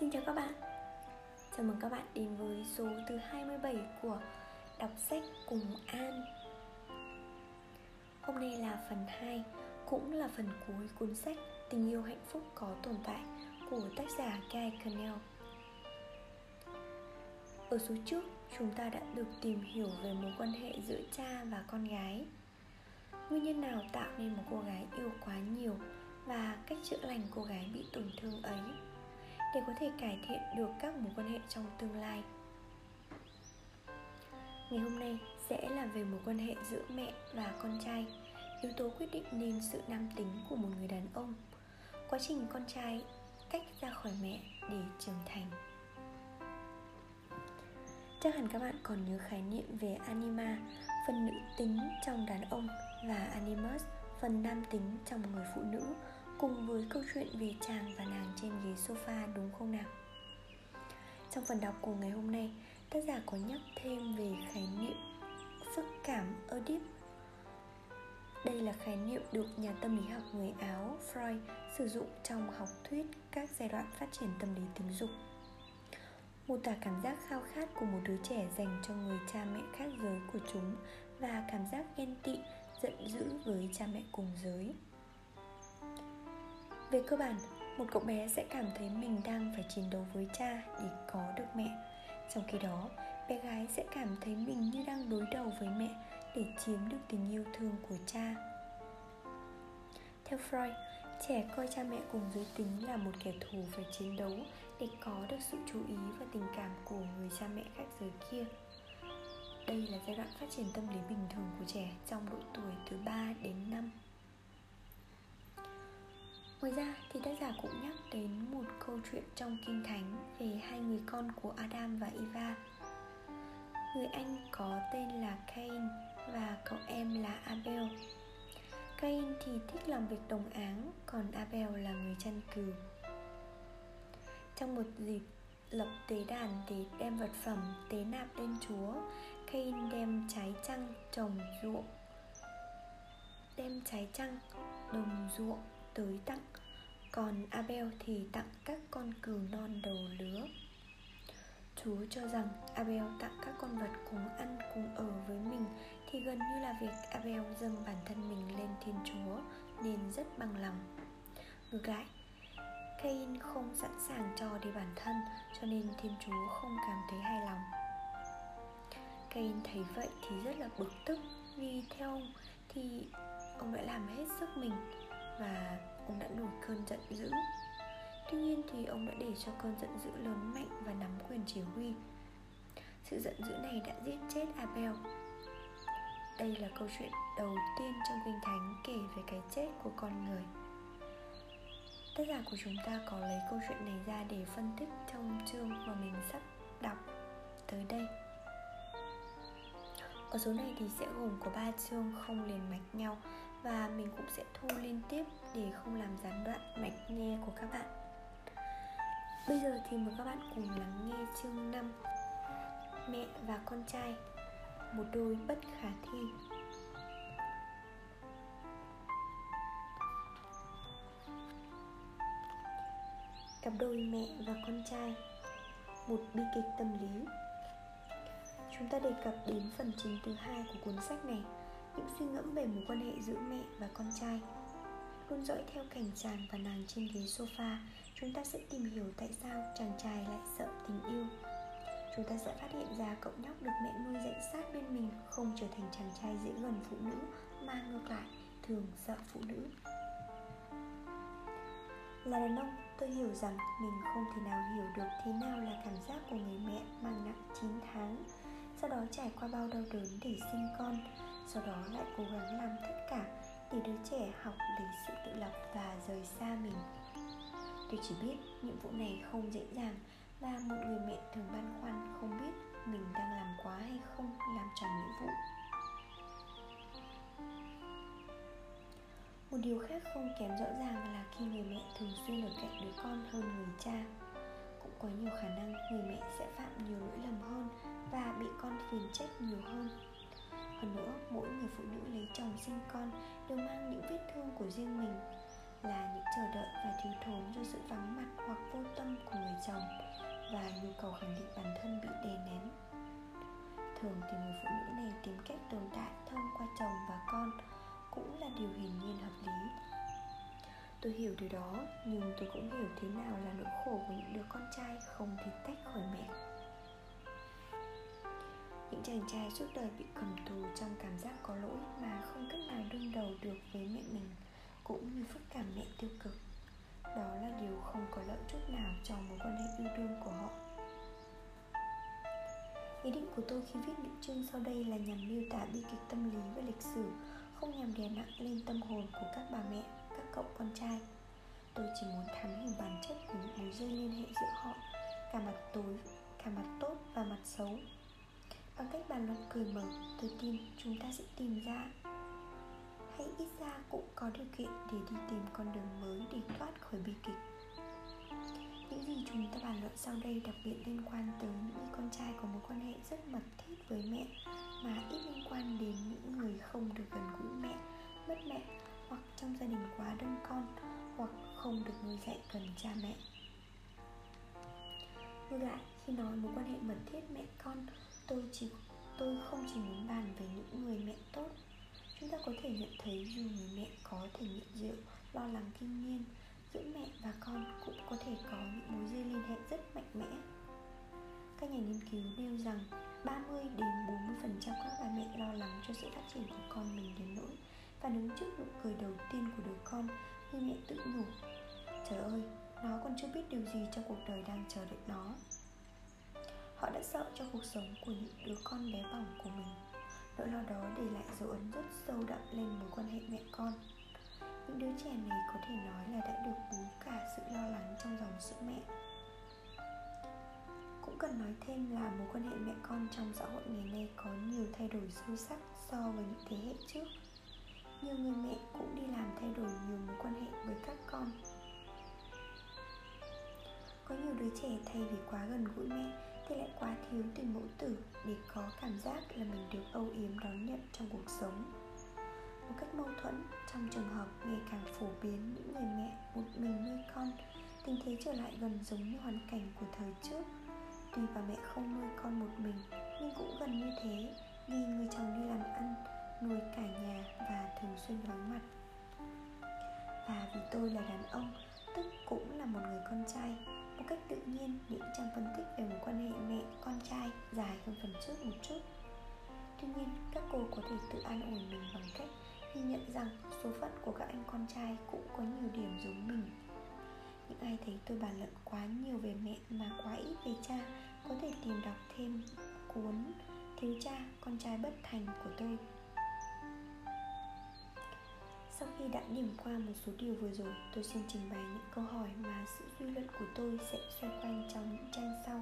Xin chào các bạn. Chào mừng các bạn đến với số thứ 27 của Đọc sách cùng An. Hôm nay là phần 2 Cũng là phần cuối cuốn sách Tình yêu hạnh phúc có tồn tại Của tác giả Guy Connell Ở số trước, chúng ta đã được tìm hiểu về mối quan hệ giữa cha và con gái. Nguyên nhân nào tạo nên một cô gái yêu quá nhiều Và cách chữa lành cô gái bị tổn thương ấy? Để có thể cải thiện được các mối quan hệ trong tương lai. Ngày hôm nay sẽ là về mối quan hệ giữa mẹ và con trai, yếu tố quyết định nên sự nam tính của một người đàn ông. Quá trình con trai tách ra khỏi mẹ để trưởng thành. Chắc hẳn các bạn còn nhớ khái niệm về anima, phần nữ tính trong đàn ông, và animus, phần nam tính trong người phụ nữ cùng với câu chuyện về chàng và nàng trên ghế sofa đúng không nào? Trong phần đọc của ngày hôm nay, tác giả có nhắc thêm về khái niệm phức cảm Oedip. Đây là khái niệm được nhà tâm lý học người Áo Freud sử dụng trong học thuyết các giai đoạn phát triển tâm lý tình dục. Mô tả cảm giác khao khát của một đứa trẻ dành cho người cha mẹ khác giới của chúng và cảm giác ghen tị, giận dữ với cha mẹ cùng giới. Về cơ bản, một cậu bé sẽ cảm thấy mình đang phải chiến đấu với cha để có được mẹ. Trong khi đó, bé gái sẽ cảm thấy mình như đang đối đầu với mẹ để chiếm được tình yêu thương của cha. Theo Freud, trẻ coi cha mẹ cùng giới tính là một kẻ thù phải chiến đấu để có được sự chú ý và tình cảm của người cha mẹ khác giới kia. Đây là giai đoạn phát triển tâm lý bình thường của trẻ trong độ tuổi từ 3 đến 5 Ngoài ra thì tác giả cũng nhắc đến một câu chuyện trong Kinh Thánh về hai người con của Adam và Eva. Người anh có tên là Cain và cậu em là Abel. Cain thì thích làm việc đồng áng, còn Abel là người chăn cừu. Trong một dịp lập tế đàn để đem vật phẩm tế nạp lên Chúa Cain đem trái trăng trồng ruộng. Đem trái trăng đồng ruộng tới tặng còn Abel thì tặng các con cừu non đầu lứa. Chúa cho rằng Abel tặng các con vật cùng ăn cùng ở với mình Thì gần như là việc Abel dâng bản thân mình lên Thiên Chúa Nên rất bằng lòng. Ngược lại, Cain không sẵn sàng cho đi bản thân Cho nên Thiên Chúa không cảm thấy hài lòng. Cain thấy vậy thì rất là bực tức Vì theo ông thì ông đã làm hết sức mình và ông đã nổi cơn giận dữ. Tuy nhiên thì ông đã để cho cơn giận dữ lớn mạnh và nắm quyền chỉ huy. Sự giận dữ này đã giết chết abel. Đây là câu chuyện đầu tiên trong kinh thánh kể về cái chết của con người. Tác giả của chúng ta có lấy câu chuyện này ra để phân tích trong chương mà mình sắp đọc tới đây. Ở số này thì sẽ gồm có 3 chương không liền mạch nhau và mình cũng sẽ thu liên tiếp để không làm gián đoạn mạch nghe của các bạn. Bây giờ thì mời các bạn cùng lắng nghe chương 5 Mẹ và con trai, Một đôi bất khả thi. Cặp đôi mẹ và con trai, Một bi kịch tâm lý. Chúng ta đề cập đến phần chính thứ hai của cuốn sách này, những suy ngẫm về mối quan hệ giữa mẹ và con trai luôn dõi theo cảnh chàng và nàng trên ghế sofa. Chúng ta sẽ tìm hiểu tại sao chàng trai lại sợ tình yêu. Chúng ta sẽ phát hiện ra cậu nhóc được mẹ nuôi dạy sát bên mình không trở thành chàng trai dễ gần phụ nữ, mà ngược lại, thường sợ phụ nữ. Là đàn ông, tôi hiểu rằng mình không thể nào hiểu được thế nào là cảm giác của người mẹ mang nặng 9 tháng. Sau đó trải qua bao đau đớn để sinh con, sau đó lại cố gắng làm tất cả để đứa trẻ học lấy sự tự lập và rời xa mình. Tôi chỉ biết nhiệm vụ này không dễ dàng và một người mẹ thường băn khoăn không biết mình đang làm quá hay không làm tròn nhiệm vụ. Một điều khác không kém rõ ràng là khi người mẹ thường xuyên ở cạnh đứa con hơn người cha, cũng có nhiều khả năng người mẹ sẽ phạm nhiều lỗi lầm hơn và bị con phiền trách nhiều hơn hơn nữa, mỗi người phụ nữ lấy chồng sinh con đều mang những vết thương của riêng mình, là những chờ đợi và thiếu thốn do sự vắng mặt hoặc vô tâm của người chồng và nhu cầu khẳng định bản thân bị đè nén. Thường thì người phụ nữ này tìm cách tồn tại thông qua chồng và con cũng là điều hiển nhiên hợp lý. Tôi hiểu điều đó, nhưng tôi cũng hiểu thế nào là nỗi khổ của những đứa con trai không thể tách khỏi mẹ những chàng trai suốt đời bị cầm tù trong cảm giác có lỗi mà không cách nào đương đầu được với mẹ mình, cũng như phức cảm mẹ tiêu cực. Đó là điều không có lợi chút nào cho mối quan hệ yêu đương của họ. Ý định của tôi khi viết những chương sau đây là nhằm miêu tả bi kịch tâm lý và lịch sử, không nhằm đè nặng lên tâm hồn của các bà mẹ, các cậu con trai. Tôi chỉ muốn thắm hiểu bản chất của những mối dây liên hệ giữa họ, cả mặt tối, cả mặt tốt và mặt xấu bằng cách bàn luận cười mở tôi tin chúng ta sẽ tìm ra. Hay ít ra cũng có điều kiện để đi tìm con đường mới để thoát khỏi bi kịch. Những gì chúng ta bàn luận sau đây đặc biệt liên quan tới những người con trai có mối quan hệ rất mật thiết với mẹ, mà ít liên quan đến những người không được gần gũi mẹ, mất mẹ, hoặc trong gia đình quá đông con, hoặc không được nuôi dạy gần cha mẹ. Ngược lại, khi nói mối quan hệ mật thiết mẹ con tôi chỉ tôi không chỉ muốn bàn về những người mẹ tốt. Chúng ta có thể nhận thấy dù người mẹ có thể nghiện rượu, lo lắng kinh niên giữa mẹ và con cũng có thể có những mối dây liên hệ rất mạnh mẽ. Các nhà nghiên cứu nêu rằng 30 đến 40% các bà mẹ lo lắng cho sự phát triển của con mình đến nỗi và đứng trước nụ cười đầu tiên của đứa con người mẹ tự nhủ, trời ơi, nó còn chưa biết điều gì trong cuộc đời đang chờ đợi nó họ đã sợ cho cuộc sống của những đứa con bé bỏng của mình. Nỗi lo đó để lại dấu ấn rất sâu đậm lên mối quan hệ mẹ con. Những đứa trẻ này có thể nói là đã được bú cả sự lo lắng trong dòng sữa mẹ. Cũng cần nói thêm là mối quan hệ mẹ con trong xã hội ngày nay có nhiều thay đổi sâu sắc so với những thế hệ trước. Nhiều người mẹ cũng đi làm thay đổi nhiều mối quan hệ với các con. Có nhiều đứa trẻ thay vì quá gần gũi mẹ thì lại quá thiếu tình mẫu tử để có cảm giác là mình được âu yếm đón nhận trong cuộc sống. Một cách mâu thuẫn, trong trường hợp ngày càng phổ biến những người mẹ một mình nuôi con, tình thế trở lại gần giống như hoàn cảnh của thời trước. Tuy bà mẹ không nuôi con một mình, nhưng cũng gần như thế, vì người chồng đi làm ăn, nuôi cả nhà và thường xuyên vắng mặt. Và vì tôi là đàn ông, tức cũng là một người con trai một cách tự nhiên những trang phân tích về mối quan hệ mẹ, con trai dài hơn phần trước một chút. Tuy nhiên, các cô có thể tự an ủi mình bằng cách ghi nhận rằng số phận của các anh con trai cũng có nhiều điểm giống mình. Những ai thấy tôi bàn luận quá nhiều về mẹ mà quá ít về cha có thể tìm đọc thêm cuốn thiếu cha, con trai bất thành của tôi sau khi đã điểm qua một số điều vừa rồi, tôi xin trình bày những câu hỏi mà sự suy luận của tôi sẽ xoay quanh trong những trang sau.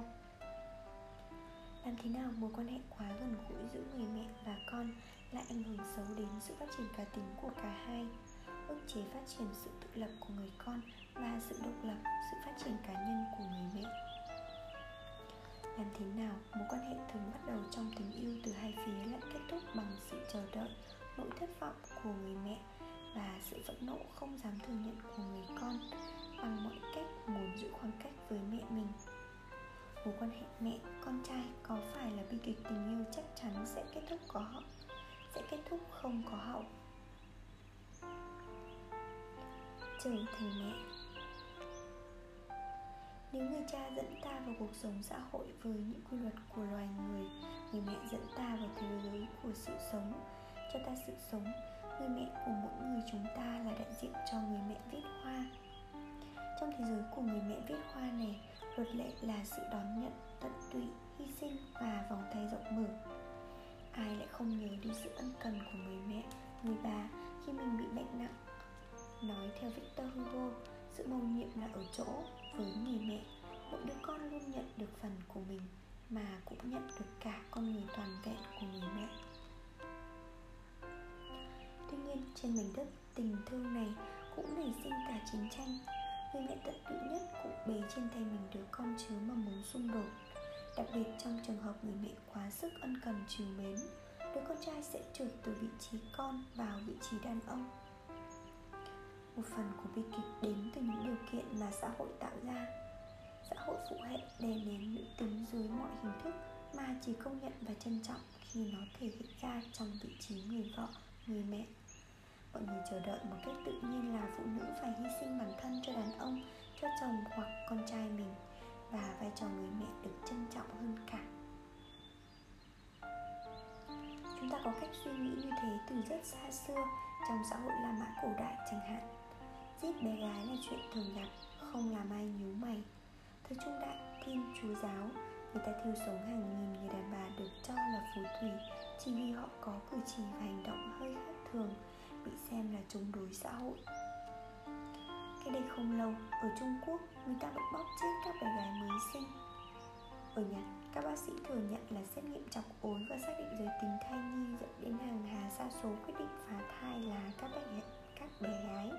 Làm thế nào mối quan hệ quá gần gũi giữa người mẹ và con lại ảnh hưởng xấu đến sự phát triển cá tính của cả hai? Ức chế phát triển sự tự lập của người con và sự độc lập, sự phát triển cá nhân của người mẹ. Làm thế nào mối quan hệ thường bắt đầu trong tình yêu từ hai phía lại kết thúc bằng sự chờ đợi, nỗi thất vọng của người mẹ? Và sự phẫn nộ không dám thừa nhận của người con bằng mọi cách muốn giữ khoảng cách với mẹ mình. Mối quan hệ mẹ, con trai có phải là bi kịch tình yêu chắc chắn sẽ kết thúc có họ sẽ kết thúc không có hậu? Trở thành mẹ. Nếu người cha dẫn ta vào cuộc sống xã hội với những quy luật của loài người người mẹ dẫn ta vào thế giới của sự sống, cho ta sự sống người mẹ của mỗi người chúng ta là đại diện cho người mẹ viết hoa. Trong thế giới của người mẹ viết hoa này, luật lệ là sự đón nhận, tận tụy, hy sinh và vòng tay rộng mở. Ai lại không nhớ đi sự ân cần của người mẹ, người bà khi mình bị bệnh nặng? Nói theo victor hugo, sự mầu nhiệm là ở chỗ với người mẹ, mỗi đứa con luôn nhận được phần của mình mà cũng nhận được cả con người toàn vẹn của người mẹ tuy nhiên, trên mảnh đất tình thương này cũng nảy sinh cả chiến tranh. Người mẹ tận tụy nhất cũng bế trên tay mình đứa con chứa mà muốn xung đột. Đặc biệt trong trường hợp người mẹ quá sức ân cần chiều mến, đứa con trai sẽ trượt từ vị trí con vào vị trí đàn ông. Một phần của bi kịch đến từ những điều kiện mà xã hội tạo ra. Xã hội phụ hệ đè nén nữ tính dưới mọi hình thức mà chỉ công nhận và trân trọng khi nó thể hiện ra trong vị trí người vợ, người mẹ mọi người chờ đợi một cách tự nhiên là phụ nữ phải hy sinh bản thân cho đàn ông, cho chồng hoặc con trai mình và vai trò người mẹ được trân trọng hơn cả. Chúng ta có cách suy nghĩ như thế từ rất xa xưa, trong xã hội La Mã cổ đại chẳng hạn. Giết bé gái là chuyện thường gặp, Không làm ai nhíu mày. Thời trung đại, thiên chúa giáo, Người ta thiêu sống hàng nghìn người đàn bà được cho là phù thủy, Chỉ vì họ có cử chỉ và hành động hơi khác thường. Bị xem là chống đối xã hội. Cách đây không lâu, ở Trung Quốc, người ta vẫn bóp chết các bé gái mới sinh. Ở Nhật, các bác sĩ thừa nhận là xét nghiệm chọc ối và xác định giới tính thai nhi dẫn đến hàng hà sa số quyết định phá thai là các bé, các bé gái.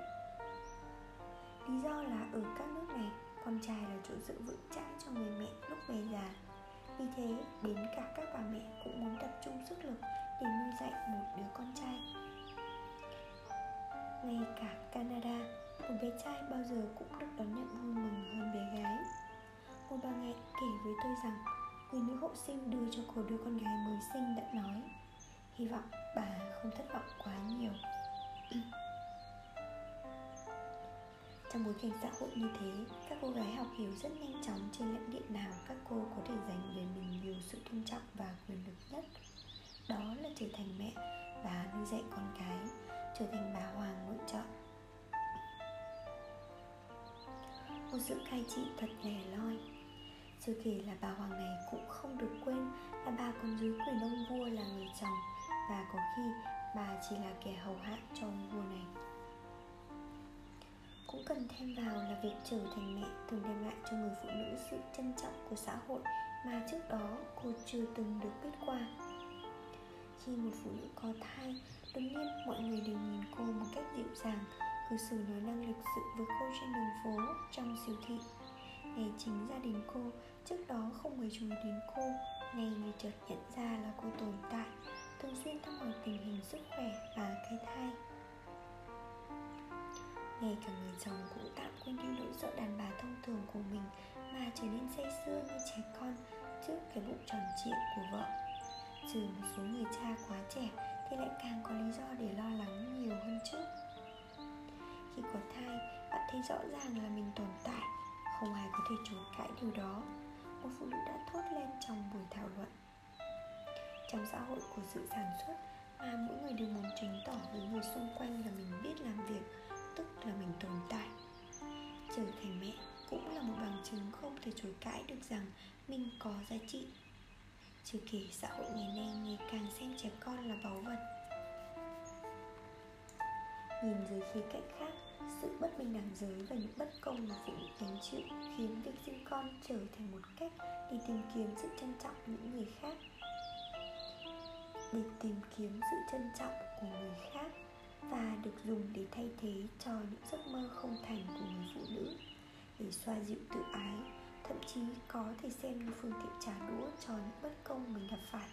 Lý do là ở các nước này, con trai là chỗ dựa vững chãi cho người mẹ lúc về già. Vì thế, đến cả các bà mẹ cũng muốn tập trung sức lực để nuôi dạy một đứa con trai. Ngay cả Canada, một bé trai bao giờ cũng được đón nhận vui mừng hơn bé gái. Một bà mẹ kể với tôi rằng Người nữ hộ sinh đưa cho cô đứa con gái mới sinh đã nói Hy vọng bà không thất vọng quá nhiều. Trong bối cảnh xã hội như thế, các cô gái học hiểu rất nhanh chóng trên lãnh địa nào các cô có thể dành về mình nhiều sự tôn trọng và quyền lực nhất. Đó là trở thành mẹ và nuôi dạy con cái, trở thành bà hoàng nội trợ. Một sự cai trị thật lẻ loi. Chưa kể là bà hoàng này cũng không được quên là bà còn dưới quyền ông vua là người chồng và có khi bà chỉ là kẻ hầu hạ cho ông vua này cũng cần thêm vào là việc trở thành mẹ thường đem lại cho người phụ nữ sự trân trọng của xã hội mà trước đó cô chưa từng được biết qua khi một phụ nữ có thai đương nhiên, mọi người đều nhìn cô một cách dịu dàng, cư xử nói năng lịch sự với cô trên đường phố, trong siêu thị. Ngày chính gia đình cô, trước đó không người chú ý đến cô nay mới chợt nhận ra là cô tồn tại, thường xuyên thăm hỏi tình hình sức khỏe và cái thai. Ngay cả người chồng cũng tạm quên đi nỗi sợ đàn bà thông thường của mình mà trở nên say sưa như trẻ con trước cái bụng tròn trịa của vợ. Trừ một số người cha quá trẻ thì lại càng có lý do để lo lắng nhiều hơn trước khi có thai, bạn thấy rõ ràng là mình tồn tại, không ai có thể chối cãi điều đó. Một phụ nữ đã thốt lên trong buổi thảo luận. Trong xã hội của sự sản xuất mà mỗi người đều muốn chứng tỏ với người xung quanh là mình biết làm việc, tức là mình tồn tại. Trở thành mẹ cũng là một bằng chứng không thể chối cãi được rằng mình có giá trị chưa kể xã hội ngày nay ngày càng xem trẻ con là báu vật. Nhìn dưới khía cạnh khác, sự bất bình đẳng giới và những bất công mà phụ nữ gánh chịu khiến việc sinh con trở thành một cách để tìm kiếm sự trân trọng những người khác. Để tìm kiếm sự trân trọng của người khác và được dùng để thay thế cho những giấc mơ không thành của người phụ nữ, để xoa dịu tự ái thậm chí có thể xem như phương tiện trả đũa cho những bất công mình gặp phải.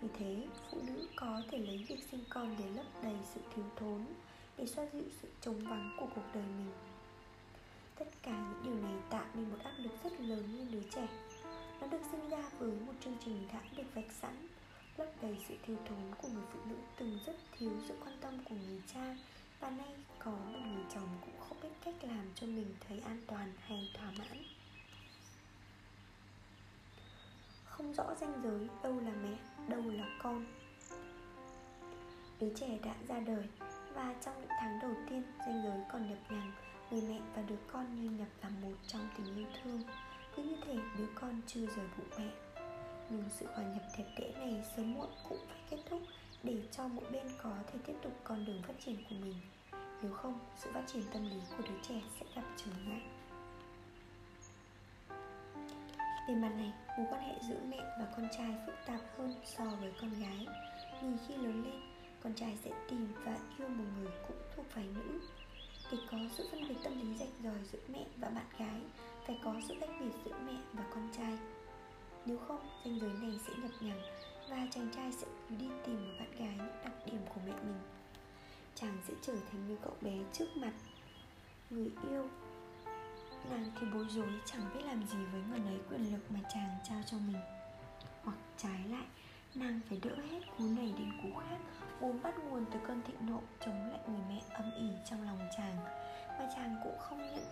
Vì thế, phụ nữ có thể lấy việc sinh con để lấp đầy sự thiếu thốn, để xoa dịu sự trống vắng của cuộc đời mình. Tất cả những điều này tạo nên một áp lực rất lớn lên đứa trẻ. Nó được sinh ra với một chương trình đã được vạch sẵn, lấp đầy sự thiếu thốn của người phụ nữ từng rất thiếu sự quan tâm của người cha và nay có một người chồng cũng không biết cách làm cho mình thấy an toàn hay thỏa mãn. Không rõ ranh giới đâu là mẹ, đâu là con. Đứa trẻ đã ra đời và trong những tháng đầu tiên ranh giới còn nhập nhằng, người mẹ và đứa con như nhập làm một trong tình yêu thương. Cứ như thể đứa con chưa rời bụng mẹ. Nhưng sự hòa nhập đẹp đẽ này sớm muộn cũng phải kết thúc để cho mỗi bên có thể tiếp tục con đường phát triển của mình. Nếu không sự phát triển tâm lý của đứa trẻ sẽ gặp trở ngại. Về mặt này mối quan hệ giữa mẹ và con trai phức tạp hơn so với con gái. Vì khi lớn lên con trai sẽ tìm và yêu một người cũng thuộc phái nữ. Để có sự phân biệt tâm lý rạch ròi giữa mẹ và bạn gái phải có sự cách biệt giữa mẹ và con trai. Nếu không, ranh giới này sẽ nhập nhằng và chàng trai sẽ cứ đi tìm một bạn gái những đặc điểm của mẹ mình. chàng sẽ trở thành người cậu bé trước mặt. Người yêu, nàng thì bối rối, chẳng biết làm gì với người ấy quyền lực mà chàng trao cho mình. Hoặc trái lại, nàng phải đỡ hết cú này đến cú khác vốn bắt nguồn từ cơn thịnh nộ, chống lại người mẹ âm ỉ trong lòng chàng, mà chàng cũng không nhận,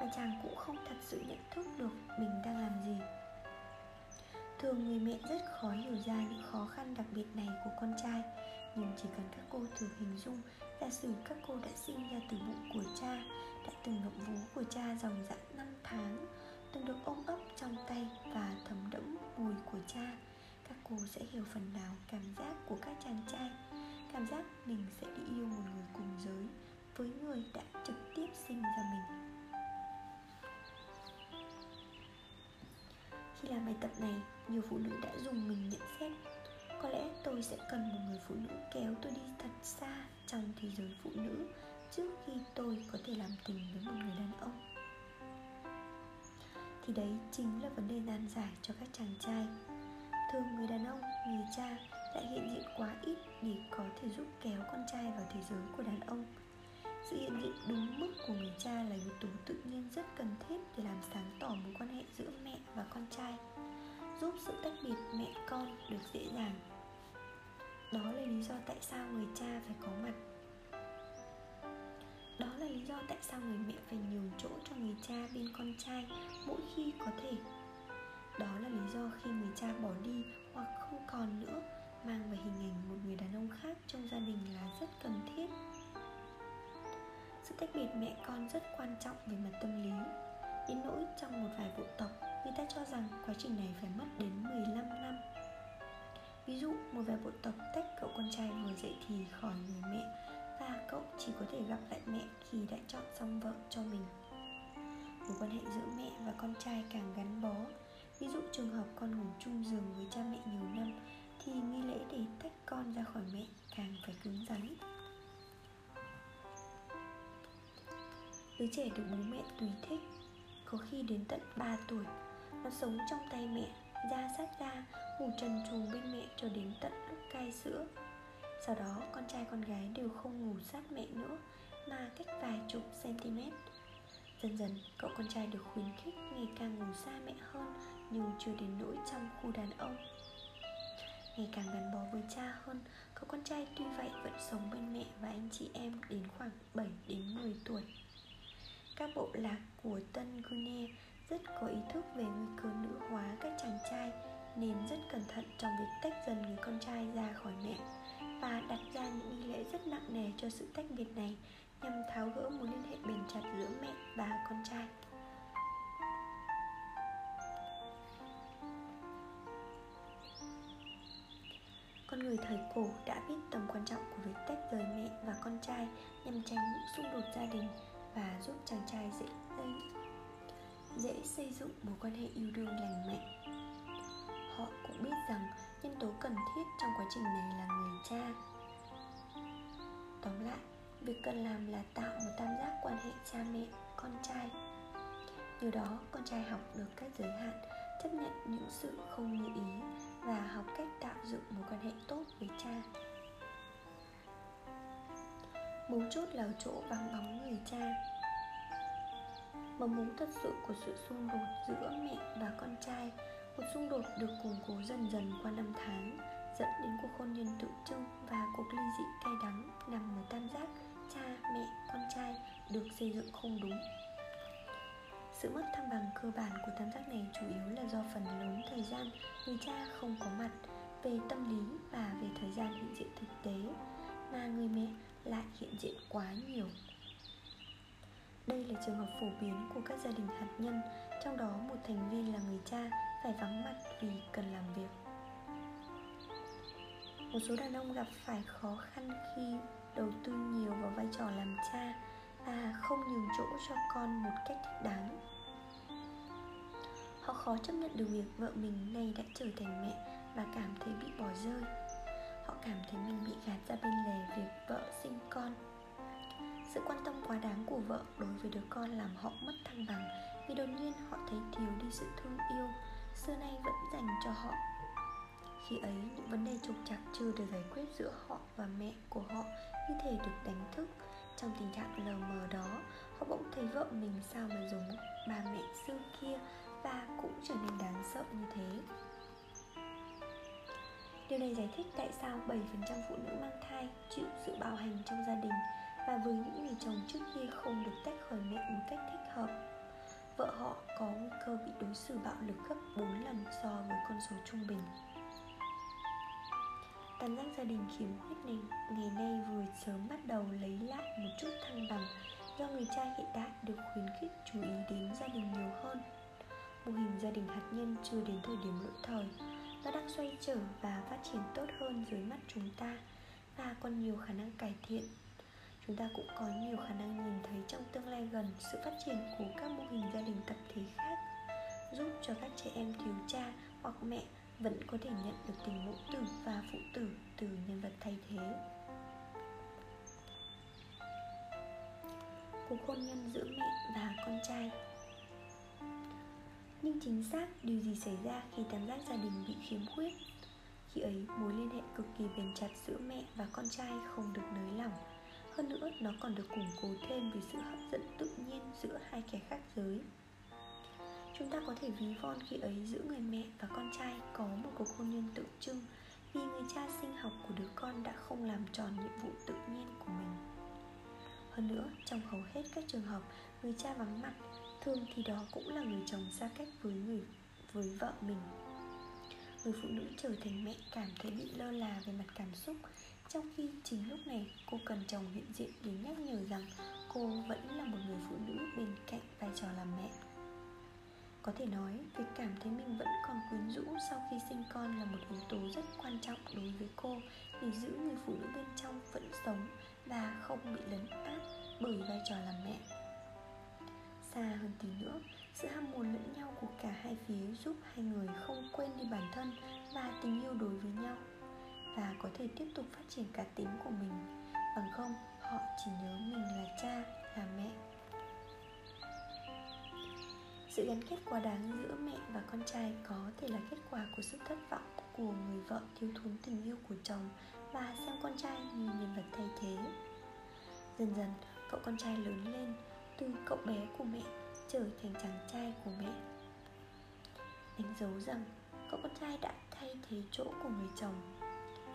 mà chàng cũng không thật sự nhận thức được mình đang làm gì thường người mẹ rất khó hiểu ra những khó khăn đặc biệt này của con trai. Nhưng chỉ cần các cô thử hình dung, giả sử các cô đã sinh ra từ bụng của cha, đã từng ngậm vú của cha dòng dã năm tháng, từng được ôm ấp trong tay và thấm đẫm mùi của cha, các cô sẽ hiểu phần nào cảm giác của các chàng trai. Cảm giác mình sẽ đi yêu một người cùng giới với người đã trực tiếp sinh ra mình. Khi làm bài tập này nhiều phụ nữ đã dùng mình nhận xét. Có lẽ tôi sẽ cần một người phụ nữ kéo tôi đi thật xa trong thế giới phụ nữ trước khi tôi có thể làm tình với một người đàn ông. Thì đấy chính là vấn đề nan giải cho các chàng trai. Thường người đàn ông, người cha lại hiện diện quá ít để có thể giúp kéo con trai vào thế giới của đàn ông. Sự hiện diện đúng mức của người cha là yếu tố tự nhiên rất cần thiết để làm sáng tỏ mối quan hệ giữa mẹ và con trai giúp sự tách biệt mẹ con được dễ dàng. Đó là lý do tại sao người cha phải có mặt. Đó là lý do tại sao người mẹ phải nhường chỗ cho người cha bên con trai mỗi khi có thể. Đó là lý do khi người cha bỏ đi hoặc không còn nữa, mang về hình ảnh một người đàn ông khác trong gia đình là rất cần thiết. Sự tách biệt mẹ con rất quan trọng về mặt tâm lý, Đến nỗi trong một vài vụ tộc Người ta cho rằng quá trình này phải mất đến 15 năm. Ví dụ, một vài bộ tộc tách cậu con trai vừa dậy thì khỏi người mẹ, Và cậu chỉ có thể gặp lại mẹ khi đã chọn xong vợ cho mình. Mối quan hệ giữa mẹ và con trai càng gắn bó. Ví dụ trường hợp con ngủ chung giường với cha mẹ nhiều năm Thì nghi lễ để tách con ra khỏi mẹ càng phải cứng rắn. Đứa trẻ được bố mẹ tùy thích, Có khi đến tận 3 tuổi. Nó sống trong tay mẹ, Da sát da, Ngủ trần trùng bên mẹ cho đến tận lúc cai sữa. Sau đó, con trai con gái đều không ngủ sát mẹ nữa, Mà cách vài chục cm Dần dần, cậu con trai được khuyến khích ngày càng ngủ xa mẹ hơn Nhưng chưa đến nỗi trong khu đàn ông. Ngày càng gắn bó với cha hơn, Cậu con trai tuy vậy vẫn sống bên mẹ và anh chị em đến khoảng 7 đến 10 tuổi. Các bộ lạc của Tân Guinea rất có ý thức về nguy cơ nữ hóa các chàng trai, nên rất cẩn thận trong việc tách dần người con trai ra khỏi mẹ và đặt ra những nghi lễ rất nặng nề cho sự tách biệt này nhằm tháo gỡ mối liên hệ bền chặt giữa mẹ và con trai. Con người thời cổ đã biết tầm quan trọng của việc tách rời mẹ và con trai nhằm tránh những xung đột gia đình và giúp chàng trai dễ xây dễ xây dựng mối quan hệ yêu đương lành mạnh. Họ cũng biết rằng nhân tố cần thiết trong quá trình này là người cha. Tóm lại, việc cần làm là tạo một tam giác quan hệ cha mẹ, con trai. Nhờ đó, con trai học được các giới hạn, chấp nhận những sự không như ý và học cách tạo dựng mối quan hệ tốt với cha. Mấu chốt là chỗ vắng bóng người cha mong muốn thật sự của sự xung đột giữa mẹ và con trai. Một xung đột được củng cố dần dần qua năm tháng, dẫn đến cuộc hôn nhân tự trưng và cuộc ly dị cay đắng nằm ở tam giác cha, mẹ, con trai được xây dựng không đúng. Sự mất thăng bằng cơ bản của tam giác này chủ yếu là do phần lớn thời gian người cha không có mặt về tâm lý và về thời gian hiện diện thực tế, mà người mẹ lại hiện diện quá nhiều đây là trường hợp phổ biến của các gia đình hạt nhân, trong đó một thành viên là người cha phải vắng mặt vì cần làm việc. Một số đàn ông gặp phải khó khăn khi đầu tư nhiều vào vai trò làm cha và không nhường chỗ cho con một cách thích đáng. Họ khó chấp nhận được việc vợ mình nay đã trở thành mẹ và cảm thấy bị bỏ rơi. Họ cảm thấy mình bị gạt ra bên lề việc vợ sinh con sự quan tâm quá đáng của vợ đối với đứa con làm họ mất thăng bằng vì đột nhiên họ thấy thiếu đi sự thương yêu, xưa nay vẫn dành cho họ. Khi ấy, những vấn đề trục trặc chưa được giải quyết giữa họ và mẹ của họ Như thể được đánh thức. Trong tình trạng lờ mờ đó, Họ bỗng thấy vợ mình sao mà giống bà mẹ xưa kia Và cũng trở nên đáng sợ như thế. Điều này giải thích tại sao 7% phụ nữ mang thai chịu sự bạo hành trong gia đình và với những người chồng trước kia không được tách khỏi mẹ một cách thích hợp vợ họ có nguy cơ bị đối xử bạo lực gấp 4 lần so với con số trung bình Tam giác gia đình khiếm khuyết này ngày nay vừa sớm bắt đầu lấy lại một chút thăng bằng do người cha hiện đại được khuyến khích chú ý đến gia đình nhiều hơn. Mô hình gia đình hạt nhân chưa đến thời điểm lỗi thời, nó đang xoay trở và phát triển tốt hơn dưới mắt chúng ta và còn nhiều khả năng cải thiện chúng ta cũng có nhiều khả năng nhìn thấy trong tương lai gần sự phát triển của các mô hình gia đình tập thể khác, giúp cho các trẻ em thiếu cha hoặc mẹ vẫn có thể nhận được tình mẫu tử và phụ tử từ nhân vật thay thế. Cuộc hôn nhân giữa mẹ và con trai. Nhưng chính xác điều gì xảy ra khi tam giác gia đình bị khiếm khuyết? Khi ấy, mối liên hệ cực kỳ bền chặt giữa mẹ và con trai không được nới lỏng hơn nữa, nó còn được củng cố thêm vì sự hấp dẫn tự nhiên giữa hai kẻ khác giới. Chúng ta có thể ví von khi ấy giữa người mẹ và con trai có một cuộc hôn nhân tượng trưng vì người cha sinh học của đứa con đã không làm tròn nhiệm vụ tự nhiên của mình. Hơn nữa, trong hầu hết các trường hợp người cha vắng mặt, thường thì đó cũng là người chồng xa cách với người, với vợ mình. Người phụ nữ trở thành mẹ cảm thấy bị lơ là về mặt cảm xúc trong khi chính lúc này, cô cần chồng hiện diện để nhắc nhở rằng cô vẫn là một người phụ nữ bên cạnh vai trò làm mẹ. Có thể nói việc cảm thấy mình vẫn còn quyến rũ sau khi sinh con là một yếu tố rất quan trọng đối với cô để giữ người phụ nữ bên trong vẫn sống và không bị lấn át bởi vai trò làm mẹ. Xa hơn tí nữa, sự ham muốn lẫn nhau của cả hai phía giúp hai người không quên đi bản thân và tình yêu đối với nhau có thể tiếp tục phát triển cá tính của mình. Bằng không, họ chỉ nhớ mình là cha, là mẹ. Sự gắn kết quá đáng giữa mẹ và con trai có thể là kết quả của sự thất vọng của người vợ thiếu thốn tình yêu của chồng và xem con trai như nhân vật thay thế. Dần dần, cậu con trai lớn lên, từ cậu bé của mẹ trở thành chàng trai của mẹ. Đánh dấu rằng cậu con trai đã thay thế chỗ của người chồng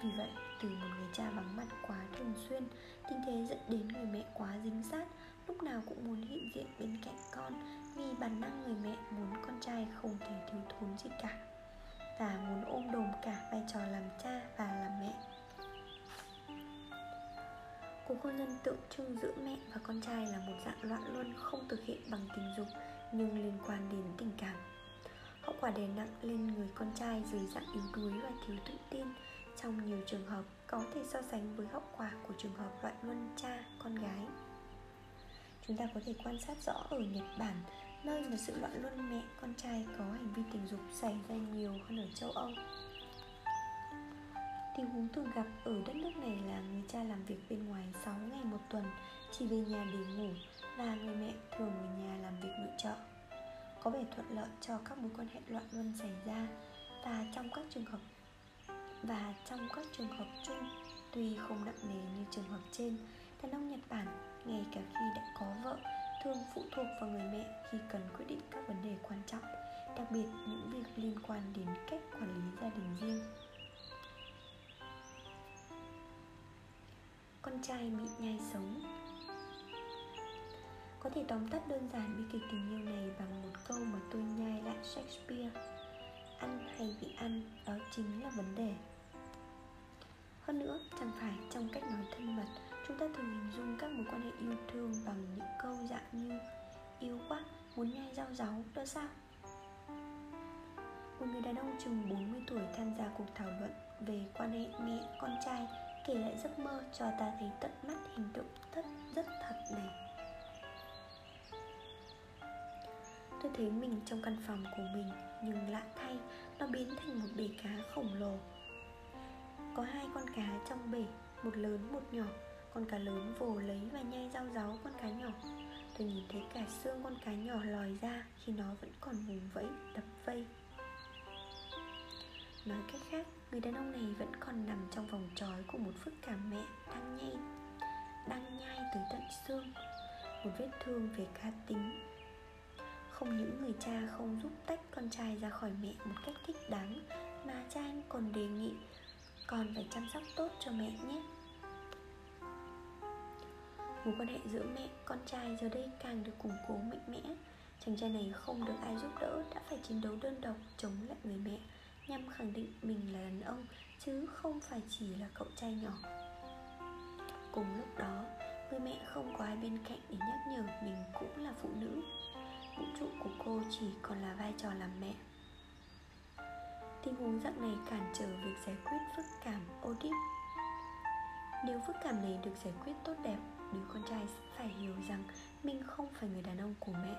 vì vậy, từ một người cha vắng mặt quá thường xuyên Tình thế dẫn đến người mẹ quá dính sát Lúc nào cũng muốn hiện diện bên cạnh con Vì bản năng người mẹ muốn con trai không thể thiếu thốn gì cả Và muốn ôm đồm cả vai trò làm cha và làm mẹ Cuộc hôn nhân tượng trưng giữa mẹ và con trai là một dạng loạn luân không thực hiện bằng tình dục nhưng liên quan đến tình cảm. Hậu quả đè nặng lên người con trai dưới dạng yếu đuối và thiếu tự tin trong nhiều trường hợp, có thể so sánh với hậu quả của trường hợp loạn luân cha con gái. Chúng ta có thể quan sát rõ ở nhật bản, nơi mà sự loạn luân mẹ con trai có hành vi tình dục xảy ra nhiều hơn ở châu âu. Tình huống thường gặp ở đất nước này là người cha làm việc bên ngoài 6 ngày một tuần, chỉ về nhà để ngủ và người mẹ thường ở nhà làm việc nội trợ. Có vẻ thuận lợi cho các mối quan hệ loạn luân xảy ra, và trong các trường hợp và trong các trường hợp chung, tuy không nặng nề như trường hợp trên, đàn ông nhật bản, ngay cả khi đã có vợ, thường phụ thuộc vào người mẹ khi cần quyết định các vấn đề quan trọng, đặc biệt những việc liên quan đến cách quản lý gia đình riêng. Con trai bị nhai sống. Có thể tóm tắt đơn giản bi kịch tình yêu này bằng một câu mà tôi nhai lại Shakespeare ăn hay bị ăn đó chính là vấn đề. Hơn nữa chẳng phải trong cách nói thân mật chúng ta thường hình dung các mối quan hệ yêu thương bằng những câu dạng như yêu quá muốn nhai rau ráo, đó sao? Một người đàn ông chừng 40 tuổi tham gia cuộc thảo luận về quan hệ mẹ con trai kể lại giấc mơ cho ta thấy tận mắt hình tượng rất rất thật này. Tôi thấy mình trong căn phòng của mình nhưng lạ thay, nó biến thành một bể cá khổng lồ. Có hai con cá trong bể, một lớn, một nhỏ. Con cá lớn vồ lấy và nhai rau ráu con cá nhỏ. Tôi nhìn thấy cả xương con cá nhỏ lòi ra khi nó vẫn còn vùng vẫy, đập vây. Nói cách khác, Người đàn ông này vẫn còn nằm trong vòng trói của một phức cảm mẹ đang nhai Đang nhai tới tận xương. Một vết thương về cá tính không những người cha không giúp tách con trai ra khỏi mẹ một cách thích đáng Mà cha anh còn đề nghị Con phải chăm sóc tốt cho mẹ nhé. Mối quan hệ giữa mẹ, con trai giờ đây càng được củng cố mạnh mẽ. Chàng trai này không được ai giúp đỡ Đã phải chiến đấu đơn độc chống lại người mẹ Nhằm khẳng định mình là đàn ông Chứ không phải chỉ là cậu trai nhỏ. Cùng lúc đó Người mẹ không có ai bên cạnh để nhắc nhở mình cũng là phụ nữ. Vũ trụ của cô chỉ còn là vai trò làm mẹ. Tình huống dạng này cản trở việc giải quyết phức cảm Oedip Nếu phức cảm này được giải quyết tốt đẹp, Đứa con trai sẽ phải hiểu rằng Mình không phải người đàn ông của mẹ.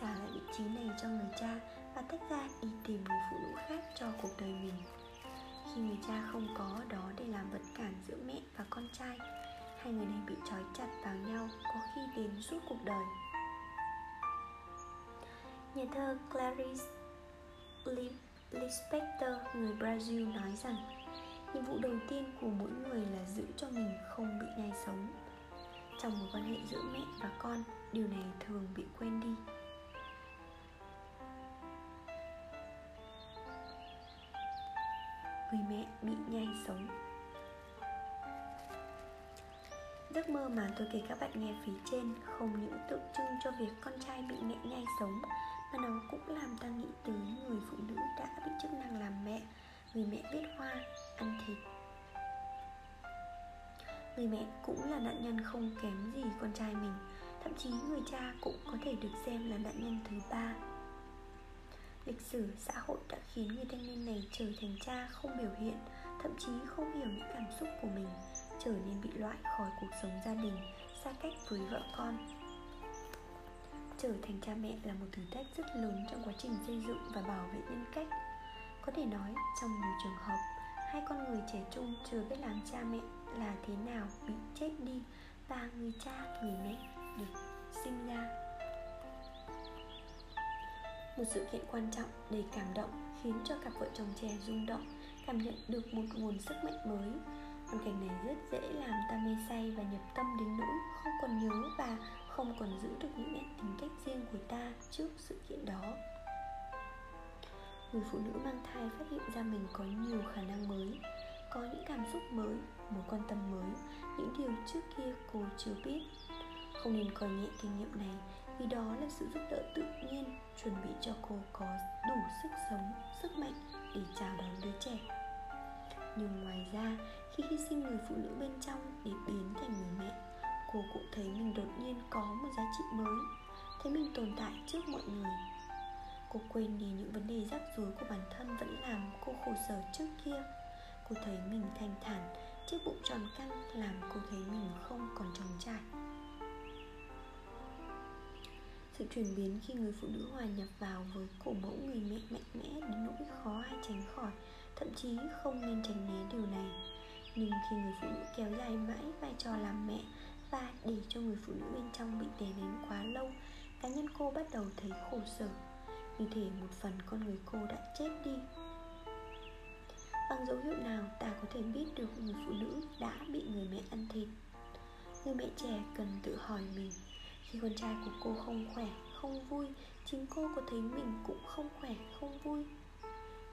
Trả lại vị trí này cho người cha Và tách ra đi tìm người phụ nữ khác cho cuộc đời mình. Khi người cha không có đó để làm vật cản giữa mẹ và con trai, Hai người này bị trói chặt vào nhau Có khi đến suốt cuộc đời. Nhà thơ Clarice Lispector người Brazil nói rằng, Nhiệm vụ đầu tiên của mỗi người là giữ cho mình không bị nhai sống. Trong mối quan hệ giữa mẹ và con, Điều này thường bị quên đi. Người mẹ bị nhai sống. Giấc mơ mà tôi kể các bạn nghe phía trên không những tượng trưng cho việc con trai bị mẹ nhai sống và nó cũng làm ta nghĩ tới người phụ nữ đã bị chức năng làm mẹ. Người mẹ biết hoa, ăn thịt. Người mẹ cũng là nạn nhân không kém gì con trai mình. Thậm chí người cha cũng có thể được xem là nạn nhân thứ ba. Lịch sử xã hội đã khiến người thanh niên này trở thành cha không biểu hiện Thậm chí không hiểu những cảm xúc của mình Trở nên bị loại khỏi cuộc sống gia đình Xa cách với vợ con. Trở thành cha mẹ là một thử thách rất lớn trong quá trình xây dựng và bảo vệ nhân cách. Có thể nói trong nhiều trường hợp Hai con người trẻ trung chưa biết làm cha mẹ là thế nào bị chết đi Và người cha, người mẹ được sinh ra. Một sự kiện quan trọng đầy cảm động khiến cho cặp vợ chồng trẻ rung động cảm nhận được một nguồn sức mạnh mới. Hoàn cảnh này rất dễ làm ta mê say và nhập tâm đến nỗi không còn nhớ và không còn giữ được những nét tính cách riêng của ta trước sự kiện đó. Người phụ nữ mang thai phát hiện ra mình có nhiều khả năng mới, có những cảm xúc mới, mối quan tâm mới, những điều trước kia cô chưa biết. Không nên coi nhẹ kinh nghiệm này, vì đó là sự giúp đỡ tự nhiên, chuẩn bị cho cô có đủ sức sống, sức mạnh để chào đón đứa trẻ. Nhưng ngoài ra, khi hy sinh người phụ nữ bên trong để biến thành người mẹ cô cũng thấy mình đột nhiên có một giá trị mới, thấy mình tồn tại trước mọi người. Cô quên đi những vấn đề rắc rối của bản thân vẫn làm cô khổ sở trước kia. Cô thấy mình thanh thản chiếc bụng tròn căng, làm cô thấy mình không còn trống trải. Sự chuyển biến khi người phụ nữ hòa nhập vào với cổ mẫu người mẹ mạnh mẽ đến nỗi khó ai tránh khỏi, thậm chí không nên tránh né điều này. Nhưng khi người phụ nữ kéo dài mãi vai trò làm mẹ và để cho người phụ nữ bên trong bị đè nén quá lâu, cá nhân cô bắt đầu thấy khổ sở. Như thể một phần con người cô đã chết đi. Bằng dấu hiệu nào ta có thể biết được người phụ nữ đã bị người mẹ ăn thịt? Người mẹ trẻ cần tự hỏi mình. Khi con trai của cô không khỏe, không vui, chính cô có thấy mình cũng không khỏe, không vui?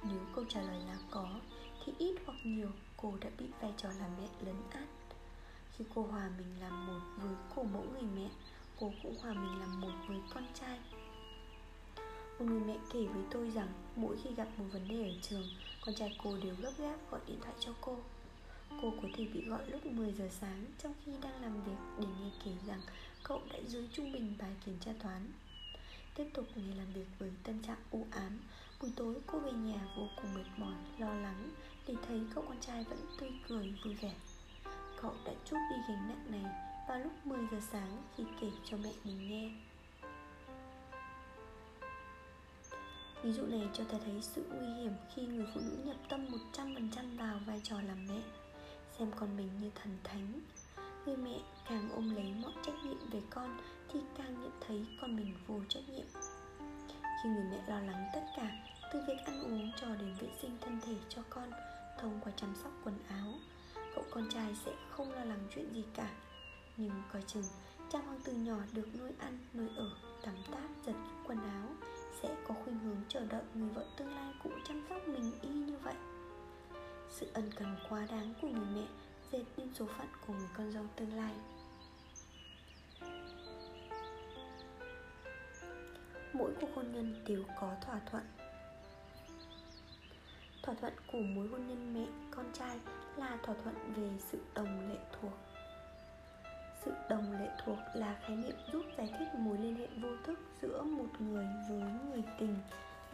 Nếu câu trả lời là có, thì ít hoặc nhiều cô đã bị vai trò làm mẹ lấn át khi cô hòa mình làm một với cổ mẫu người mẹ cô cũng hòa mình làm một với con trai. Một người mẹ kể với tôi rằng mỗi khi gặp một vấn đề ở trường con trai cô đều gấp gáp gọi điện thoại cho cô. Cô có thể bị gọi lúc 10 giờ sáng trong khi đang làm việc để nghe kể rằng cậu đã dưới trung bình bài kiểm tra toán. Tiếp tục ngày làm việc với tâm trạng u ám Buổi tối cô về nhà vô cùng mệt mỏi, lo lắng Để thấy cậu con trai vẫn tươi cười, vui vẻ. Cậu đã chút đi gánh nặng này vào lúc 10 giờ sáng khi kể cho mẹ mình nghe. Ví dụ này cho ta thấy sự nguy hiểm khi người phụ nữ nhập tâm 100% vào vai trò làm mẹ. Xem con mình như thần thánh. Người mẹ càng ôm lấy mọi trách nhiệm về con Thì càng nhận thấy con mình vô trách nhiệm. Khi người mẹ lo lắng tất cả, Từ việc ăn uống cho đến vệ sinh thân thể cho con thông qua chăm sóc quần áo Cậu con trai sẽ không lo lắng chuyện gì cả. Nhưng coi chừng Chàng hoàng tử nhỏ được nuôi ăn, nuôi ở, tắm táp, giặt quần áo Sẽ có khuynh hướng chờ đợi người vợ tương lai cũng chăm sóc mình y như vậy. Sự ân cần quá đáng của người mẹ dệt nên số phận của người con dâu tương lai. Mỗi cuộc hôn nhân đều có thỏa thuận thỏa thuận của mối hôn nhân mẹ, con trai là thỏa thuận về sự đồng lệ thuộc. Sự đồng lệ thuộc là khái niệm giúp giải thích mối liên hệ vô thức giữa một người với người tình,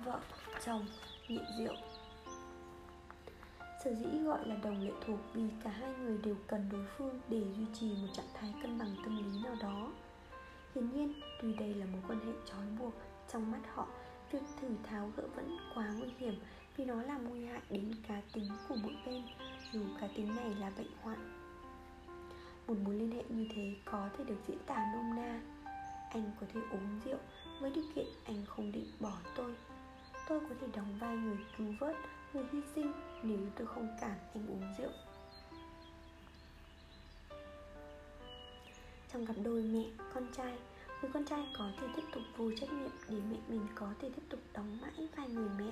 vợ, chồng, nghiện rượu. Sở dĩ gọi là đồng lệ thuộc vì cả hai người đều cần đối phương để duy trì một trạng thái cân bằng tâm lý nào đó. Hiển nhiên, tuy đây là mối quan hệ trói buộc, trong mắt họ, việc thử tháo gỡ vẫn quá nguy hiểm vì nó làm nguy hại đến cá tính của mỗi bên dù cá tính này là bệnh hoạn. Một mối liên hệ như thế có thể được diễn tả nôm na. Anh có thể uống rượu với điều kiện anh không định bỏ tôi. Tôi có thể đóng vai người cứu vớt, người hy sinh nếu tôi không cản anh uống rượu. Trong cặp đôi mẹ, con trai, người con trai có thể tiếp tục vô trách nhiệm để mẹ mình có thể tiếp tục đóng mãi vai người mẹ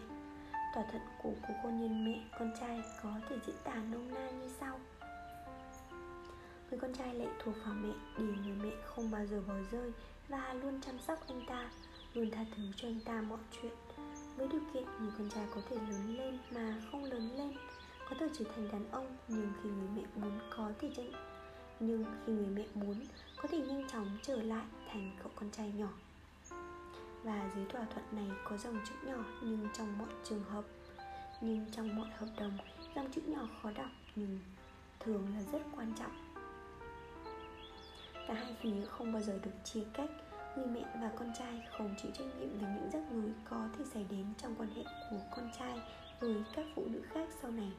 thỏa thuận của cô hôn nhân mẹ, con trai có thể diễn tả nôm na như sau. Người con trai lệ thuộc vào mẹ để người mẹ không bao giờ bỏ rơi và luôn chăm sóc anh ta, luôn tha thứ cho anh ta mọi chuyện. Với điều kiện người con trai có thể lớn lên mà không lớn lên, có thể trở thành đàn ông nhưng khi người mẹ muốn có thể tranh nhưng khi người mẹ muốn, có thể nhanh chóng trở lại thành cậu con trai nhỏ và dưới thỏa thuận này có dòng chữ nhỏ nhưng trong mọi trường hợp, nhưng trong mọi hợp đồng, dòng chữ nhỏ khó đọc nhưng thường là rất quan trọng. Cả hai phía không bao giờ được chia cách, người mẹ và con trai không chịu trách nhiệm về những rắc rối có thể xảy đến trong quan hệ của con trai với các phụ nữ khác sau này.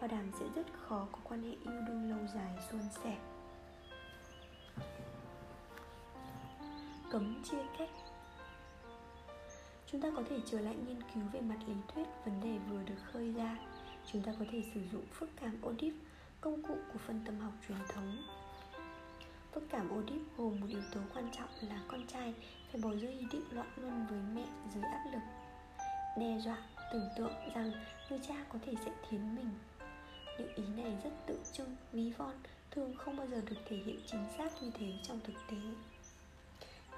Bảo đảm sẽ rất khó có quan hệ yêu đương lâu dài, suôn sẻ. Cấm chia cách chúng ta có thể trở lại nghiên cứu về mặt lý thuyết vấn đề vừa được khơi ra. Chúng ta có thể sử dụng phức cảm Oedip, công cụ của phân tâm học truyền thống. Phức cảm Oedip gồm một yếu tố quan trọng là con trai phải bỏ rơi ý định loạn luân với mẹ dưới áp lực. Đe dọa, tưởng tượng rằng người cha có thể sẽ thiến mình. Những ý này rất tự trưng, ví von, thường không bao giờ được thể hiện chính xác như thế trong thực tế.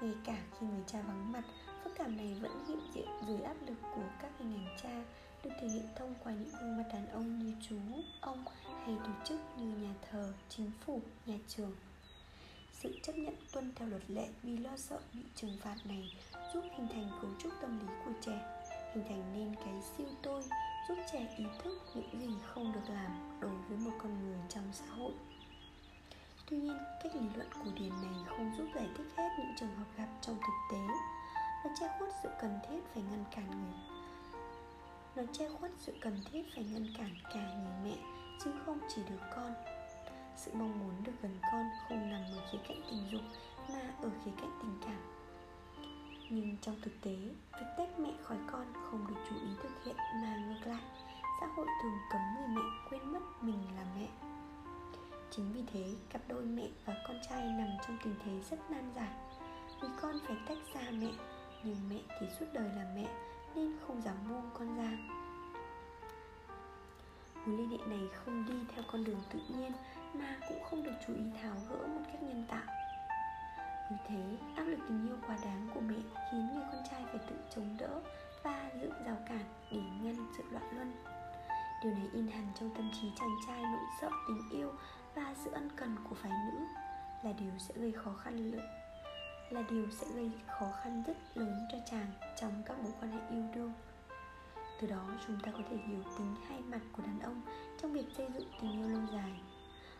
Ngay cả khi người cha vắng mặt Xúc cảm này vẫn hiện diện dưới áp lực của các hình ảnh cha được thể hiện thông qua những gương mặt đàn ông như chú, ông hay tổ chức như nhà thờ, chính phủ, nhà trường. Sự chấp nhận tuân theo luật lệ vì lo sợ bị trừng phạt này giúp hình thành cấu trúc tâm lý của trẻ, hình thành nên cái siêu tôi, giúp trẻ ý thức những gì không được làm đối với một con người trong xã hội. Tuy nhiên, cách lý luận cổ điển này không giúp giải thích hết những trường hợp gặp trong thực tế nó che khuất sự cần thiết phải ngăn cản người. Nó che khuất sự cần thiết phải ngăn cản cả người mẹ Chứ không chỉ đứa con. Sự mong muốn được gần con không nằm ở khía cạnh tình dục Mà ở khía cạnh tình cảm. Nhưng trong thực tế, việc tách mẹ khỏi con không được chú ý thực hiện Mà ngược lại, xã hội thường cấm người mẹ quên mất mình là mẹ. Chính vì thế, cặp đôi mẹ và con trai nằm trong tình thế rất nan giải Vì con phải tách xa mẹ nhưng mẹ thì suốt đời là mẹ Nên không dám buông con ra. Mối liên hệ này không đi theo con đường tự nhiên Mà cũng không được chú ý tháo gỡ một cách nhân tạo. Vì thế, áp lực tình yêu quá đáng của mẹ Khiến người con trai phải tự chống đỡ Và dựng rào cản để ngăn sự loạn luân. Điều này in hẳn trong tâm trí chàng trai nỗi sợ tình yêu và sự ân cần của phái nữ là điều sẽ gây khó khăn lớn là điều sẽ gây khó khăn rất lớn cho chàng trong các mối quan hệ yêu đương. Từ đó, chúng ta có thể hiểu tính hai mặt của đàn ông trong việc xây dựng tình yêu lâu dài.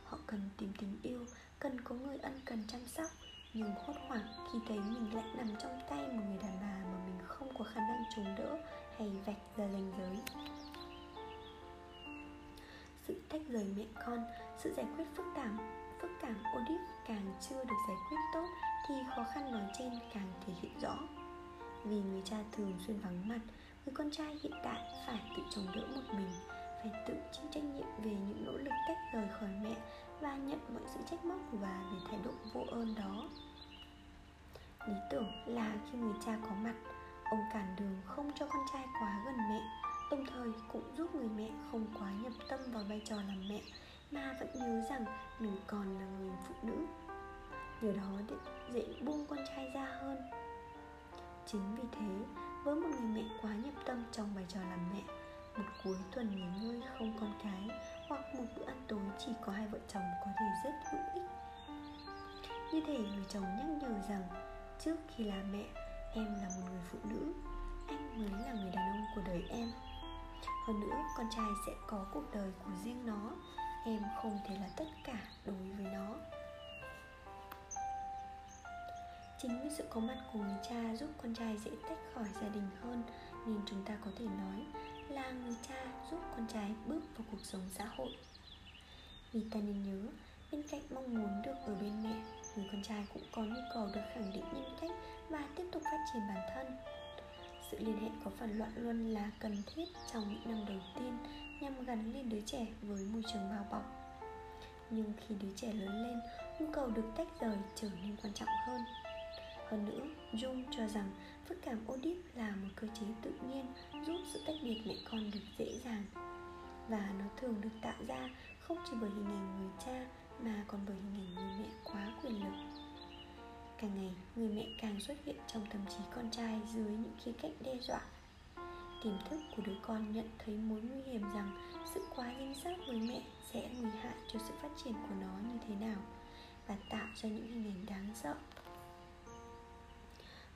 Họ cần tìm tình yêu, cần có người ân cần chăm sóc, nhưng hốt hoảng khi thấy mình lại nằm trong tay một người đàn bà mà mình không có khả năng chống đỡ hay vạch ra ranh giới. Sự tách rời mẹ con, sự giải quyết phức tạp, phức cảm Odip càng chưa được giải quyết tốt thì khó khăn nói trên càng thể hiện rõ. Vì người cha thường xuyên vắng mặt, người con trai hiện tại phải tự chống đỡ một mình, phải tự chịu trách nhiệm về những nỗ lực tách rời khỏi mẹ và nhận mọi sự trách móc của bà về thái độ vô ơn đó. Lý tưởng là khi người cha có mặt, ông cản đường không cho con trai quá gần mẹ, đồng thời cũng giúp người mẹ không quá nhập tâm vào vai trò làm mẹ, mà vẫn nhớ rằng mình còn là người phụ nữ. Nhờ đó để dễ buông con trai ra hơn. Chính vì thế với một người mẹ quá nhập tâm trong bài trò làm mẹ, một cuối tuần nghỉ ngơi không con cái hoặc một bữa ăn tối chỉ có hai vợ chồng có thể rất hữu ích. Như thể người chồng nhắc nhở rằng, trước khi là mẹ, em là một người phụ nữ, anh mới là người đàn ông của đời em. Hơn nữa, con trai sẽ có cuộc đời của riêng nó, em không thể là tất cả đối với nó chính sự có mặt của người cha giúp con trai dễ tách khỏi gia đình hơn nên chúng ta có thể nói là người cha giúp con trai bước vào cuộc sống xã hội. Vì ta nên nhớ, bên cạnh mong muốn được ở bên mẹ, người con trai cũng có nhu cầu được khẳng định nhân cách và tiếp tục phát triển bản thân. Sự liên hệ có phần loạn luân là cần thiết trong những năm đầu tiên nhằm gắn lên đứa trẻ với môi trường bao bọc. Nhưng khi đứa trẻ lớn lên, nhu cầu được tách rời trở nên quan trọng hơn hơn nữa, Jung cho rằng phức cảm Oedip là một cơ chế tự nhiên giúp sự tách biệt mẹ con được dễ dàng. Và nó thường được tạo ra không chỉ bởi hình ảnh người cha mà còn bởi hình ảnh người mẹ quá quyền lực. Càng ngày, người mẹ càng xuất hiện trong tâm trí con trai dưới những khía cạnh đe dọa. Tiềm thức của đứa con nhận thấy mối nguy hiểm rằng sự quá dính sát với mẹ sẽ nguy hại cho sự phát triển của nó như thế nào và tạo ra những hình ảnh đáng sợ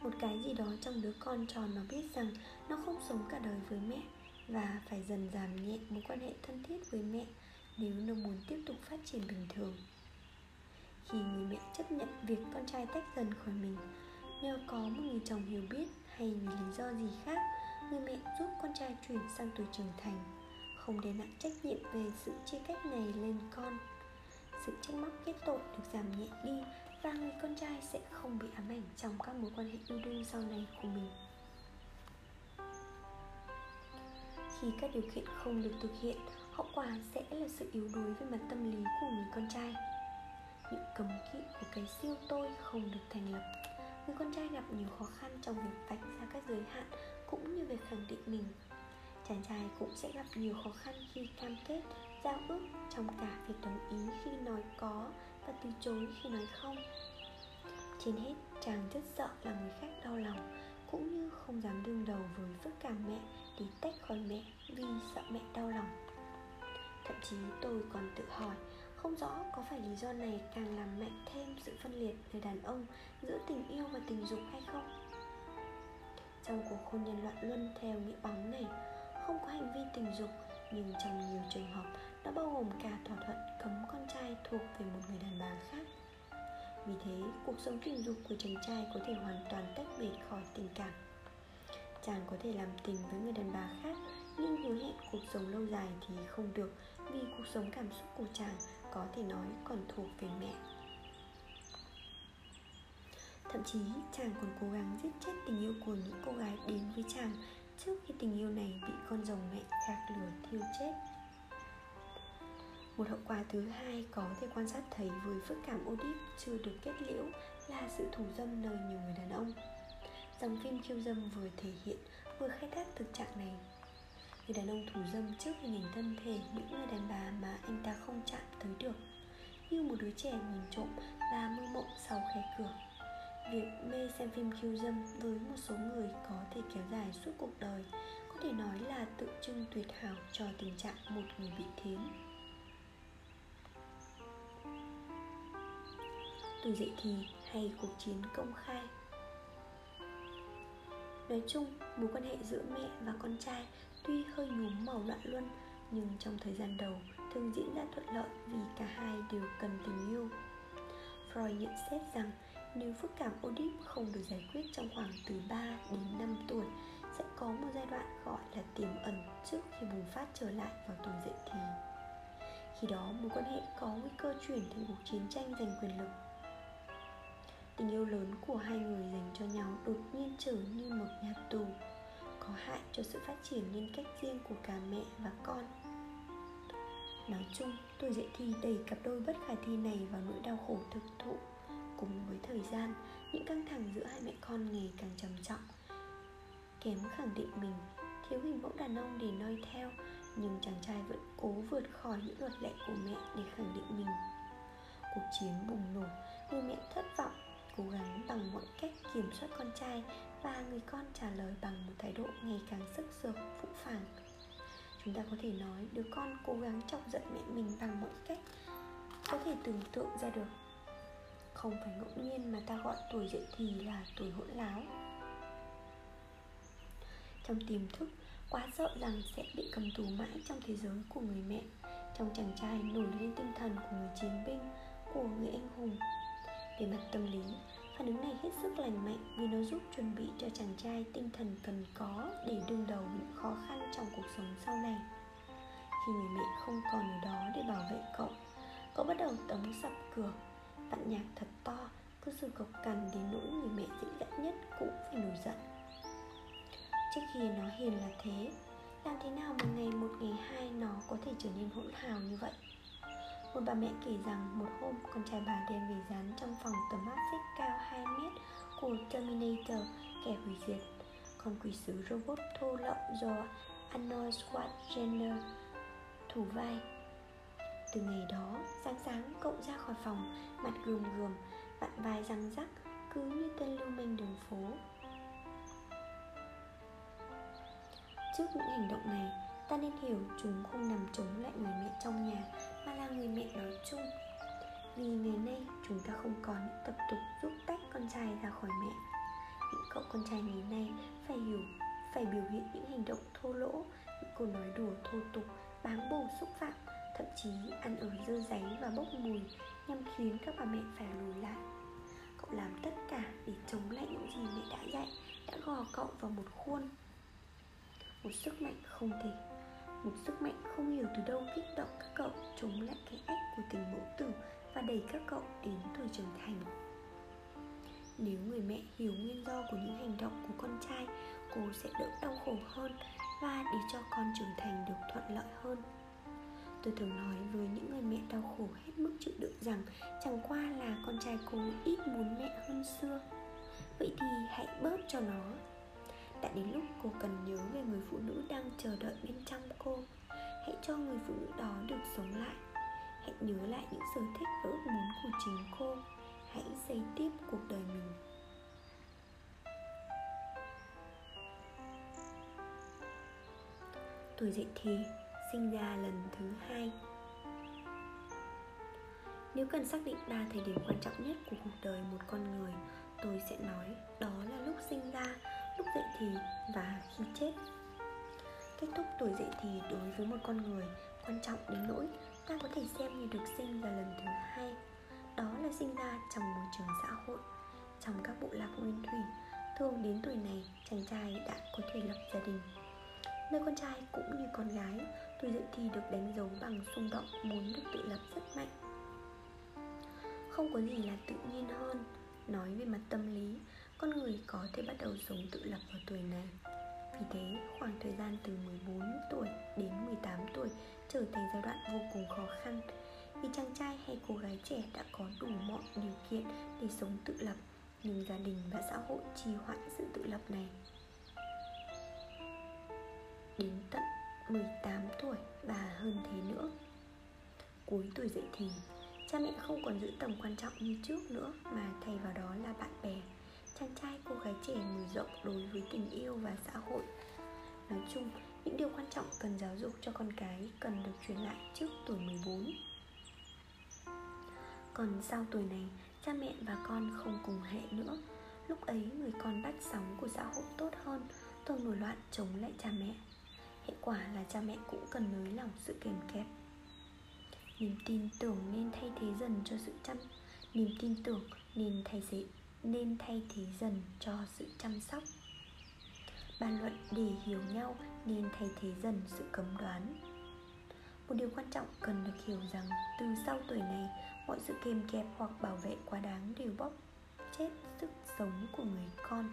một cái gì đó trong đứa con tròn nó biết rằng nó không sống cả đời với mẹ và phải dần giảm nhẹ mối quan hệ thân thiết với mẹ nếu nó muốn tiếp tục phát triển bình thường. Khi người mẹ chấp nhận việc con trai tách dần khỏi mình, nhờ có một người chồng hiểu biết hay vì lý do gì khác, người mẹ giúp con trai chuyển sang tuổi trưởng thành. Không để nặng trách nhiệm về sự chia cách này lên con, sự trách móc kết tội được giảm nhẹ đi và người con trai sẽ không bị ám ảnh trong các mối quan hệ yêu đương sau này của mình. Khi các điều kiện không được thực hiện, hậu quả sẽ là sự yếu đuối về mặt tâm lý của người con trai. Những cấm kỵ của cái siêu tôi không được thành lập. Người con trai gặp nhiều khó khăn trong việc vạch ra các giới hạn cũng như việc khẳng định mình. Chàng trai cũng sẽ gặp nhiều khó khăn khi cam kết, giao ước trong cả việc đồng ý khi nói có và từ chối khi nói không. Trên hết, chàng rất sợ là người khác đau lòng, cũng như không dám đương đầu với phức cảm mẹ để tách khỏi mẹ vì sợ mẹ đau lòng. Thậm chí tôi còn tự hỏi, không rõ có phải lý do này càng làm mạnh thêm sự phân liệt người đàn ông giữa tình yêu và tình dục hay không? Trong cuộc hôn nhân loạn luân theo nghĩa bóng này, không có hành vi tình dục, nhưng trong nhiều trường hợp đã bao gồm cả thỏa thuận cấm con trai thuộc về một người đàn bà khác. Vì thế, cuộc sống tình dục của chàng trai có thể hoàn toàn tách biệt khỏi tình cảm. Chàng có thể làm tình với người đàn bà khác, nhưng hứa hẹn cuộc sống lâu dài thì không được, vì cuộc sống cảm xúc của chàng có thể nói còn thuộc về mẹ. Thậm chí, chàng còn cố gắng giết chết tình yêu của những cô gái đến với chàng trước khi tình yêu này bị con rồng mẹ gạt lửa thiêu chết một hậu quả thứ hai có thể quan sát thấy với phức cảm Oedip chưa được kết liễu là sự thủ dâm nơi nhiều người đàn ông. Dòng phim khiêu dâm vừa thể hiện, vừa khai thác thực trạng này. Người đàn ông thủ dâm trước hình ảnh thân thể những người đàn bà mà anh ta không chạm tới được Như một đứa trẻ nhìn trộm và mơ mộng sau khe cửa Việc mê xem phim khiêu dâm với một số người có thể kéo dài suốt cuộc đời Có thể nói là tượng trưng tuyệt hảo cho tình trạng một người bị thiến tuổi dậy thì hay cuộc chiến công khai Nói chung, mối quan hệ giữa mẹ và con trai tuy hơi nhuốm màu loạn luân nhưng trong thời gian đầu thường diễn ra thuận lợi vì cả hai đều cần tình yêu. Freud nhận xét rằng nếu phức cảm Oedip không được giải quyết trong khoảng từ 3 đến 5 tuổi sẽ có một giai đoạn gọi là tiềm ẩn trước khi bùng phát trở lại vào tuổi dậy thì. Khi đó mối quan hệ có nguy cơ chuyển thành cuộc chiến tranh giành quyền lực tình yêu lớn của hai người dành cho nhau đột nhiên trở như một nhà tù có hại cho sự phát triển nhân cách riêng của cả mẹ và con. Nói chung, tuổi dậy thì đẩy cặp đôi bất khả thi này vào nỗi đau khổ thực thụ. Cùng với thời gian, những căng thẳng giữa hai mẹ con ngày càng trầm trọng. Kém khẳng định mình, thiếu hình mẫu đàn ông để noi theo Nhưng chàng trai vẫn cố vượt khỏi những luật lệ của mẹ để khẳng định mình. Cuộc chiến bùng nổ, người mẹ thất vọng Cố gắng bằng mọi cách kiểm soát con trai Và người con trả lời bằng một thái độ ngày càng sức sược, phụ phàng. Chúng ta có thể nói đứa con cố gắng chọc giận mẹ mình bằng mọi cách có thể tưởng tượng ra được. Không phải ngẫu nhiên mà ta gọi tuổi dậy thì là tuổi hỗn láo. Trong tiềm thức quá sợ rằng sẽ bị cầm tù mãi trong thế giới của người mẹ trong chàng trai nổi lên tinh thần của người chiến binh của người anh hùng về mặt tâm lý Phản ứng này hết sức lành mạnh vì nó giúp chuẩn bị cho chàng trai tinh thần cần có để đương đầu những khó khăn trong cuộc sống sau này. Khi người mẹ không còn ở đó để bảo vệ cậu, cậu bắt đầu tống sập cửa, vặn nhạc thật to, cứ sự cộc cằn đến nỗi người mẹ dễ dãi nhất cũng phải nổi giận. Trước khi nó hiền là thế, làm thế nào một ngày một ngày hai nó có thể trở nên hỗn hào như vậy? Một bà mẹ kể rằng một hôm con trai bà đem về dán trong phòng tấm áp phích cao 2 mét của Terminator kẻ hủy diệt. Con quỷ sứ robot thô lậu do Arnold Schwarzenegger thủ vai. Từ ngày đó, sáng sáng cậu ra khỏi phòng, mặt gườm gườm, vặn vai răng rắc, cứ như tên lưu manh đường phố. Trước những hành động này, ta nên hiểu chúng không nằm chống lại người mẹ trong nhà mà là người mẹ nói chung. Vì ngày nay chúng ta không còn những tập tục giúp tách con trai ra khỏi mẹ. Những cậu con trai ngày nay phải hiểu, phải biểu hiện những hành động thô lỗ, những câu nói đùa thô tục, báng bổ xúc phạm, thậm chí ăn ở dơ giấy và bốc mùi nhằm khiến các bà mẹ phải lùi lại. Cậu làm tất cả để chống lại những gì mẹ đã dạy, đã gò cậu vào một khuôn. Một sức mạnh không thể một sức mạnh không hiểu từ đâu kích động các cậu chống lại cái ách của tình mẫu tử và đẩy các cậu đến tuổi trưởng thành. Nếu người mẹ hiểu nguyên do của những hành động của con trai, cô sẽ đỡ đau khổ hơn và để cho con trưởng thành được thuận lợi hơn. Tôi thường nói với những người mẹ đau khổ hết mức chịu đựng rằng chẳng qua là con trai cô ít muốn mẹ hơn xưa. Vậy thì hãy bớt cho nó đã đến lúc cô cần nhớ về người phụ nữ đang chờ đợi bên trong cô. Hãy cho người phụ nữ đó được sống lại. Hãy nhớ lại những sở thích và ước muốn của chính cô. Hãy xây tiếp cuộc đời mình. Tuổi dậy thì sinh ra lần thứ hai. Nếu cần xác định ba thời điểm quan trọng nhất của cuộc đời một con người, tôi sẽ nói, đó là lúc sinh ra lúc dậy thì và khi chết. Kết thúc tuổi dậy thì đối với một con người quan trọng đến nỗi ta có thể xem như được sinh ra lần thứ hai. Đó là sinh ra trong môi trường xã hội, trong các bộ lạc nguyên thủy. Thường đến tuổi này, chàng trai đã có thể lập gia đình. Nơi con trai cũng như con gái, tuổi dậy thì được đánh dấu bằng xung động muốn được tự lập rất mạnh. Không có gì là tự nhiên hơn, nói về mặt tâm lý con người có thể bắt đầu sống tự lập vào tuổi này. Vì thế, khoảng thời gian từ 14 tuổi đến 18 tuổi trở thành giai đoạn vô cùng khó khăn. Vì chàng trai hay cô gái trẻ đã có đủ mọi điều kiện để sống tự lập, nhưng gia đình và xã hội trì hoãn sự tự lập này. Đến tận 18 tuổi và hơn thế nữa. Cuối tuổi dậy thì, cha mẹ không còn giữ tầm quan trọng như trước nữa mà thay vào đó là bạn bè chàng trai cô gái trẻ mở rộng đối với tình yêu và xã hội. Nói chung, những điều quan trọng cần giáo dục cho con cái cần được truyền lại trước tuổi 14 còn sau tuổi này, cha mẹ và con không cùng hệ nữa. Lúc ấy, người con bắt sóng của xã hội tốt hơn thường nổi loạn chống lại cha mẹ. Hệ quả là cha mẹ cũng cần nới lỏng sự kèm kẹp. Niềm tin tưởng nên thay thế dần cho sự chăm. Niềm tin tưởng nên thay thế nên thay thế dần cho sự chăm sóc. Bàn luận để hiểu nhau nên thay thế dần sự cấm đoán. Một điều quan trọng cần được hiểu rằng từ sau tuổi này, mọi sự kềm kẹp hoặc bảo vệ quá đáng đều bóp chết sức sống của người con.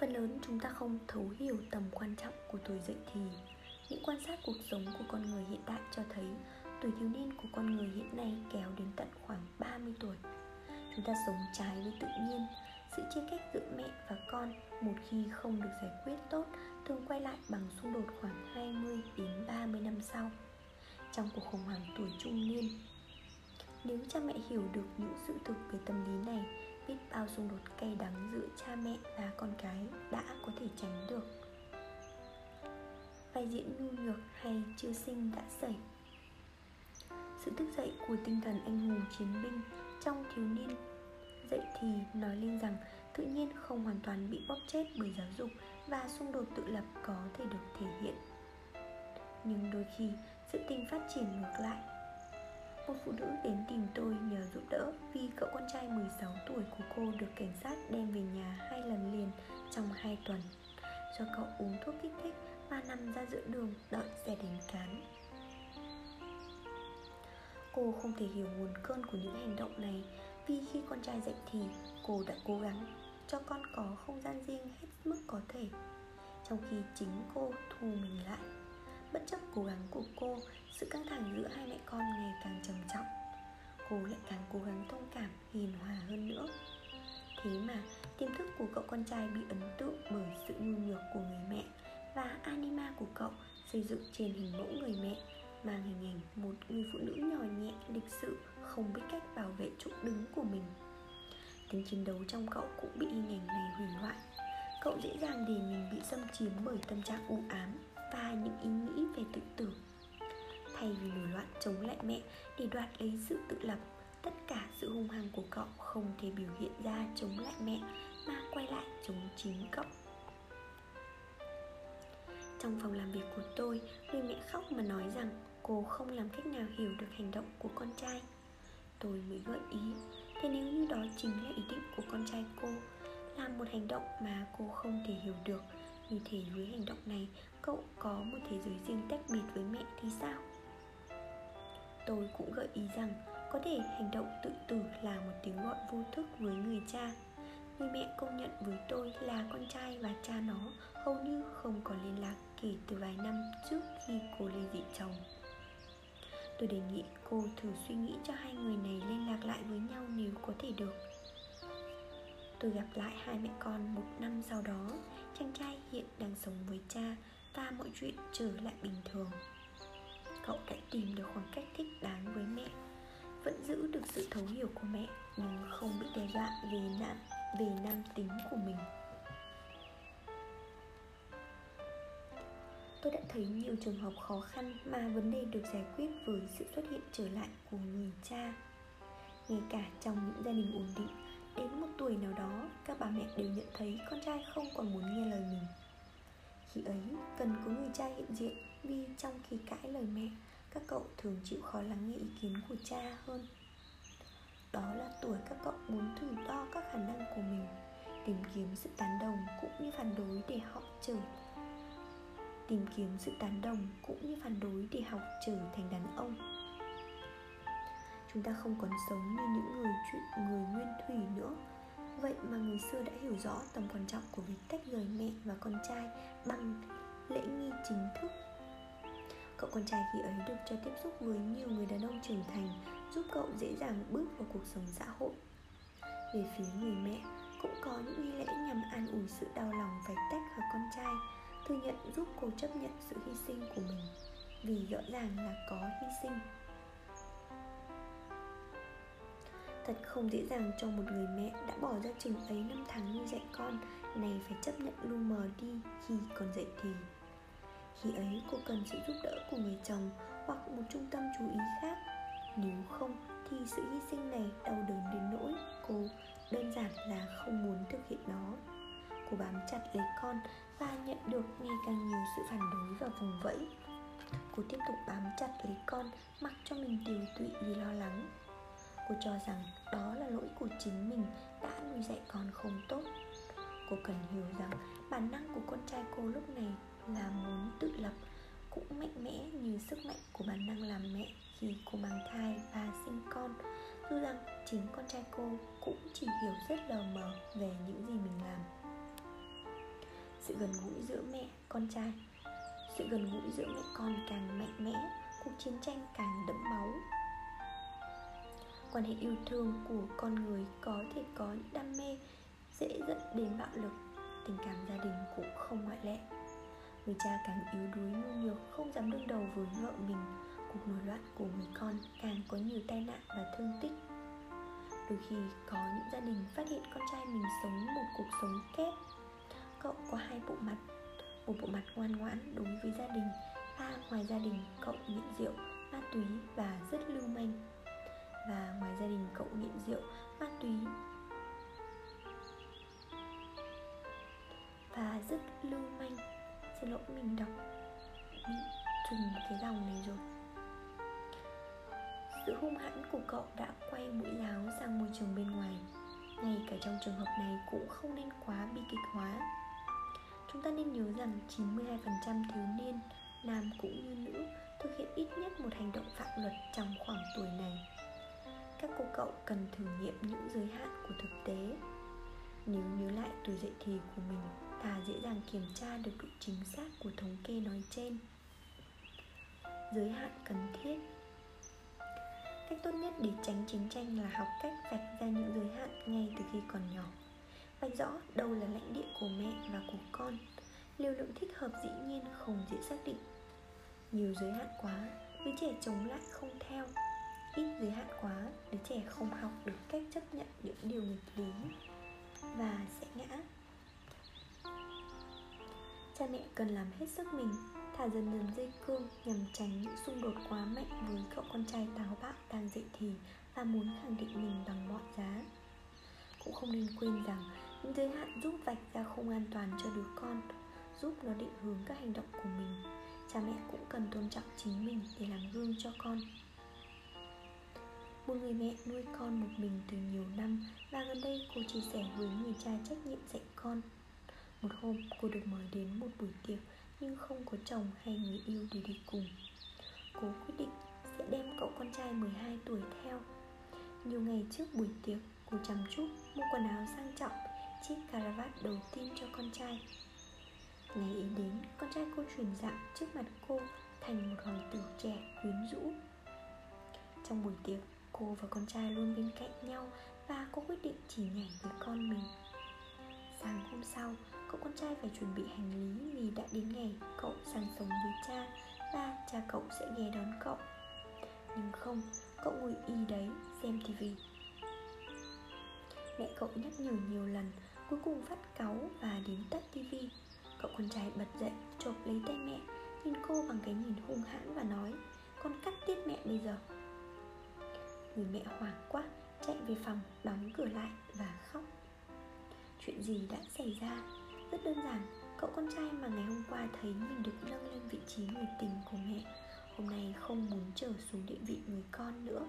Phần lớn chúng ta không thấu hiểu tầm quan trọng của tuổi dậy thì. Những quan sát cuộc sống của con người hiện đại cho thấy tuổi thiếu niên của con người hiện nay kéo đến tận khoảng 30 tuổi. Chúng ta sống trái với tự nhiên, sự chia cách giữa mẹ và con một khi không được giải quyết tốt thường quay lại bằng xung đột khoảng 20 đến 30 năm sau. Trong cuộc khủng hoảng tuổi trung niên, nếu cha mẹ hiểu được những sự thực về tâm lý này, biết bao xung đột cay đắng giữa cha mẹ và con cái đã có thể tránh được. Vai diễn nhu nhược hay chưa sinh đã xảy sự thức dậy của tinh thần anh hùng chiến binh trong thiếu niên dậy thì nói lên rằng tự nhiên không hoàn toàn bị bóp chết bởi giáo dục và xung đột tự lập có thể được thể hiện. Nhưng đôi khi, sự tình phát triển ngược lại. Một phụ nữ đến tìm tôi nhờ giúp đỡ vì cậu con trai 16 tuổi của cô được cảnh sát đem về nhà hai lần liền trong hai tuần. Do cậu uống thuốc kích thích và nằm ra giữa đường, đợi xe đến cán. Cô không thể hiểu nguồn cơn của những hành động này Vì khi con trai dậy thì cô đã cố gắng cho con có không gian riêng hết mức có thể. Trong khi chính cô thu mình lại Bất chấp cố gắng của cô Sự căng thẳng giữa hai mẹ con ngày càng trầm trọng. Cô lại càng cố gắng thông cảm, hiền hòa hơn nữa. Thế mà tiềm thức của cậu con trai bị ấn tượng bởi sự nhu nhược của người mẹ Và anima của cậu xây dựng trên hình mẫu người mẹ mang hình ảnh một người phụ nữ nhỏ nhẹ lịch sự, không biết cách bảo vệ chỗ đứng của mình. Tính chiến đấu trong cậu cũng bị hình ảnh này hủy hoại. Cậu dễ dàng để mình bị xâm chiếm bởi tâm trạng u ám và những ý nghĩ về tự tử. Thay vì nổi loạn chống lại mẹ để đoạt lấy sự tự lập, tất cả sự hung hăng của cậu không thể biểu hiện ra chống lại mẹ mà quay lại chống chính cậu trong phòng làm việc của tôi, người mẹ khóc mà nói rằng cô không làm cách nào hiểu được hành động của con trai. Tôi mới gợi ý, thế nếu như đó chính là ý định của con trai cô, làm một hành động mà cô không thể hiểu được, như thể với hành động này, cậu có một thế giới riêng tách biệt với mẹ thì sao? Tôi cũng gợi ý rằng có thể hành động tự tử là một tiếng gọi vô thức với người cha. Người mẹ công nhận với tôi là con trai và cha nó hầu như không có liên lạc kể từ vài năm trước khi cô ly dị chồng. Tôi đề nghị cô thử suy nghĩ cho hai người này liên lạc lại với nhau nếu có thể được. Tôi gặp lại hai mẹ con một năm sau đó, Chàng trai hiện đang sống với cha Và mọi chuyện trở lại bình thường. Cậu đã tìm được khoảng cách thích đáng với mẹ, Vẫn giữ được sự thấu hiểu của mẹ Nhưng không bị đe dọa về nạn, về nam tính của mình. Tôi đã thấy nhiều trường hợp khó khăn mà vấn đề được giải quyết với sự xuất hiện trở lại của người cha. Ngay cả trong những gia đình ổn định, đến một tuổi nào đó, các bà mẹ đều nhận thấy con trai không còn muốn nghe lời mình. Khi ấy, cần có người cha hiện diện vì trong khi cãi lời mẹ, các cậu thường chịu khó lắng nghe ý kiến của cha hơn. Đó là tuổi các cậu muốn thử đo các khả năng của mình, tìm kiếm sự tán đồng cũng như phản đối để họ trở tìm kiếm sự tán đồng cũng như phản đối để học trở thành đàn ông. Chúng ta không còn sống như những người chuyện, người nguyên thủy nữa. Vậy mà người xưa đã hiểu rõ tầm quan trọng của việc tách rời mẹ và con trai bằng lễ nghi chính thức. Cậu con trai khi ấy được cho tiếp xúc với nhiều người đàn ông trưởng thành, giúp cậu dễ dàng bước vào cuộc sống xã hội. Về phía người mẹ, cũng có những nghi lễ nhằm an ủi sự đau lòng phải tách khỏi con trai thừa nhận giúp cô chấp nhận sự hy sinh của mình, vì rõ ràng là có hy sinh. Thật không dễ dàng cho một người mẹ đã bỏ ra chừng ấy năm tháng nuôi dạy con, này phải chấp nhận lu mờ đi khi còn dậy thì. Khi ấy cô cần sự giúp đỡ của người chồng hoặc một trung tâm chú ý khác. Nếu không thì sự hy sinh này đau đớn đến nỗi cô đơn giản là không muốn thực hiện nó. Cô bám chặt lấy con và nhận được ngày càng nhiều sự phản đối và vùng vẫy. Cô tiếp tục bám chặt lấy con, mặc cho mình tiều tụy vì lo lắng. Cô cho rằng đó là lỗi của chính mình, đã nuôi dạy con không tốt. Cô cần hiểu rằng bản năng của con trai cô lúc này là muốn tự lập, cũng mạnh mẽ như sức mạnh của bản năng làm mẹ khi cô mang thai và sinh con. Dù rằng chính con trai cô cũng chỉ hiểu rất lờ mờ về những gì mình làm sự gần gũi giữa mẹ, con trai. Sự gần gũi giữa mẹ con càng mạnh mẽ, cuộc chiến tranh càng đẫm máu. Quan hệ yêu thương của con người có thể có những đam mê dễ dẫn đến bạo lực, tình cảm gia đình cũng không ngoại lệ. Người cha càng yếu đuối nhu nhược, không dám đương đầu với vợ mình, cuộc nổi loạn của người con càng có nhiều tai nạn và thương tích. Đôi khi có những gia đình phát hiện con trai mình sống một cuộc sống kép cậu có hai bộ mặt, một bộ mặt ngoan ngoãn đối với gia đình, và ngoài gia đình cậu nghiện rượu, ma túy và rất lưu manh. Và ngoài gia đình cậu nghiện rượu, ma túy và rất lưu manh. Xin lỗi, mình đọc bị trùng cái dòng này rồi. Sự hung hãn của cậu đã quay mũi giáo sang môi trường bên ngoài. Ngay cả trong trường hợp này cũng không nên quá bi kịch hóa chúng ta nên nhớ rằng 92% thiếu niên, nam cũng như nữ, thực hiện ít nhất một hành động phạm luật trong khoảng tuổi này. Các cô cậu cần thử nghiệm những giới hạn của thực tế. Nếu nhớ lại tuổi dậy thì của mình, ta dễ dàng kiểm tra được độ chính xác của thống kê nói trên. Giới hạn cần thiết. Cách tốt nhất để tránh chiến tranh là học cách vạch ra những giới hạn ngay từ khi còn nhỏ vạch rõ, đâu là lãnh địa của mẹ và của con. Liều lượng thích hợp dĩ nhiên không dễ xác định. Nhiều giới hạn quá, đứa trẻ chống lại không theo. Ít giới hạn quá, đứa trẻ không học được cách chấp nhận những điều nghịch lý và sẽ ngã. Cha mẹ cần làm hết sức mình, thả dần dần dây cương nhằm tránh những xung đột quá mạnh với cậu con trai táo bạo đang dậy thì và muốn khẳng định mình bằng mọi giá. Cũng không nên quên rằng giới hạn giúp vạch ra không an toàn cho đứa con giúp nó định hướng các hành động của mình. Cha mẹ cũng cần tôn trọng chính mình để làm gương cho con. Một người mẹ nuôi con một mình từ nhiều năm và gần đây cô chia sẻ với người cha trách nhiệm dạy con. Một hôm cô được mời đến một buổi tiệc nhưng không có chồng hay người yêu để đi cùng. Cô quyết định sẽ đem cậu con trai 12 tuổi theo. Nhiều ngày trước buổi tiệc, cô chăm chút mua quần áo sang trọng Chiếc caravat đầu tiên cho con trai. Ngày ấy đến, con trai cô chuyển dạng trước mặt cô thành một hoàng tử trẻ quyến rũ. Trong buổi tiệc, cô và con trai luôn bên cạnh nhau Và cô quyết định chỉ nhảy với con mình. Sáng hôm sau, cậu con trai phải chuẩn bị hành lý vì đã đến ngày cậu sang sống với cha và cha cậu sẽ ghé đón cậu. Nhưng không cậu ngồi y đấy xem tivi mẹ cậu nhắc nhở nhiều lần cuối cùng phát cáu và đến tắt tivi cậu con trai bật dậy, chộp lấy tay mẹ, nhìn cô bằng cái nhìn hung hãn và nói, con cắt tiết mẹ bây giờ. Người mẹ hoảng quá, chạy về phòng, đóng cửa lại và khóc. Chuyện gì đã xảy ra? Rất đơn giản, cậu con trai mà ngày hôm qua thấy mình được nâng lên vị trí người tình của mẹ, hôm nay không muốn trở xuống địa vị người con nữa.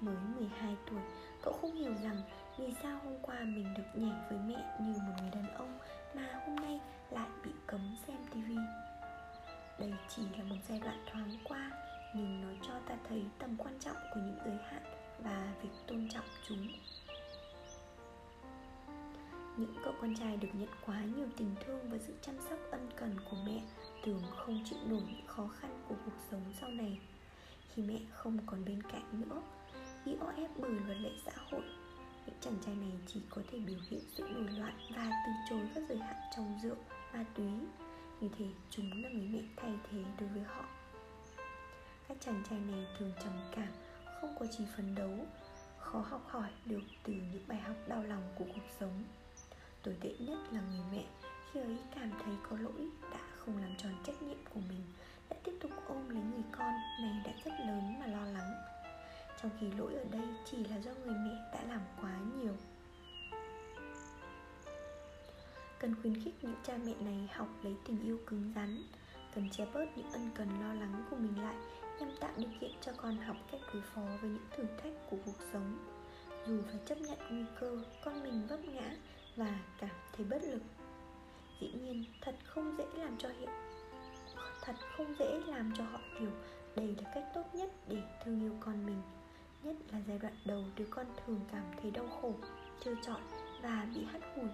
Mới 12 tuổi, cậu không hiểu rằng vì sao hôm qua mình được nhảy với mẹ như một người đàn ông mà hôm nay lại bị cấm xem tivi đây chỉ là một giai đoạn thoáng qua, nhưng nó cho ta thấy tầm quan trọng của những giới hạn và việc tôn trọng chúng. Những cậu con trai được nhận quá nhiều tình thương và sự chăm sóc ân cần của mẹ thường không chịu nổi những khó khăn của cuộc sống sau này. Khi mẹ không còn bên cạnh nữa, bị o ép bởi luật lệ xã hội những chàng trai này chỉ có thể biểu hiện sự nổi loạn và từ chối các giới hạn trong rượu, ma túy. Như thế, chúng là người mẹ thay thế đối với họ. Các chàng trai này thường trầm cảm, không có chỉ phấn đấu, khó học hỏi được từ những bài học đau lòng của cuộc sống. Tồi tệ nhất là người mẹ, khi ấy cảm thấy có lỗi đã không làm tròn trách nhiệm của mình đã tiếp tục ôm lấy người con này đã rất lớn mà lo lắng trong khi lỗi ở đây chỉ là do người mẹ đã làm quá nhiều. Cần khuyến khích những cha mẹ này học lấy tình yêu cứng rắn, cần che bớt những ân cần lo lắng của mình lại nhằm tạo điều kiện cho con học cách đối phó với những thử thách của cuộc sống. Dù phải chấp nhận nguy cơ, con mình vấp ngã và cảm thấy bất lực. Dĩ nhiên, thật không dễ làm cho hiện thật không dễ làm cho họ hiểu đây là cách tốt nhất để thương yêu con mình nhất là giai đoạn đầu đứa con thường cảm thấy đau khổ, trơ trọi và bị hắt hủi.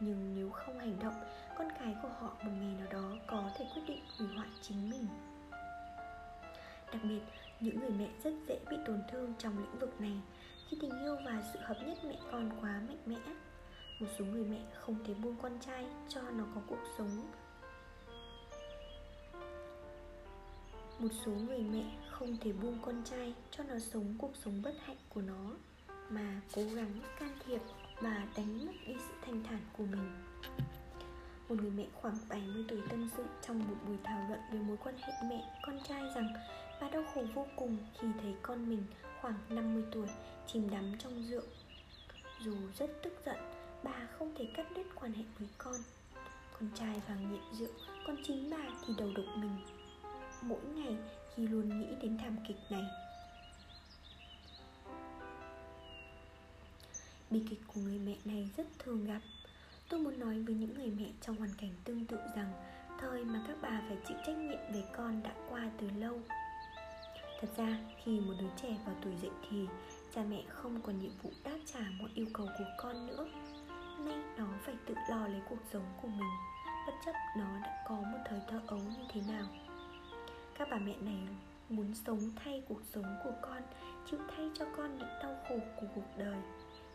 Nhưng nếu không hành động, con cái của họ một ngày nào đó có thể quyết định hủy hoại chính mình. Đặc biệt, những người mẹ rất dễ bị tổn thương trong lĩnh vực này. Khi tình yêu và sự hợp nhất mẹ con quá mạnh mẽ, một số người mẹ không thể buông con trai cho nó có cuộc sống. Một số người mẹ không thể buông con trai cho nó sống cuộc sống bất hạnh của nó, mà cố gắng can thiệp và đánh mất đi sự thanh thản của mình. Một người mẹ khoảng 70 tuổi tâm sự trong một buổi thảo luận về mối quan hệ mẹ con trai rằng bà đau khổ vô cùng khi thấy con mình khoảng 50 tuổi chìm đắm trong rượu. Dù rất tức giận, bà không thể cắt đứt quan hệ với con. Con trai vào nghiện rượu còn chính bà thì đầu độc mình mỗi ngày khi luôn nghĩ đến thảm kịch này. Bi kịch của người mẹ này rất thường gặp. Tôi muốn nói với những người mẹ trong hoàn cảnh tương tự rằng thời mà các bà phải chịu trách nhiệm về con đã qua từ lâu. Thật ra, khi một đứa trẻ vào tuổi dậy thì cha mẹ không còn nhiệm vụ đáp trả mọi yêu cầu của con nữa. Nay nó phải tự lo lấy cuộc sống của mình. Bất chấp nó đã có một thời thơ ấu như thế nào các bà mẹ này muốn sống thay cuộc sống của con, chịu thay cho con những đau khổ của cuộc đời.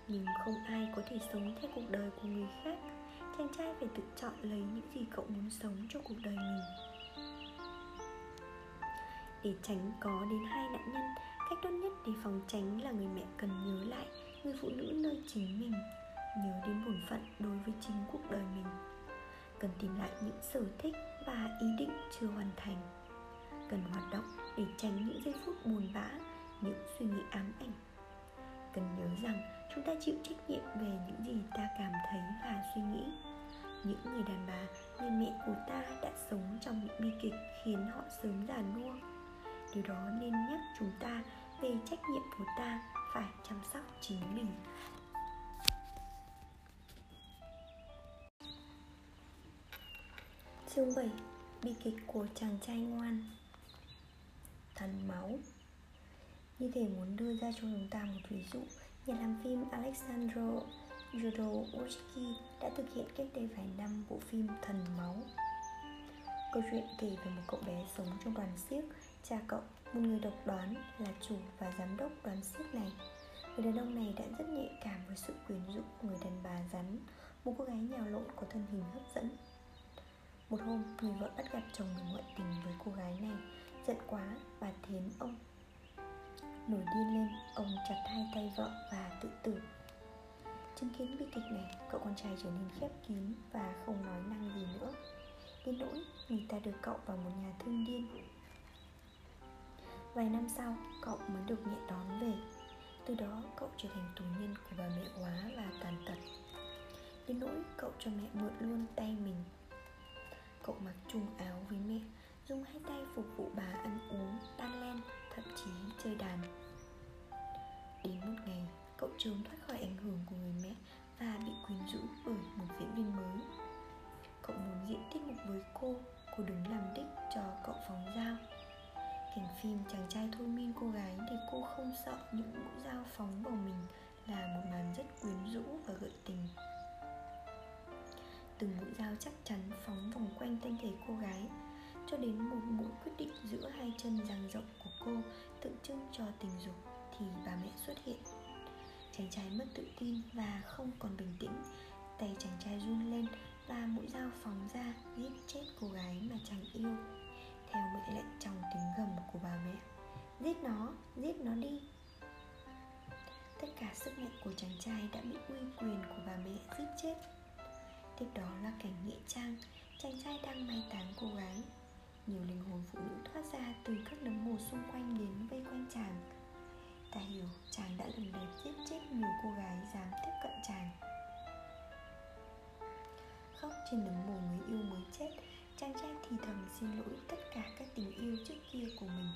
Nhưng không ai có thể sống theo cuộc đời của người khác. Chàng trai phải tự chọn lấy những gì cậu muốn sống cho cuộc đời mình. Để tránh có đến hai nạn nhân, cách tốt nhất để phòng tránh là người mẹ cần nhớ lại người phụ nữ nơi chính mình, nhớ đến bổn phận đối với chính cuộc đời mình. Cần tìm lại những sở thích và ý định chưa hoàn thành cần hoạt động để tránh những giây phút buồn bã, những suy nghĩ ám ảnh. Cần nhớ rằng chúng ta chịu trách nhiệm về những gì ta cảm thấy và suy nghĩ. Những người đàn bà, người mẹ của ta đã sống trong những bi kịch khiến họ sớm già nua. Điều đó nên nhắc chúng ta về trách nhiệm của ta phải chăm sóc chính mình. Chương 7 Bi kịch của chàng trai ngoan. Thần máu. Như thể muốn đưa ra cho chúng ta một ví dụ Nhà làm phim Alexandro Jodorowsky đã thực hiện cách đây vài năm bộ phim Thần Máu. Câu chuyện kể về một cậu bé sống trong đoàn siếc Cha cậu, một người độc đoán, là chủ và giám đốc đoàn siếc này. Người đàn ông này đã rất nhạy cảm với sự quyến rũ của người đàn bà rắn Một cô gái nhào lộn có thân hình hấp dẫn. Một hôm, người vợ bắt gặp chồng mình ngoại tình với cô gái này Giận quá, bà thiến ông. Nổi điên lên, ông chặt hai tay vợ và tự tử. Chứng kiến bi kịch này, cậu con trai trở nên khép kín và không nói năng gì nữa. Đến nỗi người ta đưa cậu vào một nhà thương điên. Vài năm sau, cậu mới được mẹ đón về. Từ đó cậu trở thành tù nhân của bà mẹ quá và tàn tật. Đến nỗi cậu cho mẹ mượn luôn tay mình. Cậu mặc chung áo với mẹ. Dùng hai tay phục vụ bà ăn uống, tan len, thậm chí chơi đàn. Đến một ngày, cậu trốn thoát khỏi ảnh hưởng của người mẹ Và bị quyến rũ bởi một diễn viên mới. Cậu muốn diễn tiết mục với cô Cô đứng làm đích cho cậu phóng dao. Cảnh phim chàng trai thôi miên cô gái để cô không sợ những mũi dao phóng vào mình Là một màn rất quyến rũ và gợi tình. Từng mũi dao chắc chắn phóng vòng quanh thân thể cô gái cho đến một mũi quyết định giữa hai chân dang rộng của cô tượng trưng cho tình dục thì bà mẹ xuất hiện. Chàng trai mất tự tin và không còn bình tĩnh. Tay chàng trai run lên và mũi dao phóng ra giết chết cô gái mà chàng yêu, theo mệnh lệnh trong tiếng gầm của bà mẹ. Giết nó giết nó đi. Tất cả sức mạnh của chàng trai đã bị uy quyền của bà mẹ giết chết. Tiếp đó là cảnh nghĩa trang. Chàng trai đang mai táng cô gái nhiều linh hồn phụ nữ thoát ra từ các nấm mồ xung quanh đến vây quanh chàng. Ta hiểu chàng đã lần lượt giết chết nhiều cô gái dám tiếp cận chàng. Khóc trên nấm mồ người yêu mới chết, chàng trai thì thầm xin lỗi tất cả các tình yêu trước kia của mình.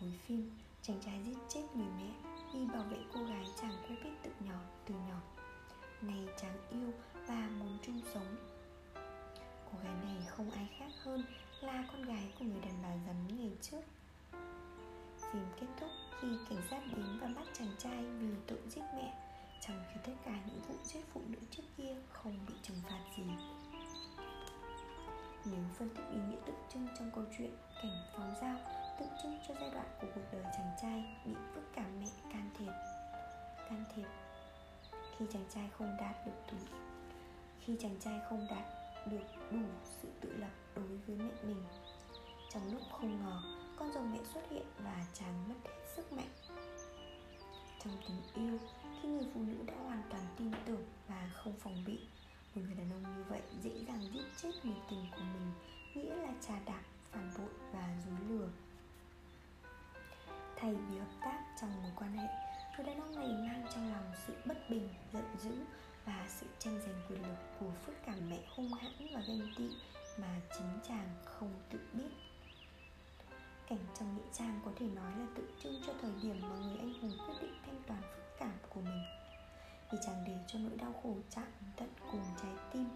Cuối phim, chàng trai giết chết người mẹ vì bảo vệ cô gái chàng quen biết tự nhỏ, từ nhỏ. Này chàng yêu và muốn chung sống cô gái này không ai khác hơn là con gái của người đàn bà rắn ngày trước. Phim kết thúc khi cảnh sát đến và bắt chàng trai vì tội giết mẹ, trong khi tất cả những vụ giết phụ nữ trước kia không bị trừng phạt gì. Nếu phân tích ý nghĩa tượng trưng trong câu chuyện cảnh phóng dao tượng trưng cho giai đoạn của cuộc đời chàng trai bị phức cảm mẹ can thiệp. Can thiệp khi chàng trai không đạt được tuổi. Khi chàng trai không đạt được đủ sự tự lập đối với mẹ mình. Trong lúc không ngờ, con rồng mẹ xuất hiện và chàng mất hết sức mạnh. Trong tình yêu, khi người phụ nữ đã hoàn toàn tin tưởng và không phòng bị, một người đàn ông như vậy dễ dàng giết chết người tình của mình, nghĩa là trà đạp, phản bội và dối lừa. Thay vì hợp tác trong mối quan hệ, người đàn ông này mang trong lòng sự bất bình, giận dữ và sự tranh giành quyền lực của phước cảm mẹ hung hãn và ganh tị mà chính chàng không tự biết. Cảnh trong nghĩa trang có thể nói là tượng trưng cho thời điểm mà người anh hùng quyết định thanh toán phức cảm của mình. Vì chàng để cho nỗi đau khổ chạm tận cùng trái tim,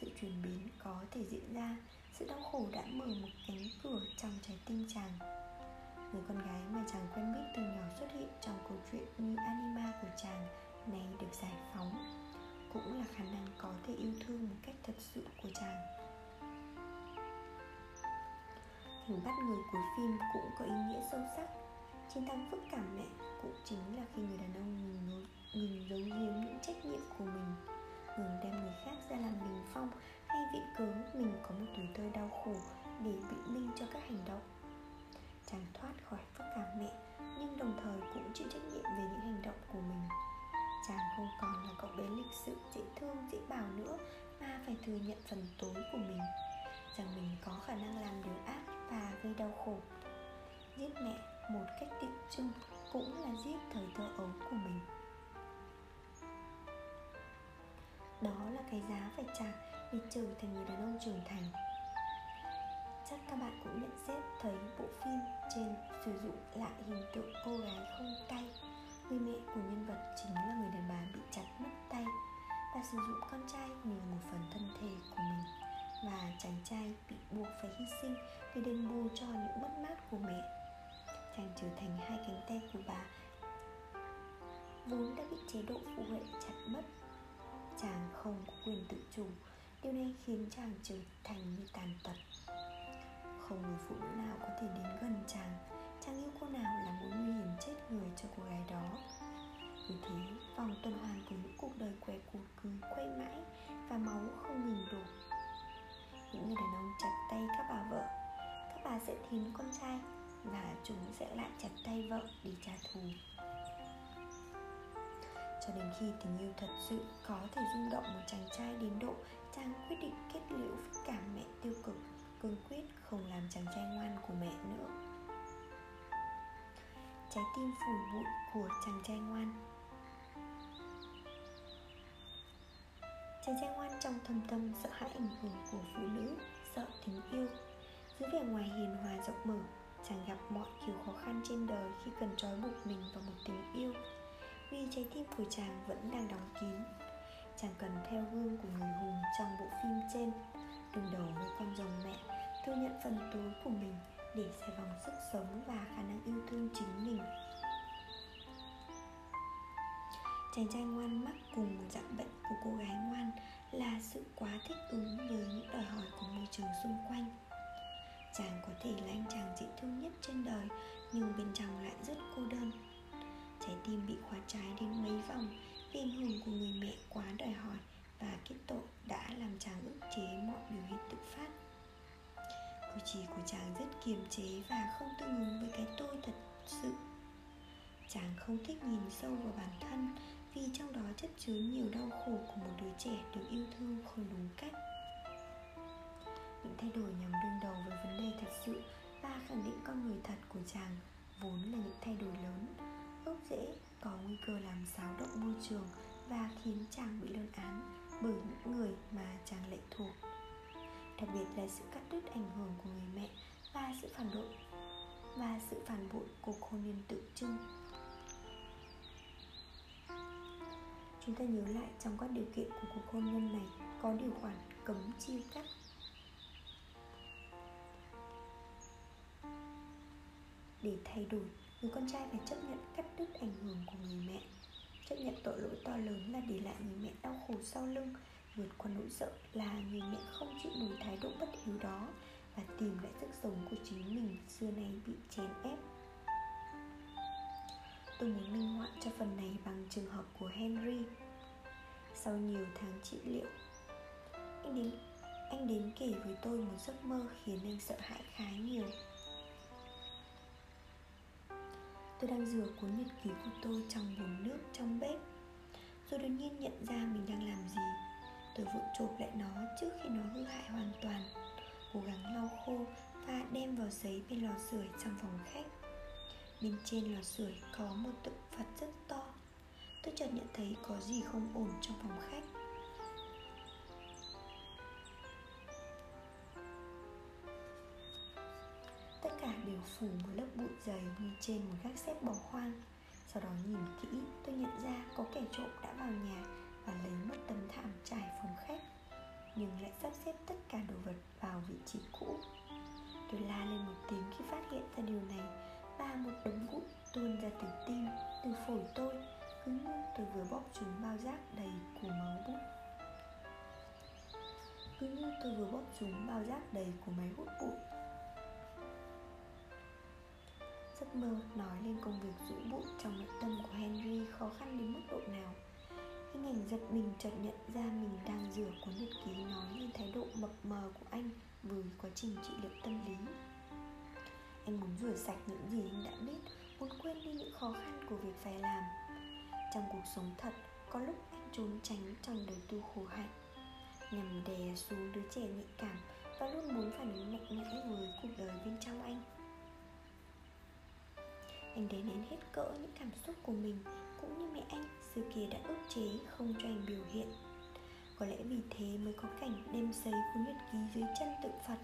sự chuyển biến có thể diễn ra, sự đau khổ đã mở một cánh cửa trong trái tim chàng. Người con gái mà chàng quen biết từ nhỏ xuất hiện trong câu chuyện như anima của chàng nay được giải phóng cũng là khả năng có thể yêu thương một cách thật sự của chàng. Hình bắt người cuối phim cũng có ý nghĩa sâu sắc. Chiến thắng phức cảm mẹ cũng chính là khi người đàn ông ngừng, ngừng giấu giếm những trách nhiệm của mình ngừng đem người khác ra làm bình phong hay viện cớ mình có một tuổi thơ đau khổ để biện minh cho các hành động. Chàng thoát khỏi phức cảm mẹ nhưng đồng thời cũng chịu trách nhiệm về những hành động của mình chàng không còn là cậu bé lịch sự, dễ thương, dễ bảo nữa, mà phải thừa nhận phần tối của mình. Rằng mình có khả năng làm điều ác và gây đau khổ. Giết mẹ một cách tượng chung cũng là giết thời thơ ấu của mình. Đó là cái giá phải trả để trở thành người đàn ông trưởng thành. Chắc các bạn cũng nhận xét thấy bộ phim trên sử dụng lại hình tượng cô gái không tay người mẹ của nhân vật sử dụng con trai như một phần thân thể của mình và chàng trai bị buộc phải hy sinh để đền bù cho những mất mát của mẹ. Chàng trở thành hai cánh tay của bà. Vốn đã bị chế độ phụ huệ chặt mất, chàng không có quyền tự chủ. Điều này khiến chàng trở thành như tàn tật. Không người phụ nữ nào có thể đến gần chàng. Chàng yêu cô nào là mối nguy hiểm chết người cho cô gái đó vì thế, vòng tuần hoàn của những cuộc đời què cụt cứ quay mãi và máu không ngừng đổ. Những người đàn ông chặt tay các bà vợ, các bà sẽ thiến con trai và chúng sẽ lại chặt tay vợ để trả thù. Cho đến khi tình yêu thật sự có thể rung động một chàng trai đến độ chàng quyết định kết liễu với cả mẹ tiêu cực, cương quyết không làm chàng trai ngoan của mẹ nữa. Trái tim phủ bụi của chàng trai ngoan chàng trai ngoan trong thâm tâm sợ hãi ảnh hưởng của phụ nữ, sợ tình yêu. Dưới vẻ ngoài hiền hòa rộng mở, chàng gặp mọi kiểu khó khăn trên đời khi cần trói buộc mình vào một tình yêu. Vì trái tim của chàng vẫn đang đóng kín, chàng cần theo gương của người hùng trong bộ phim trên. Đừng đầu với con rồng mẹ, thừa nhận phần tối của mình để xoay vòng sức sống và khả năng yêu thương chính mình chàng trai ngoan mắc cùng một dạng bệnh của cô gái ngoan là sự quá thích ứng với những đòi hỏi của môi trường xung quanh. Chàng có thể là anh chàng dễ thương nhất trên đời, nhưng bên trong lại rất cô đơn. Trái tim bị khóa trái đến mấy vòng vì ảnh hưởng của người mẹ quá đòi hỏi và kết tội đã làm chàng ức chế mọi biểu hiện tự phát. Cử chỉ của chàng rất kiềm chế và không tương ứng với cái tôi thật sự. Chàng không thích nhìn sâu vào bản thân vì trong đó chất chứa nhiều đau khổ của một đứa trẻ được yêu thương không đúng cách. Những thay đổi nhằm đương đầu với vấn đề thật sự và khẳng định con người thật của chàng vốn là những thay đổi lớn, gốc rễ, có nguy cơ làm xáo động môi trường và khiến chàng bị lên án bởi những người mà chàng lệ thuộc. Đặc biệt là sự cắt đứt ảnh hưởng của người mẹ và sự phản đối và sự phản bội của cô nhân tự trưng chúng ta nhớ lại trong các điều kiện của cuộc hôn nhân này, có điều khoản cấm chia cắt để thay đổi, người con trai phải chấp nhận cắt đứt ảnh hưởng của người mẹ. Chấp nhận tội lỗi to lớn là để lại người mẹ đau khổ sau lưng, vượt qua nỗi sợ là người mẹ không chịu nổi thái độ bất hiếu đó và tìm lại sức sống của chính mình xưa nay bị chèn ép tôi muốn minh họa cho phần này bằng trường hợp của henry. Sau nhiều tháng trị liệu, anh đến anh đến kể với tôi một giấc mơ khiến anh sợ hãi khá nhiều. Tôi đang rửa cuốn nhật ký của tôi trong bồn nước trong bếp. Rồi đột nhiên nhận ra mình đang làm gì. Tôi vội chộp lại nó trước khi nó hư hại hoàn toàn, cố gắng lau khô và đem vào giấy bên lò sưởi trong phòng khách bên trên lò sưởi có một tượng phật rất to. Tôi chợt nhận thấy có gì không ổn trong phòng khách. Tất cả đều phủ một lớp bụi dày như trên một gác xếp bỏ hoang sau đó nhìn kỹ, tôi nhận ra có kẻ trộm đã vào nhà và lấy mất tấm thảm trải phòng khách, nhưng lại sắp xếp tất cả đồ vật vào vị trí cũ. Tôi la lên một tiếng khi phát hiện ra điều này và một đống bụi tuôn ra từ tim từ phổi tôi cứ như tôi vừa bóp trúng bao rác đầy của máu bút. Cứ như tôi vừa bóp trúng bao rác đầy của máy hút bụi. Giấc mơ nói lên công việc rũ bụi trong nội tâm của henry khó khăn đến mức độ nào. Hình ảnh giật mình chợt nhận ra mình đang rửa cuốn nhật ký nói lên thái độ mập mờ của anh với quá trình trị liệu tâm lý anh muốn rửa sạch những gì anh đã biết, muốn quên đi những khó khăn của việc phải làm. Trong cuộc sống thật, có lúc anh trốn tránh trong đời tu khổ hạnh. Nhằm đè xuống đứa trẻ nhạy cảm và luôn muốn phản ứng mạnh mẽ với cuộc đời bên trong anh. Anh đè nén hết cỡ những cảm xúc của mình, cũng như mẹ anh xưa kia đã ức chế không cho anh biểu hiện. Có lẽ vì thế mới có cảnh đem giấy cuốn nhật ký dưới chân tự phật.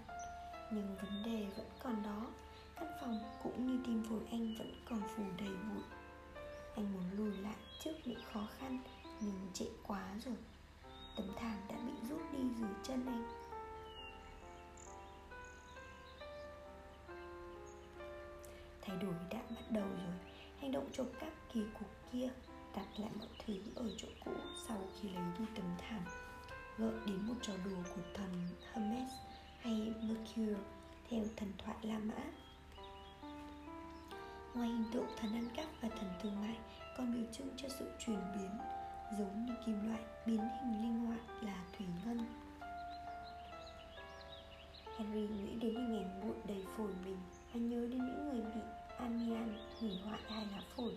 Nhưng vấn đề vẫn còn đó căn phòng cũng như tim phổi anh vẫn còn phủ đầy bụi. Anh muốn lùi lại trước những khó khăn, nhưng trễ quá rồi. Tấm thảm đã bị rút đi dưới chân anh. Thay đổi đã bắt đầu rồi. Hành động trộm cắp kỳ cục kia đặt lại mọi thứ ở chỗ cũ sau khi lấy đi tấm thảm. Gợi đến một trò đùa của thần Hermes hay Mercury theo thần thoại La Mã. Ngoài hình tượng thần ăn cắp và thần thương mại còn biểu trưng cho sự chuyển biến, giống như kim loại biến hình linh hoạt là thủy ngân. Henry nghĩ đến hình ảnh bụi đầy phổi mình và nhớ đến những người bị amian hủy hoại hai lá phổi,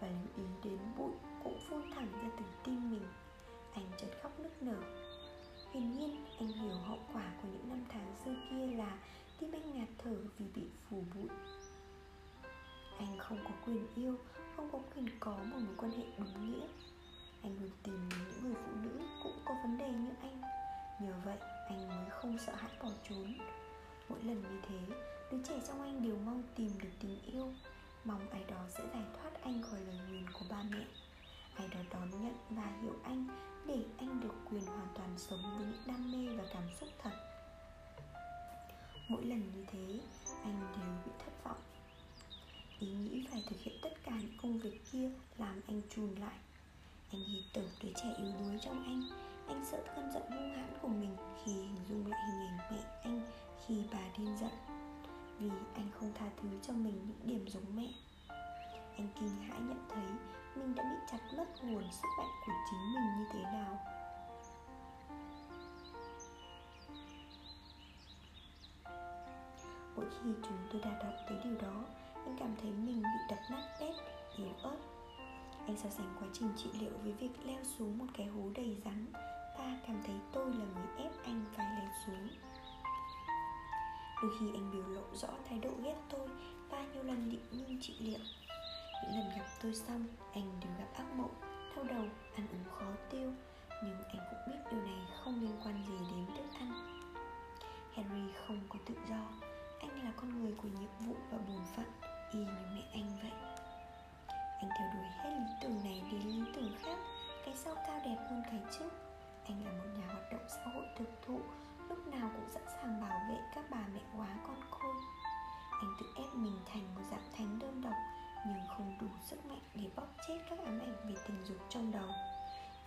và lưu ý đến bụi cũng phun thẳng ra từ tim mình. Anh chợt khóc nức nở. Hiển nhiên, anh hiểu hậu quả của những năm tháng xưa kia là tim anh ngạt thở vì bị phủ bụi anh không có quyền yêu, không có quyền có một mối quan hệ đúng nghĩa. Anh luôn tìm những người phụ nữ cũng có vấn đề như anh. Nhờ vậy, anh mới không sợ hãi bỏ trốn. Mỗi lần như thế, đứa trẻ trong anh đều mong tìm được tình yêu. Mong ai đó sẽ giải thoát anh khỏi lời nguyền của ba mẹ. Ai đó đón nhận và hiểu anh để anh được quyền hoàn toàn sống với những đam mê và cảm xúc thật. Mỗi lần như thế, anh đều bị thất vọng ý nghĩ phải thực hiện tất cả những công việc kia làm anh chùn lại. Anh hít tưởng đứa trẻ yếu đuối trong anh. Anh sợ cơn giận hung hãn của mình khi hình dung lại hình ảnh mẹ anh khi bà điên giận. Vì anh không tha thứ cho mình những điểm giống mẹ. Anh kinh hãi nhận thấy mình đã bị chặt mất nguồn sức mạnh của chính mình như thế nào. Mỗi khi chúng tôi đạt đọc tới điều đó cũng cảm thấy mình bị đập nát bét, yếu ớt. Anh so sánh quá trình trị liệu với việc leo xuống một cái hố đầy rắn ta cảm thấy tôi là người ép anh phải leo xuống. Đôi khi anh biểu lộ rõ thái độ ghét tôi và nhiều lần định ngưng trị liệu. Những lần gặp tôi xong anh đều gặp ác mộng đau đầu ăn uống khó tiêu nhưng anh cũng biết điều này không liên quan gì đến thức ăn. Henry không có tự do anh là con người của nhiệm vụ và bổn phận y như mẹ anh vậy. Anh theo đuổi hết lý tưởng này đến lý tưởng khác. Cái sau cao đẹp hơn cái trước. Anh là một nhà hoạt động xã hội thực thụ, lúc nào cũng sẵn sàng bảo vệ các bà mẹ quá con khôn. Anh tự ép mình thành một dạng thánh đơn độc, nhưng không đủ sức mạnh để bóp chết các ám ảnh về tình dục trong đầu.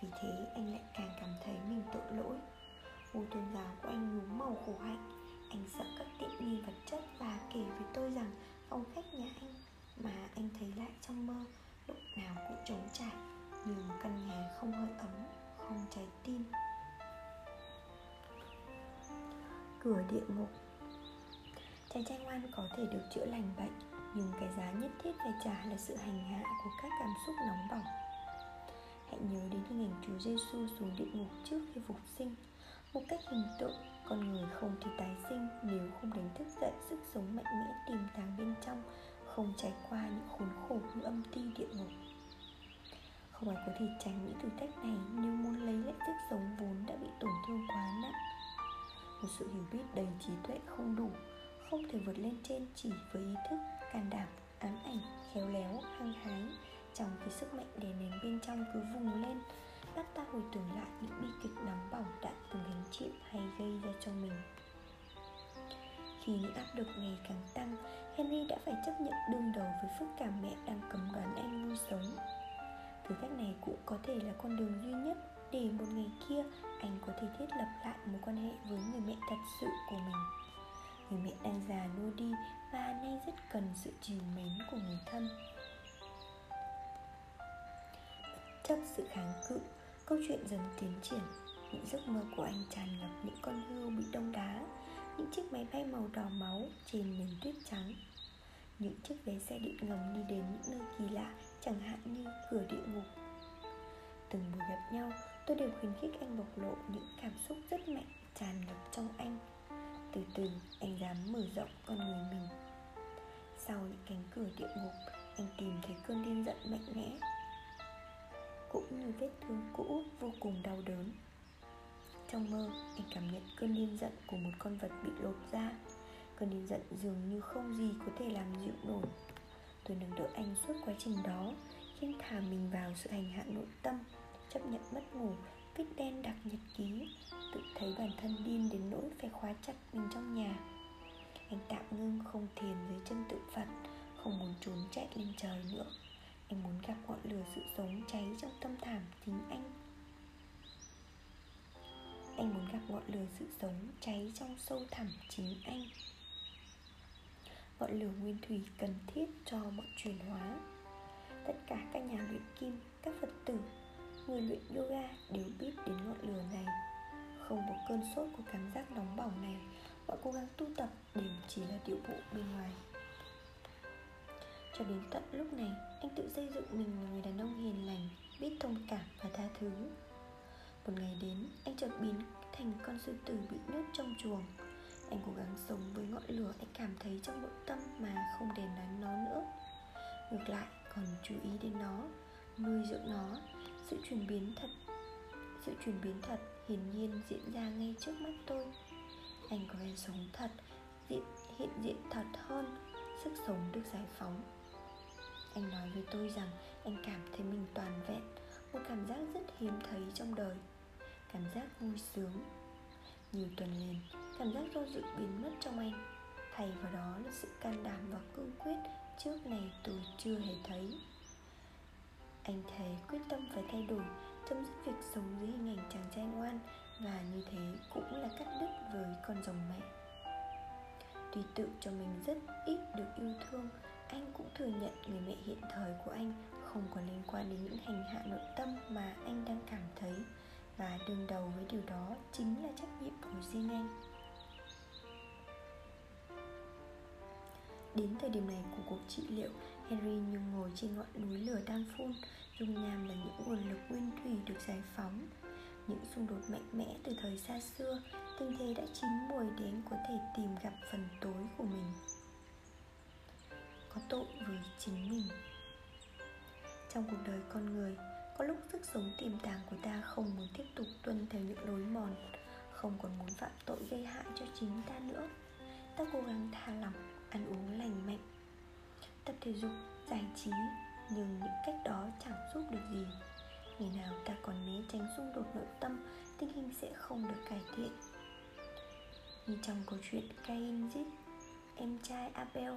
Vì thế, anh lại càng cảm thấy mình tội lỗi. Ngôi tôn giáo của anh nhuốm màu khổ hạnh. Anh sợ các tiện nghi vật chất và kể với tôi rằng phong khách nhà anh, mà anh thấy lại trong mơ, lúc nào cũng trống trải như một căn nhà không hơi ấm, không trái tim. Cửa địa ngục. Chàng trai ngoan có thể được chữa lành bệnh, nhưng cái giá nhất thiết phải trả là sự hành hạ của các cảm xúc nóng bỏng. Hãy nhớ đến hình ảnh Chúa Giêsu xuống địa ngục trước khi phục sinh một cách hình tượng, con người không thể tái sinh nếu không đánh thức dậy sức sống mạnh mẽ tiềm tàng bên trong, không trải qua những khốn khổ như âm ti địa ngục. Không ai có thể tránh những thử thách này nếu muốn lấy lại sức sống vốn đã bị tổn thương quá nặng. Một sự hiểu biết đầy trí tuệ không đủ, không thể vượt lên trên chỉ với ý thức, can đảm, ám ảnh, khéo léo, hăng hái. Trong khi sức mạnh đè nén bên trong cứ vùng lên bắt ta hồi tưởng lại những bi kịch nóng bỏng đã từng gánh chịu hay gây ra cho mình. Khi những áp lực ngày càng tăng, henry đã phải chấp nhận đương đầu với phức cảm mẹ đang cấm đoán anh nuôi sống. Thử thách này cũng có thể là con đường duy nhất để một ngày kia anh có thể thiết lập lại mối quan hệ với người mẹ thật sự của mình. Người mẹ đang già nua đi và nay rất cần sự trìu mến của người thân. Bất chấp sự kháng cự câu chuyện dần tiến triển. Những giấc mơ của anh tràn ngập những con hươu bị đông đá, những chiếc máy bay màu đỏ máu trên nền tuyết trắng. Những chiếc vé xe điện ngầm đi đến những nơi kỳ lạ, chẳng hạn như cửa địa ngục. Từng buổi gặp nhau, tôi đều khuyến khích anh bộc lộ những cảm xúc rất mạnh tràn ngập trong anh. Từ từ, anh dám mở rộng con người mình. Sau những cánh cửa địa ngục, anh tìm thấy cơn điên giận mạnh mẽ cũng như vết thương cũ vô cùng đau đớn. Trong mơ, anh cảm nhận cơn điên giận của một con vật bị lột ra cơn điên giận dường như không gì có thể làm dịu nổi. Tôi nâng đỡ anh suốt quá trình đó, khiến thả mình vào sự hành hạ nội tâm, chấp nhận mất ngủ viết đen đặc nhật ký, tự thấy bản thân điên đến nỗi phải khóa chặt mình trong nhà. Anh tạm ngưng không thiền dưới chân tự phật, không muốn trốn chạy lên trời nữa anh muốn gặp ngọn lửa sự sống cháy trong tâm thảm chính anh. Anh muốn gặp ngọn lửa sự sống cháy trong sâu thẳm chính anh. Ngọn lửa nguyên thủy cần thiết cho mọi chuyển hóa. Tất cả các nhà luyện kim, các phật tử, người luyện yoga đều biết đến ngọn lửa này. Không một cơn sốt của cảm giác nóng bỏng này mọi cố gắng tu tập đều chỉ là điệu bộ bên ngoài. Cho đến tận lúc này anh tự xây dựng mình là người đàn ông hiền lành biết thông cảm và tha thứ. Một ngày đến anh chợt biến thành con sư tử bị nhốt trong chuồng. Anh cố gắng sống với ngọn lửa anh cảm thấy trong nội tâm mà không đèn đánh nó nữa. Ngược lại còn chú ý đến nó nuôi dưỡng nó. Sự chuyển biến thật sự chuyển biến thật hiển nhiên diễn ra ngay trước mắt tôi. Anh có vẻ sống thật diện, hiện diện thật hơn. Sức sống được giải phóng anh nói với tôi rằng anh cảm thấy mình toàn vẹn, một cảm giác rất hiếm thấy trong đời. Cảm giác vui sướng. Nhiều tuần liền, cảm giác do dự biến mất trong anh. Thay vào đó là sự can đảm và cương quyết trước này tôi chưa hề thấy. Anh thề quyết tâm phải thay đổi, chấm dứt việc sống dưới hình ảnh chàng trai ngoan, và như thế cũng là cắt đứt với con rồng mẹ. Tuy tự cho mình rất ít được yêu thương anh cũng thừa nhận người mẹ hiện thời của anh không có liên quan đến những hành hạ nội tâm mà anh đang cảm thấy. Và đương đầu với điều đó chính là trách nhiệm của riêng anh. Đến thời điểm này của cuộc trị liệu, Henry như ngồi trên ngọn núi lửa đang phun Dung nham là những nguồn lực nguyên thủy được giải phóng. Những xung đột mạnh mẽ từ thời xa xưa Tình thế đã chín mùi để anh có thể tìm gặp phần tối của mình. Có tội với chính mình. Trong cuộc đời con người, Có lúc sức sống tiềm tàng của ta không muốn tiếp tục tuân theo những lối mòn, Không còn muốn phạm tội gây hại cho chính ta nữa. Ta cố gắng tha lỏng, ăn uống lành mạnh, tập thể dục, giải trí, nhưng những cách đó chẳng giúp được gì. Ngày nào ta còn né tránh xung đột nội tâm, tình hình sẽ không được cải thiện. Như trong câu chuyện Cain giết em trai Abel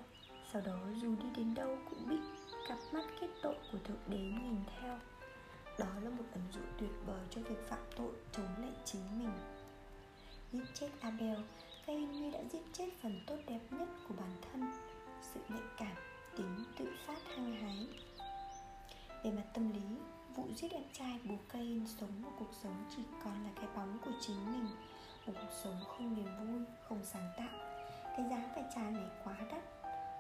sau đó dù đi đến đâu cũng bị cặp mắt kết tội của thượng đế nhìn theo. Đó là một ẩn dụ tuyệt vời cho việc phạm tội chống lại chính mình. Giết chết abel cain như đã giết chết phần tốt đẹp nhất của bản thân. Sự nhạy cảm, tính tự phát hăng hái. Về mặt tâm lý, vụ giết em trai bố Cain sống một cuộc sống chỉ còn là cái bóng của chính mình. Một cuộc sống không niềm vui, không sáng tạo. Cái giá phải trả này quá đắt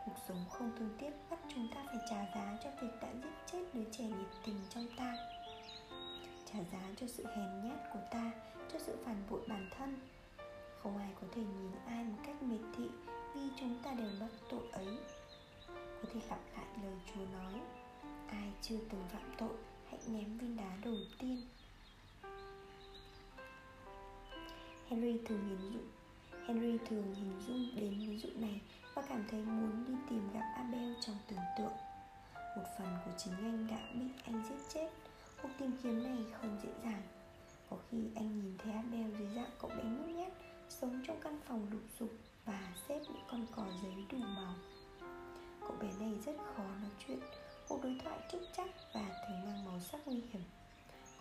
cuộc sống không thương tiếc, bắt chúng ta phải trả giá cho việc đã giết chết đứa trẻ nhiệt tình trong ta. Trả giá cho sự hèn nhát của ta, cho sự phản bội bản thân. Không ai có thể nhìn ai một cách miệt thị vì chúng ta đều mắc tội ấy. Có thể lặp lại lời chúa nói, ai chưa từng phạm tội, hãy ném viên đá đầu tiên. Henry thường hiến dung Henry thường hình dung đến ví dụ này và cảm thấy muốn đi tìm gặp Abel trong tưởng tượng. Một phần của chính anh đã bị anh giết chết, Cuộc tìm kiếm này không dễ dàng. Có khi anh nhìn thấy Abel dưới dạng cậu bé nhút nhát Sống trong căn phòng lục dục và xếp những con cò giấy đủ màu Cậu bé này rất khó nói chuyện, Cuộc đối thoại trúc chắc và thường mang màu sắc nguy hiểm.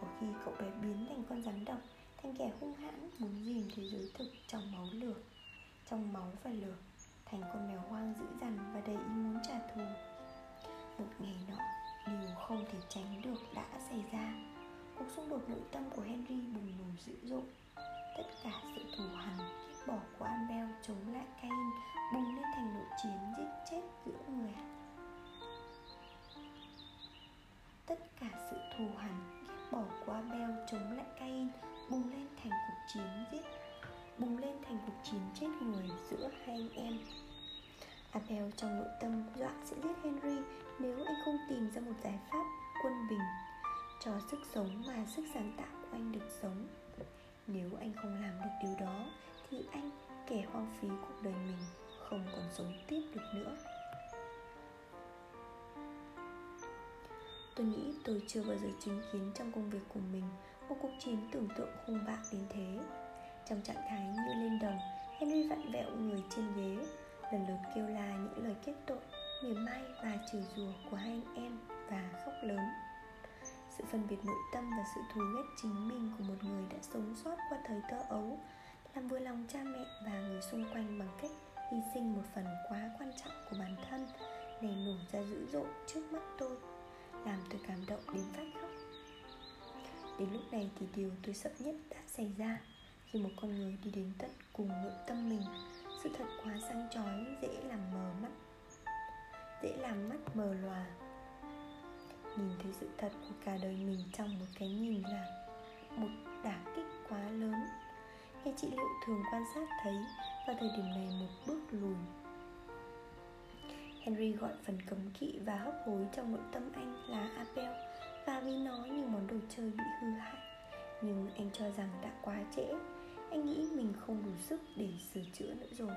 Có khi cậu bé biến thành con rắn độc Thành kẻ hung hãn muốn dìm thế giới thực trong máu lửa Trong máu và lửa Thành con mèo hoang dữ dằn và đầy ý muốn trả thù. Một ngày nọ Điều không thể tránh được đã xảy ra. Cuộc xung đột nội tâm của Henry bùng nổ dữ dội. Tất cả sự thù hằn, ghét bỏ của Abel chống lại Cain bùng lên thành nội chiến giết chết giữa người. Tất cả sự thù hằn, ghét bỏ của Abel chống lại Cain bùng lên thành cuộc chiến giết. Bùng lên thành cuộc chiến chết người giữa hai anh em. Abel trong nội tâm dọa sẽ giết Henry nếu anh không tìm ra một giải pháp quân bình cho sức sống và sức sáng tạo của anh được sống. Nếu anh không làm được điều đó, thì anh kẻ hoang phí cuộc đời mình không còn sống tiếp được nữa. Tôi nghĩ tôi chưa bao giờ chứng kiến trong công việc của mình một cuộc chiến tưởng tượng hung bạo đến thế. Trong trạng thái như lên đồng, henry vặn vẹo người trên ghế, lần lượt kêu la những lời kết tội mỉa mai và chửi rủa của hai anh em và khóc lớn. Sự phân biệt nội tâm và sự thù ghét chính mình của một người đã sống sót qua thời thơ ấu, làm vừa lòng cha mẹ và người xung quanh bằng cách hy sinh một phần quá quan trọng của bản thân này nổ ra dữ dội trước mắt tôi, làm tôi cảm động đến phát khóc đến lúc này thì điều tôi sợ nhất đã xảy ra. Khi một con người đi đến tận cùng nội tâm mình, sự thật quá sáng chói, dễ làm mờ mắt, dễ làm mắt mờ lòa. Nhìn thấy sự thật của cả đời mình trong một cái nhìn là một đả kích quá lớn. Nghe chị liệu thường quan sát thấy, vào thời điểm này một bước lùi. Henry gọi phần cấm kỵ và hấp hối trong nội tâm anh là abel và vì nó như món đồ chơi bị hư hại. Nhưng anh cho rằng đã quá trễ. Anh nghĩ mình không đủ sức để sửa chữa nữa rồi.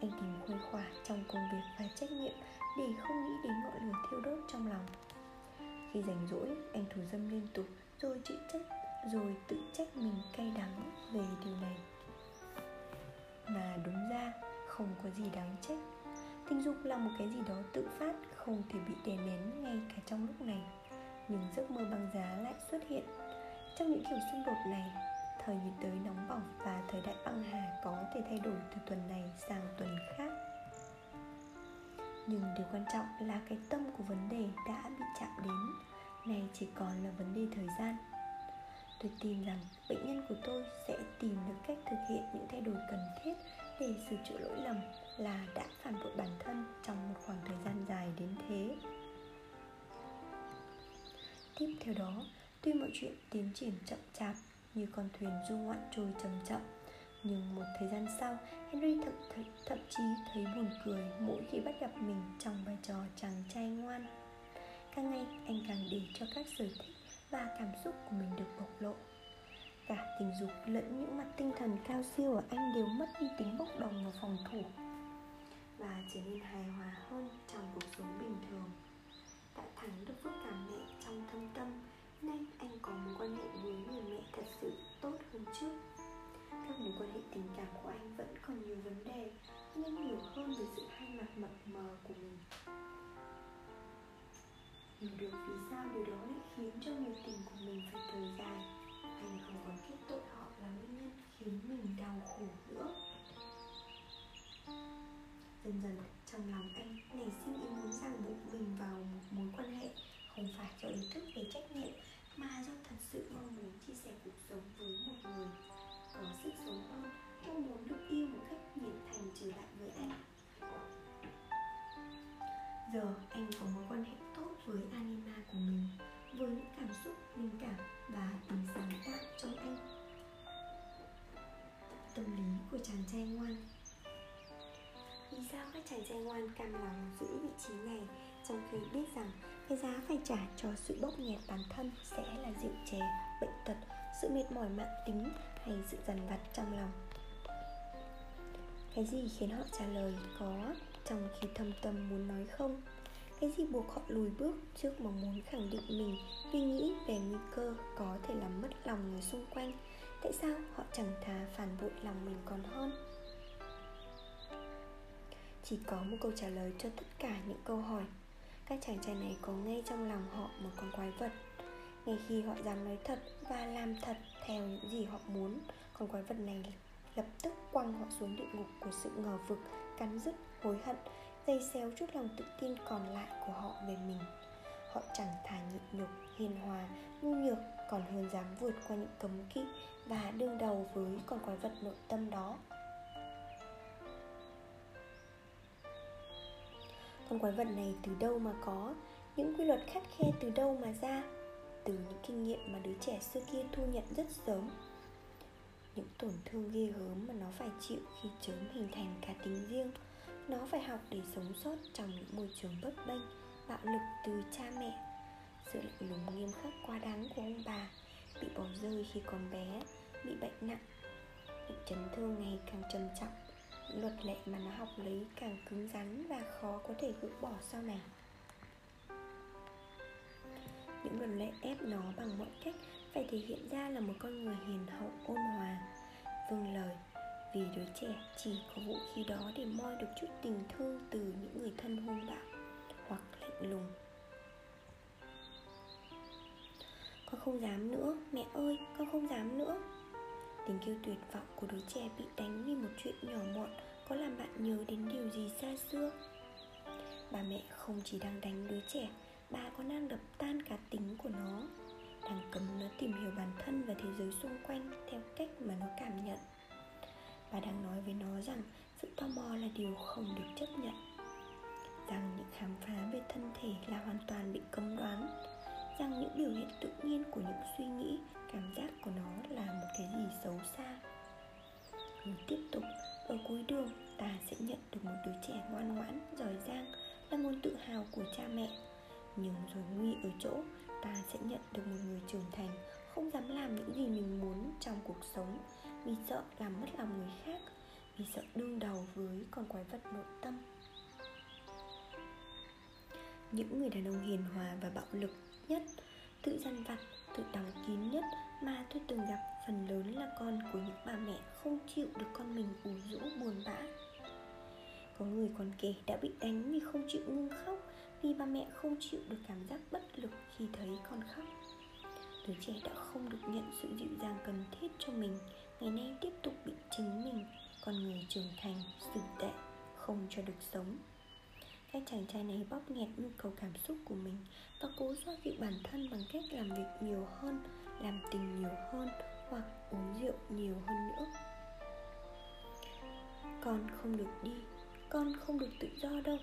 Anh tìm khuây khỏa trong công việc và trách nhiệm để không nghĩ đến ngọn lửa thiêu đốt trong lòng. Khi rảnh rỗi, anh thủ dâm liên tục, rồi chịu trách, rồi tự trách mình cay đắng về điều này. Mà đúng ra, không có gì đáng trách. Tình dục là một cái gì đó tự phát, không thể bị đè nén ngay cả trong lúc này nhưng giấc mơ băng giá lại xuất hiện. Trong những kiểu xung đột này, thời nhiệt đới nóng bỏng và thời đại băng hà có thể thay đổi từ tuần này sang tuần khác. Nhưng điều quan trọng là cái tâm của vấn đề đã bị chạm đến, này chỉ còn là vấn đề thời gian. Tôi tin rằng bệnh nhân của tôi sẽ tìm được cách thực hiện những thay đổi cần thiết để sửa chữa lỗi lầm là đã phản bội bản thân trong một khoảng thời gian dài đến thế tiếp theo đó tuy mọi chuyện tiến triển chậm chạp như con thuyền du ngoạn trôi chậm chậm nhưng một thời gian sau henry thậm, thậm, thậm chí thấy buồn cười mỗi khi bắt gặp mình trong vai trò chàng trai ngoan. Càng ngày anh càng để cho các sở thích và cảm xúc của mình được bộc lộ. Cả tình dục lẫn những mặt tinh thần cao siêu ở anh đều mất đi tính bốc đồng và phòng thủ và trở nên hài hòa hơn trong cuộc sống bình thường. Đã thắng được phước cảm mẹ tâm, nay anh có mối quan hệ với người mẹ thật sự tốt hơn trước. Các mối quan hệ tình cảm của anh vẫn còn nhiều vấn đề, nhưng nhiều hơn về sự hai mặt mập mờ của mình. Hiểu được vì sao điều đó lại khiến cho người tình của mình phải thời dài. Anh không còn kết tội họ là nguyên nhân khiến mình đau khổ nữa. Dần dần, trong lòng anh nảy sinh ý muốn ràng buộc mình vào một mối quan hệ không phải do ý thức về trách nhiệm. Mà do thật sự mong muốn chia sẻ cuộc sống với một người có sức sống hơn mong muốn được yêu một cách nhiệt thành trở lại với anh. Giờ anh có mối quan hệ tốt với anima của mình, với những cảm xúc, linh cảm và tình sáng tạo trong anh. Tâm lý của chàng trai ngoan. Vì sao các chàng trai ngoan cam lòng giữ vị trí này? Trong khi biết rằng cái giá phải trả cho sự bóp nghẹt bản thân sẽ là rượu chè, bệnh tật, sự mệt mỏi mạng tính hay sự dằn vặt trong lòng. Cái gì khiến họ trả lời có trong khi thâm tâm muốn nói không? Cái gì buộc họ lùi bước trước mong muốn khẳng định mình vì nghĩ về nguy cơ có thể làm mất lòng người xung quanh? Tại sao họ chẳng thà phản bội lòng mình còn hơn? Chỉ có một câu trả lời cho tất cả những câu hỏi các chàng trai này có ngay trong lòng họ một con quái vật. Ngay khi họ dám nói thật và làm thật theo những gì họ muốn, con quái vật này lập tức quăng họ xuống địa ngục của sự ngờ vực, cắn rứt, hối hận, dây xéo chút lòng tự tin còn lại của họ về mình. Họ chẳng thà nhịn nhục, hiền hòa, nhu nhược, còn hơn dám vượt qua những cấm kỵ và đương đầu với con quái vật nội tâm đó. Con quái vật này từ đâu mà có? Những quy luật khắt khe từ đâu mà ra? Từ những kinh nghiệm mà đứa trẻ xưa kia thu nhận rất sớm. Những tổn thương ghê gớm mà nó phải chịu khi chớm hình thành cá tính riêng. Nó phải học để sống sót trong những môi trường bấp bênh, bạo lực từ cha mẹ. Sự lạnh lùng nghiêm khắc quá đáng của ông bà, bị bỏ rơi khi còn bé, bị bệnh nặng. Những chấn thương ngày càng trầm trọng luật lệ mà nó học lấy càng cứng rắn và khó có thể gỡ bỏ sau này. Những luật lệ ép nó bằng mọi cách phải thể hiện ra là một con người hiền hậu, ôn hòa vâng lời, vì đứa trẻ chỉ có vũ khí đó để moi được chút tình thương từ những người thân hung bạo hoặc lạnh lùng. Con không dám nữa, mẹ ơi, con không dám nữa. Tình yêu tuyệt vọng của đứa trẻ bị đánh vì một chuyện nhỏ mọn có làm bạn nhớ đến điều gì xa xưa. Bà mẹ không chỉ đang đánh đứa trẻ, bà còn đang đập tan cả tính của nó, đang cấm nó tìm hiểu bản thân và thế giới xung quanh theo cách mà nó cảm nhận. Bà đang nói với nó rằng sự tò mò là điều không được chấp nhận, rằng những khám phá về thân thể là hoàn toàn bị cấm đoán, rằng những biểu hiện tự nhiên của những suy nghĩ cảm giác của nó là một cái gì xấu xa. Rồi tiếp tục, ở cuối đường, ta sẽ nhận được một đứa trẻ ngoan ngoãn, giỏi giang, là nguồn tự hào của cha mẹ. Nhưng rồi nguy ở chỗ, ta sẽ nhận được một người trưởng thành, không dám làm những gì mình muốn trong cuộc sống, vì sợ làm mất lòng người khác, vì sợ đương đầu với con quái vật nội tâm. Những người đàn ông hiền hòa và bạo lực nhất, tự dằn vặt tự đóng kín nhất mà tôi từng gặp phần lớn là con của những bà mẹ không chịu được con mình ủ rũ buồn bã. Có người còn kể đã bị đánh vì không chịu ngưng khóc, vì bà mẹ không chịu được cảm giác bất lực khi thấy con khóc. Đứa trẻ đã không được nhận sự dịu dàng cần thiết cho mình, ngày nay tiếp tục bị chính mình, con người trưởng thành xử tệ, không cho được sống các chàng trai này bóp nghẹt nhu cầu cảm xúc của mình. Và cố xoa dịu bản thân bằng cách làm việc nhiều hơn, làm tình nhiều hơn hoặc uống rượu nhiều hơn nữa. Con không được đi, con không được tự do đâu.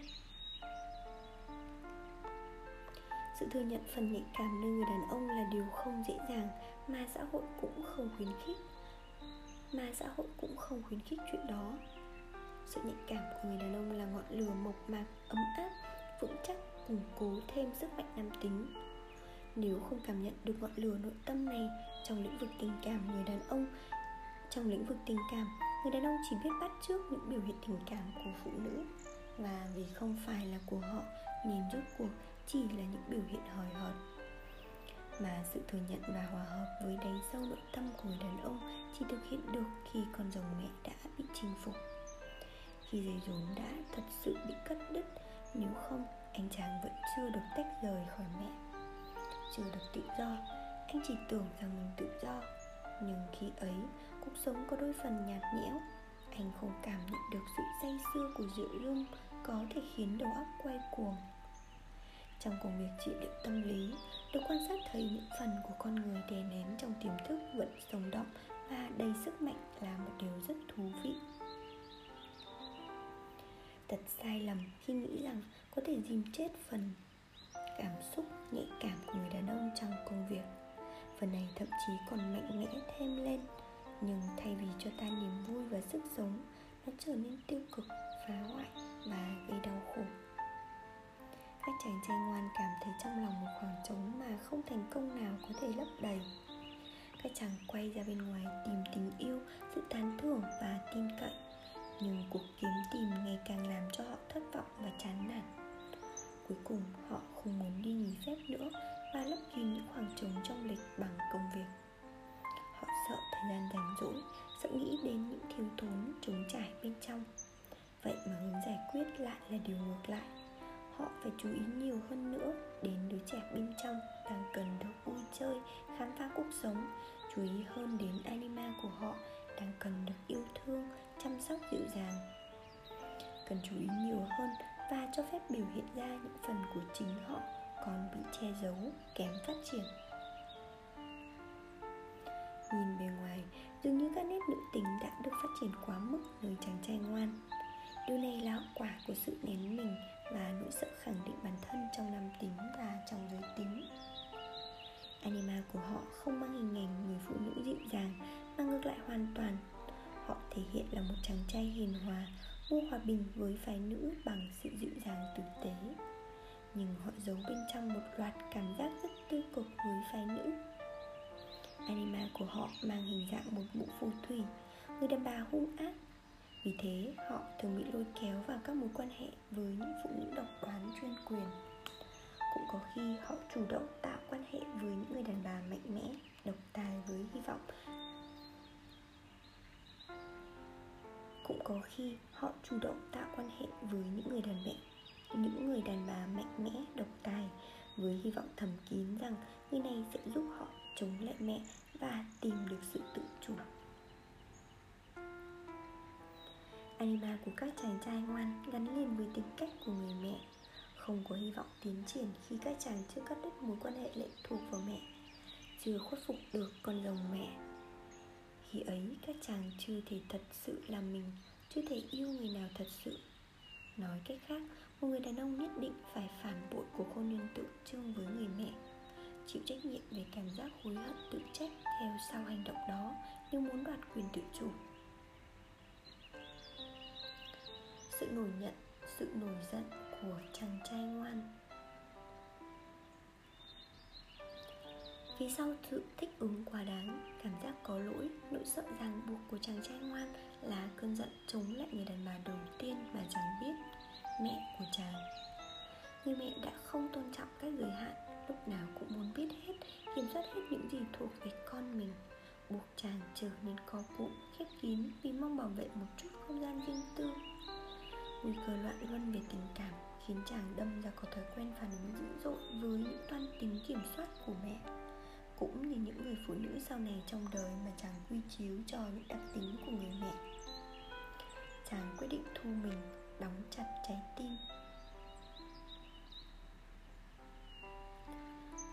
Sự thừa nhận phần nhạy cảm nơi người đàn ông là điều không dễ dàng, mà xã hội cũng không khuyến khích. Mà xã hội cũng không khuyến khích chuyện đó sự nhạy cảm của người đàn ông là ngọn lửa mộc mạc, ấm áp, vững chắc, củng cố thêm sức mạnh nam tính. Nếu không cảm nhận được ngọn lửa nội tâm này trong lĩnh vực tình cảm người đàn ông, trong lĩnh vực tình cảm, người đàn ông chỉ biết bắt trước những biểu hiện tình cảm của phụ nữ. Và vì không phải là của họ nên rốt cuộc chỉ là những biểu hiện hời hợt. Mà sự thừa nhận và hòa hợp với đáy sâu nội tâm của người đàn ông chỉ thực hiện được khi con rồng mẹ đã bị chinh phục khi dây rốn đã thật sự bị cắt đứt, nếu không, anh chàng vẫn chưa được tách rời khỏi mẹ. Chưa được tự do, anh chỉ tưởng rằng mình tự do. Nhưng khi ấy, cuộc sống có đôi phần nhạt nhẽo. Anh không cảm nhận được sự say sưa của rượu rum có thể khiến đầu óc quay cuồng. Trong công việc trị liệu tâm lý, được quan sát thấy những phần của con người đè nén trong tiềm thức vẫn sống động và đầy sức mạnh là một điều rất thú vị thật sai lầm khi nghĩ rằng có thể dìm chết phần cảm xúc, nhạy cảm của người đàn ông trong công việc. Phần này thậm chí còn mạnh mẽ thêm lên, nhưng thay vì cho ta niềm vui và sức sống, nó trở nên tiêu cực, phá hoại và gây đau khổ. Các chàng trai ngoan cảm thấy trong lòng một khoảng trống mà không thành công nào có thể lấp đầy. Các chàng quay ra bên ngoài tìm tình yêu, sự tán thưởng và tin cậy nhưng cuộc kiếm tìm ngày càng làm cho họ thất vọng và chán nản. Cuối cùng, họ không muốn đi nghỉ phép nữa và lấp kín những khoảng trống trong lịch bằng công việc. Họ sợ thời gian rảnh rỗi sợ nghĩ đến những thiếu thốn trống trải bên trong. Vậy mà hướng giải quyết lại là điều ngược lại. Họ phải chú ý nhiều hơn nữa đến đứa trẻ bên trong đang cần được vui chơi, khám phá cuộc sống, chú ý hơn đến anima của họ đang cần được yêu thương chăm sóc dịu dàng. Cần chú ý nhiều hơn và cho phép biểu hiện ra những phần của chính họ còn bị che giấu, kém phát triển. Nhìn bề ngoài, dường như các nét nữ tính đã được phát triển quá mức nơi chàng trai ngoan. Điều này là hậu quả của sự nén mình và nỗi sợ khẳng định bản thân trong nam tính và trong giới tính. Anima của họ không mang hình ảnh người phụ nữ dịu dàng, mà ngược lại hoàn toàn họ thể hiện là một chàng trai hiền hòa mua hòa bình với phái nữ bằng sự dịu dàng, tử tế. Nhưng họ giấu bên trong một loạt cảm giác rất tiêu cực với phái nữ. Anima của họ mang hình dạng một mụ phù thủy, người đàn bà hung ác. Vì thế, họ thường bị lôi kéo vào các mối quan hệ với những phụ nữ độc đoán chuyên quyền. Cũng có khi họ chủ động tạo quan hệ với những người đàn bà mạnh mẽ, độc tài với hy vọng cũng có khi họ chủ động tạo quan hệ với những người đàn mẹ, những người đàn bà mạnh mẽ, độc tài, với hy vọng thầm kín rằng người này sẽ giúp họ chống lại mẹ và tìm được sự tự chủ. Anima của các chàng trai ngoan gắn liền với tính cách của người mẹ, không có hy vọng tiến triển khi các chàng chưa cắt đứt mối quan hệ lệ thuộc vào mẹ, chưa khuất phục được con rồng mẹ khi ấy các chàng chưa thể thật sự là mình, chưa thể yêu người nào thật sự. Nói cách khác, một người đàn ông nhất định phải phản bội của cô nhân tượng trưng với người mẹ, chịu trách nhiệm về cảm giác hối hận tự trách theo sau hành động đó nếu muốn đoạt quyền tự chủ. Sự nổi nhận, sự nổi giận của chàng trai ngoan Phía sau sự thích ứng quá đáng, cảm giác có lỗi, nỗi sợ ràng buộc của chàng trai ngoan là cơn giận chống lại người đàn bà đầu tiên mà chàng biết, mẹ của chàng. Người mẹ đã không tôn trọng các giới hạn, lúc nào cũng muốn biết hết, kiểm soát hết những gì thuộc về con mình, buộc chàng trở nên co cụm, khép kín vì mong bảo vệ một chút không gian riêng tư. Nguy cơ loạn luân về tình cảm khiến chàng đâm ra có thói quen phản ứng dữ dội với những toan tính kiểm soát của mẹ cũng như những người phụ nữ sau này trong đời mà chàng quy chiếu cho những đặc tính của người mẹ. Chàng quyết định thu mình đóng chặt trái tim.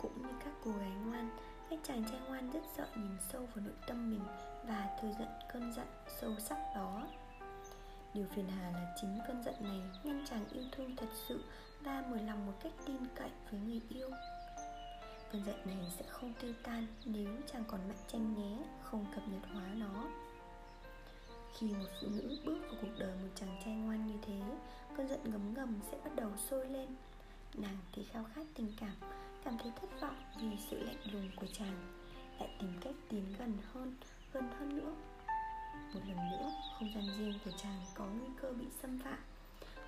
Cũng như các cô gái ngoan các chàng trai ngoan rất sợ nhìn sâu vào nội tâm mình và thừa nhận cơn giận sâu sắc đó. Điều phiền hà là chính cơn giận này ngăn chàng yêu thương thật sự và mở lòng một cách tin cậy với người yêu. Cơn giận này sẽ không tiêu tan nếu chàng còn mạnh tranh nhé Không cập nhật hóa nó. Khi một phụ nữ bước vào cuộc đời một chàng trai ngoan như thế Cơn giận ngấm ngầm sẽ bắt đầu sôi lên. Nàng thì khao khát tình cảm Cảm thấy thất vọng vì sự lạnh lùng của chàng Lại tìm cách tiến gần hơn, gần hơn nữa. Một lần nữa, không gian riêng của chàng có nguy cơ bị xâm phạm.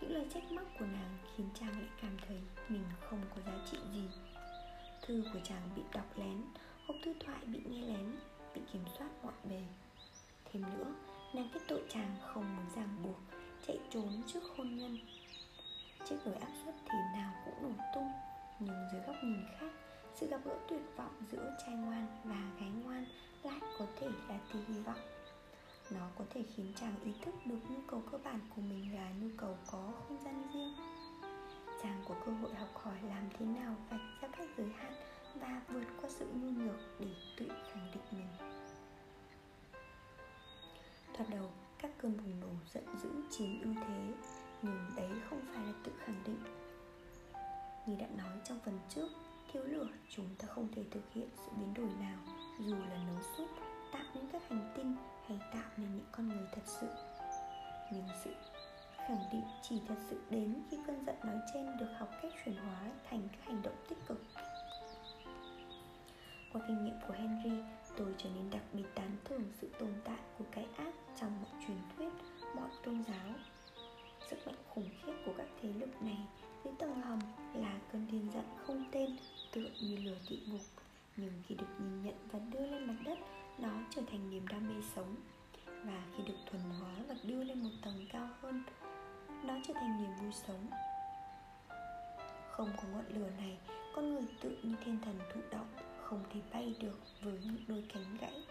Những lời trách móc của nàng khiến chàng lại cảm thấy mình không có giá trị gì. Thư của chàng bị đọc lén Hộp thư thoại bị nghe lén Bị kiểm soát mọi bề. Thêm nữa, nàng kết tội chàng không muốn ràng buộc Chạy trốn trước hôn nhân. Chiếc nồi áp suất thì nào cũng nổ tung nhưng dưới góc nhìn khác sự gặp gỡ tuyệt vọng giữa trai ngoan và gái ngoan lại có thể là tia hy vọng. Nó có thể khiến chàng ý thức được nhu cầu cơ bản của mình là nhu cầu có không gian riêng chàng của cơ hội học hỏi làm thế nào vạch ra các giới hạn và vượt qua sự nhu nhược để tự khẳng định mình. Thoạt đầu, các cơn bùng nổ giận dữ chiếm ưu thế, nhưng đấy không phải là tự khẳng định. Như đã nói trong phần trước, thiếu lửa chúng ta không thể thực hiện sự biến đổi nào, dù là nấu súp, tạo nên các hành tinh hay tạo nên những con người thật sự. Nhưng sự khẳng định chỉ thật sự đến khi cơn giận nói trên được học cách chuyển hóa thành các hành động tích cực. Qua kinh nghiệm của Henry, tôi trở nên đặc biệt tán thưởng sự tồn tại của cái ác trong mọi truyền thuyết, mọi tôn giáo. Sức mạnh khủng khiếp của các thế lực này dưới tầng hầm là cơn điên giận không tên tựa như lửa địa ngục. Nhưng khi được nhìn nhận và đưa lên mặt đất nó trở thành niềm đam mê sống. Và khi được thuần hóa và đưa lên một tầng cao hơn nó trở thành niềm vui sống. Không có ngọn lửa này, con người tự như thiên thần thụ động, không thể bay được với những đôi cánh gãy.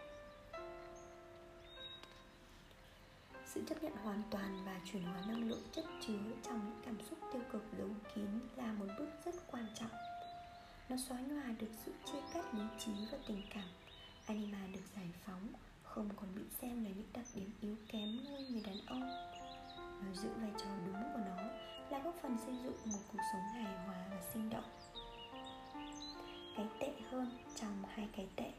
Sự chấp nhận hoàn toàn và chuyển hóa năng lượng chất chứa trong những cảm xúc tiêu cực giấu kín là một bước rất quan trọng. Nó xóa nhòa được sự chia cắt lý trí và tình cảm. Anima được giải phóng, không còn bị xem là những đặc điểm yếu kém nơi người đàn ông và giữ vai trò đúng của nó là góp phần xây dựng một cuộc sống hài hòa và sinh động. Cái tệ hơn trong hai cái tệ.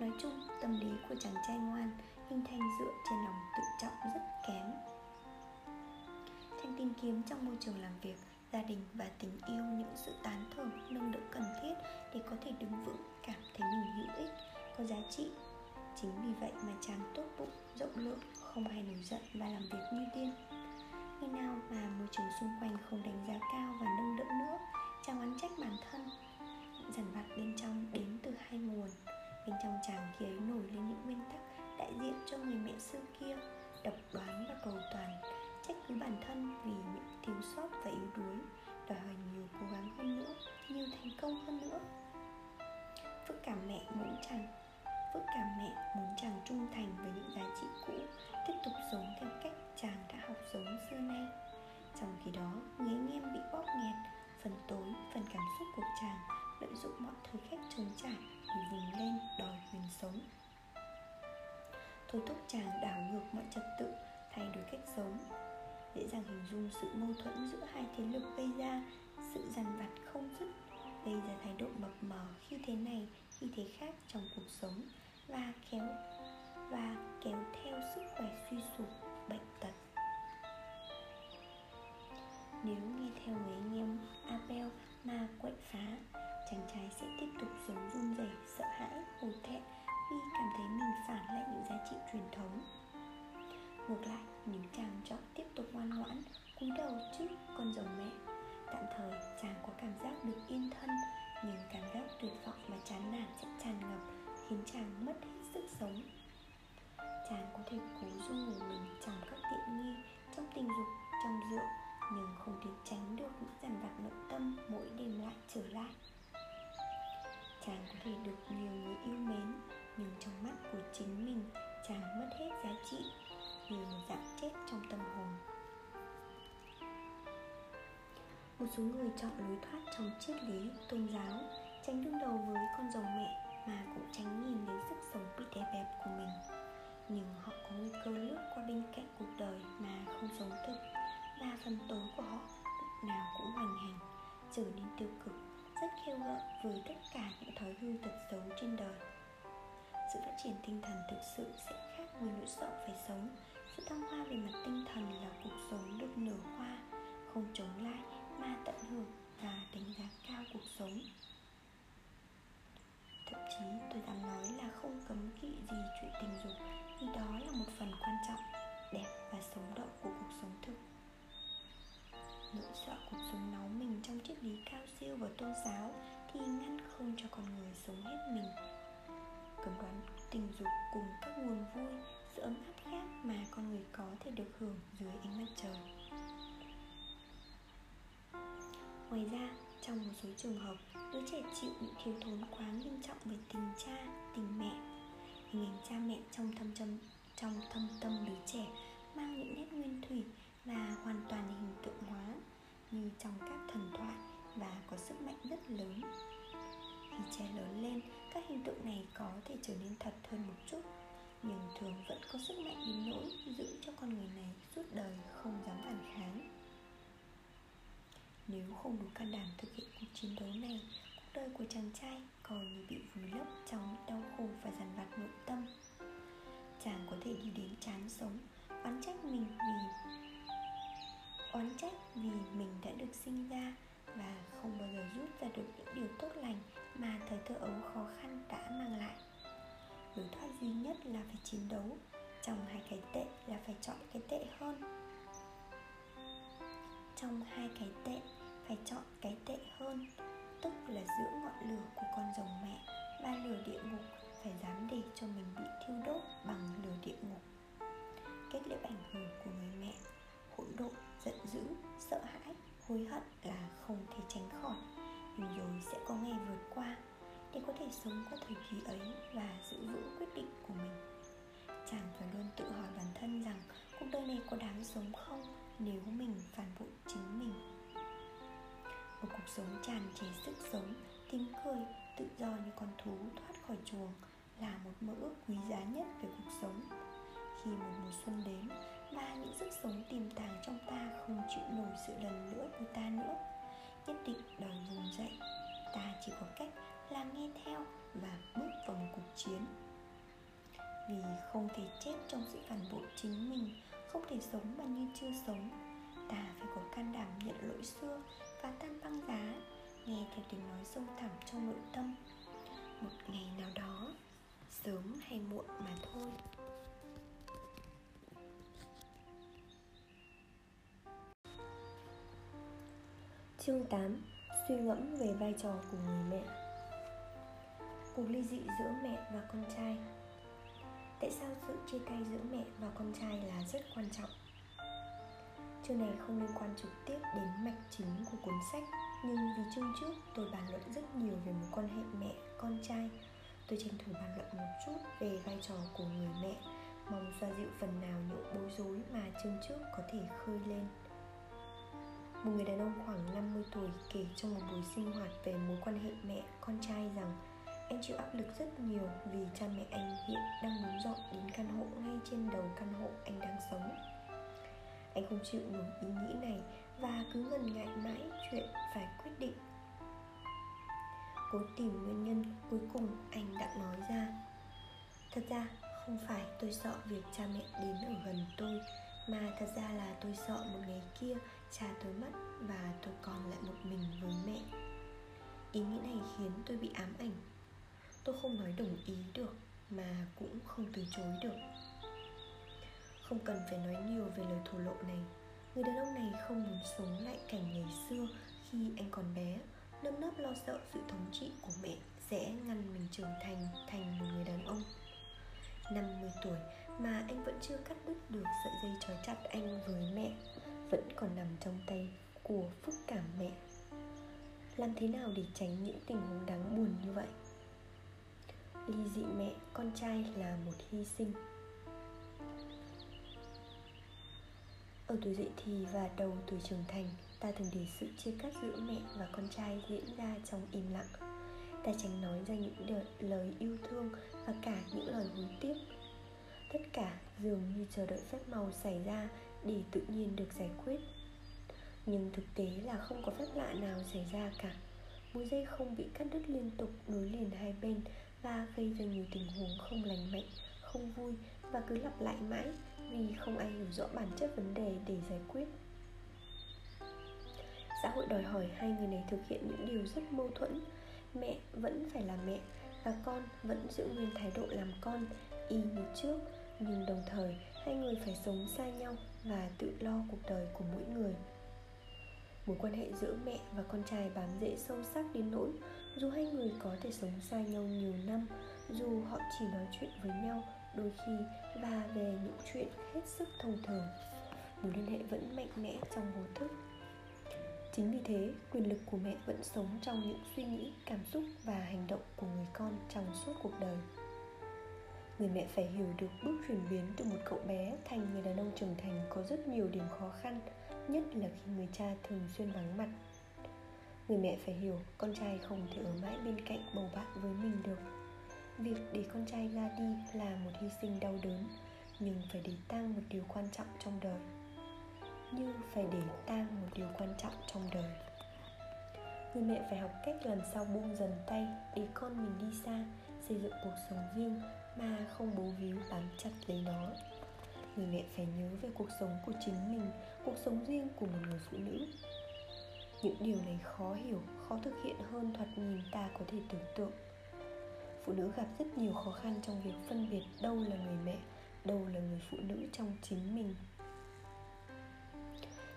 Nói chung, tâm lý của chàng trai ngoan, hình thành dựa trên lòng tự trọng rất kém. Chàng tìm kiếm trong môi trường làm việc, gia đình và tình yêu những sự tán thưởng, nâng đỡ cần thiết để có thể đứng vững, cảm thấy mình hữu ích, có giá trị. Chính vì vậy mà chàng tốt bụng, rộng lượng không hay nổi giận và làm việc như tiên khi nào mà môi trường xung quanh không đánh giá cao và nâng đỡ nữa, chàng oán trách bản thân. Những dằn vặt bên trong đến từ hai nguồn. Bên trong chàng khi ấy nổi lên những nguyên tắc đại diện cho người mẹ xưa kia, độc đoán và cầu toàn. Trách cứ bản thân vì những thiếu sót và yếu đuối, đòi hỏi nhiều cố gắng hơn nữa, nhiều thành công hơn nữa. Phức cảm mẹ muốn chàng phức cảm mẹ muốn chàng trung thành với những giá trị cũ tiếp tục sống theo cách chàng đã học sống xưa nay. Trong khi đó người anh em bị bóp nghẹt, phần tối, phần cảm xúc của chàng lợi dụng mọi thời khắc trống trải để vùng lên đòi quyền sống. Thôi thúc chàng đảo ngược mọi trật tự, thay đổi cách sống. Dễ dàng hình dung sự mâu thuẫn giữa hai thế lực gây ra, sự dằn vặt không dứt, gây ra thái độ mập mờ khi thế này, khi thế khác trong cuộc sống và kéo và kéo theo sức khỏe suy sụp, bệnh tật. Nếu nghe theo người anh em Abel mà quậy phá, chàng trai sẽ tiếp tục sống run rẩy, sợ hãi, hổ thẹn vì cảm thấy mình phản lại những giá trị truyền thống. Ngược lại, nếu chàng chọn tiếp tục ngoan ngoãn, cúi đầu trước con rồng mẹ, tạm thời chàng có cảm giác được yên thân, nhưng cảm giác tuyệt vọng và chán nản sẽ tràn ngập, khiến chàng mất hết sức sống chàng có thể cố dung mình trong các tiện nghi trong tình dục, trong rượu, nhưng không thể tránh được những dằn vặt nội tâm mỗi đêm lại trở lại. Chàng có thể được nhiều người yêu mến, nhưng trong mắt của chính mình, chàng mất hết giá trị như một dạng chết trong tâm hồn. Một số người chọn lối thoát trong triết lý, tôn giáo, tránh đương đầu với con rồng mẹ mà cũng tránh nhìn đến sức sống bị đè bẹp của mình nhưng họ có nguy cơ lướt qua bên cạnh cuộc đời mà không sống thực Ba phần tối của họ lúc nào cũng hoành hành, trở nên tiêu cực, rất khiêu gợi với tất cả những thói hư tật xấu trên đời. Sự phát triển tinh thần thực sự sẽ khác với nỗi sợ phải sống. Sự thăng hoa về mặt tinh thần là cuộc sống được nở hoa, không chống lại mà tận hưởng và đánh giá cao cuộc sống thậm chí tôi dám nói là không cấm kỵ gì chuyện tình dục, vì đó là một phần quan trọng, đẹp và sống động của cuộc sống thực. Nỗi sợ cuộc sống náu mình trong triết lý cao siêu và tôn giáo thì ngăn không cho con người sống hết mình. Cấm đoán tình dục cùng các nguồn vui sự ấm áp khác mà con người có thể được hưởng dưới ánh mặt trời. Ngoài ra trong một số trường hợp, đứa trẻ chịu những thiếu thốn quá nghiêm trọng về tình cha, tình mẹ. Hình ảnh cha mẹ trong thâm tâm trong thâm tâm đứa trẻ mang những nét nguyên thủy và hoàn toàn hình tượng hóa như trong các thần thoại và có sức mạnh rất lớn. Khi trẻ lớn lên, các hình tượng này có thể trở nên thật hơn một chút, nhưng thường vẫn có sức mạnh đến nỗi giữ cho con người này suốt đời không dám phản kháng nếu không đủ can đảm thực hiện cuộc chiến đấu này, cuộc đời của chàng trai coi như bị vùi lấp trong đau khổ và dằn vặt nội tâm. Chàng có thể đi đến chán sống, oán trách mình vì, oán trách vì mình đã được sinh ra và không bao giờ rút ra được những điều tốt lành mà thời thơ ấu khó khăn đã mang lại. Lối thoát duy nhất là phải chiến đấu, trong hai cái tệ là phải chọn cái tệ hơn. Trong hai cái tệ phải chọn cái tệ hơn, tức là giữa ngọn lửa của con rồng mẹ và lửa địa ngục, phải dám để cho mình bị thiêu đốt bằng lửa địa ngục. Kết liễu ảnh hưởng của người mẹ, hỗn độn, giận dữ, sợ hãi, hối hận là không thể tránh khỏi. Nhưng rồi sẽ có ngày vượt qua để có thể sống qua thời kỳ ấy và giữ vững quyết định của mình. Chàng phải luôn tự hỏi bản thân rằng cuộc đời này có đáng sống không nếu mình phản bội chính mình một cuộc sống tràn trề sức sống, tiếng cười, tự do như con thú thoát khỏi chuồng là một mơ ước quý giá nhất về cuộc sống. Khi một mùa xuân đến và những sức sống tiềm tàng trong ta không chịu nổi sự lần nữa của ta nữa. Nhất định đòi vùng dậy, ta chỉ có cách là nghe theo và bước vào một cuộc chiến. Vì không thể chết trong sự phản bội chính mình, không thể sống mà như chưa sống, ta phải có can đảm nhận lỗi xưa phá tan băng giá, nghe theo tiếng nói sâu thẳm trong nội tâm. Một ngày nào đó, sớm hay muộn mà thôi. Chương 8 Suy ngẫm về vai trò của người mẹ. Cuộc ly dị giữa mẹ và con trai. Tại sao sự chia tay giữa mẹ và con trai là rất quan trọng? Chương này không liên quan trực tiếp đến mạch chính của cuốn sách Nhưng vì chương trước tôi bàn luận rất nhiều về mối quan hệ mẹ, con trai. Tôi tranh thủ bàn luận một chút về vai trò của người mẹ Mong xoa dịu phần nào những bối rối mà chương trước có thể khơi lên. Một người đàn ông khoảng 50 tuổi kể trong một buổi sinh hoạt về mối quan hệ mẹ con trai rằng anh chịu áp lực rất nhiều vì cha mẹ anh hiện đang muốn dọn đến căn hộ ngay trên đầu căn hộ anh đang sống anh không chịu nổi ý nghĩ này và cứ ngần ngại mãi chuyện phải quyết định. Cố tìm nguyên nhân cuối cùng anh đã nói ra. Thật ra, không phải tôi sợ việc cha mẹ đến ở gần tôi, mà thật ra là tôi sợ một ngày kia cha tôi mất và tôi còn lại một mình với mẹ. Ý nghĩ này khiến tôi bị ám ảnh. Tôi không nói đồng ý được, mà cũng không từ chối được không cần phải nói nhiều về lời thổ lộ này. Người đàn ông này không muốn sống lại cảnh ngày xưa khi anh còn bé nâm nấp lo sợ sự thống trị của mẹ sẽ ngăn mình trưởng thành thành một người đàn ông. 50 tuổi mà anh vẫn chưa cắt đứt được sợi dây trói chặt anh với mẹ, vẫn còn nằm trong tay của phúc cảm mẹ. Làm thế nào để tránh những tình huống đáng buồn như vậy? Ly dị mẹ, con trai là một hy sinh. Ở tuổi dậy thì và đầu tuổi trưởng thành, ta thường để sự chia cắt giữa mẹ và con trai diễn ra trong im lặng. Ta tránh nói ra những lời yêu thương và cả những lời hối tiếc. Tất cả dường như chờ đợi phép màu xảy ra để tự nhiên được giải quyết. Nhưng thực tế là không có phép lạ nào xảy ra cả. Mối dây không bị cắt đứt liên tục nối liền hai bên và gây ra nhiều tình huống không lành mạnh, không vui và cứ lặp lại mãi vì không ai hiểu rõ bản chất vấn đề để giải quyết. Xã hội đòi hỏi hai người này thực hiện những điều rất mâu thuẫn. Mẹ vẫn phải là mẹ và con vẫn giữ nguyên thái độ làm con, y như trước. Nhưng đồng thời, hai người phải sống xa nhau và tự lo cuộc đời của mỗi người. Mối quan hệ giữa mẹ và con trai bám rễ sâu sắc đến nỗi dù hai người có thể sống xa nhau nhiều năm, dù họ chỉ nói chuyện với nhau, đôi khi và về những chuyện hết sức thông thường. Mối liên hệ vẫn mạnh mẽ trong vô thức. Chính vì thế, quyền lực của mẹ vẫn sống trong những suy nghĩ, cảm xúc và hành động của người con trong suốt cuộc đời. Người mẹ phải hiểu được bước chuyển biến từ một cậu bé thành người đàn ông trưởng thành có rất nhiều điểm khó khăn, nhất là khi người cha thường xuyên vắng mặt. Người mẹ phải hiểu con trai không thể ở mãi bên cạnh bầu bạn với mình được việc để con trai ra đi là một hy sinh đau đớn, nhưng phải để tang một điều quan trọng trong đời. Như phải để tang một điều quan trọng trong đời. Người mẹ phải học cách làm sao buông dần tay, để con mình đi xa, xây dựng cuộc sống riêng mà không bố víu bám chặt lấy nó. Người mẹ phải nhớ về cuộc sống của chính mình, cuộc sống riêng của một người phụ nữ. Những điều này khó hiểu, khó thực hiện hơn thoạt nhìn ta có thể tưởng tượng phụ nữ gặp rất nhiều khó khăn trong việc phân biệt đâu là người mẹ, đâu là người phụ nữ trong chính mình.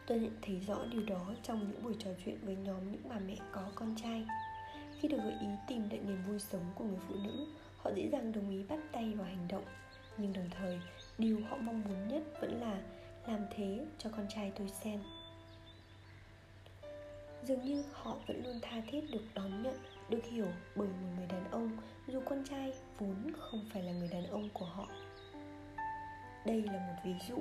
Tôi nhận thấy rõ điều đó trong những buổi trò chuyện với nhóm những bà mẹ có con trai. Khi được gợi ý tìm lại niềm vui sống của người phụ nữ, họ dễ dàng đồng ý bắt tay vào hành động. Nhưng đồng thời, điều họ mong muốn nhất vẫn là làm thế cho con trai tôi xem. Dường như họ vẫn luôn tha thiết được đón nhận được hiểu bởi một người đàn ông, dù con trai vốn không phải là người đàn ông của họ. Đây là một ví dụ.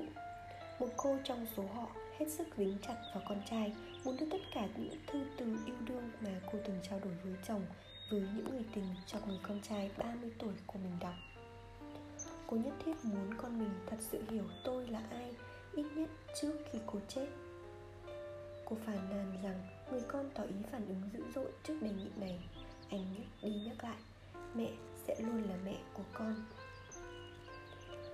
Một cô trong số họ hết sức dính chặt vào con trai, muốn đưa tất cả những thư từ yêu đương mà cô từng trao đổi với chồng với những người tình cho người con trai 30 tuổi của mình đọc. Cô nhất thiết muốn con mình thật sự hiểu tôi là ai, Ít nhất trước khi cô chết. Cô phàn nàn rằng người con tỏ ý phản ứng dữ dội trước đề nghị này. Anh nhắc đi nhắc lại Mẹ sẽ luôn là mẹ của con.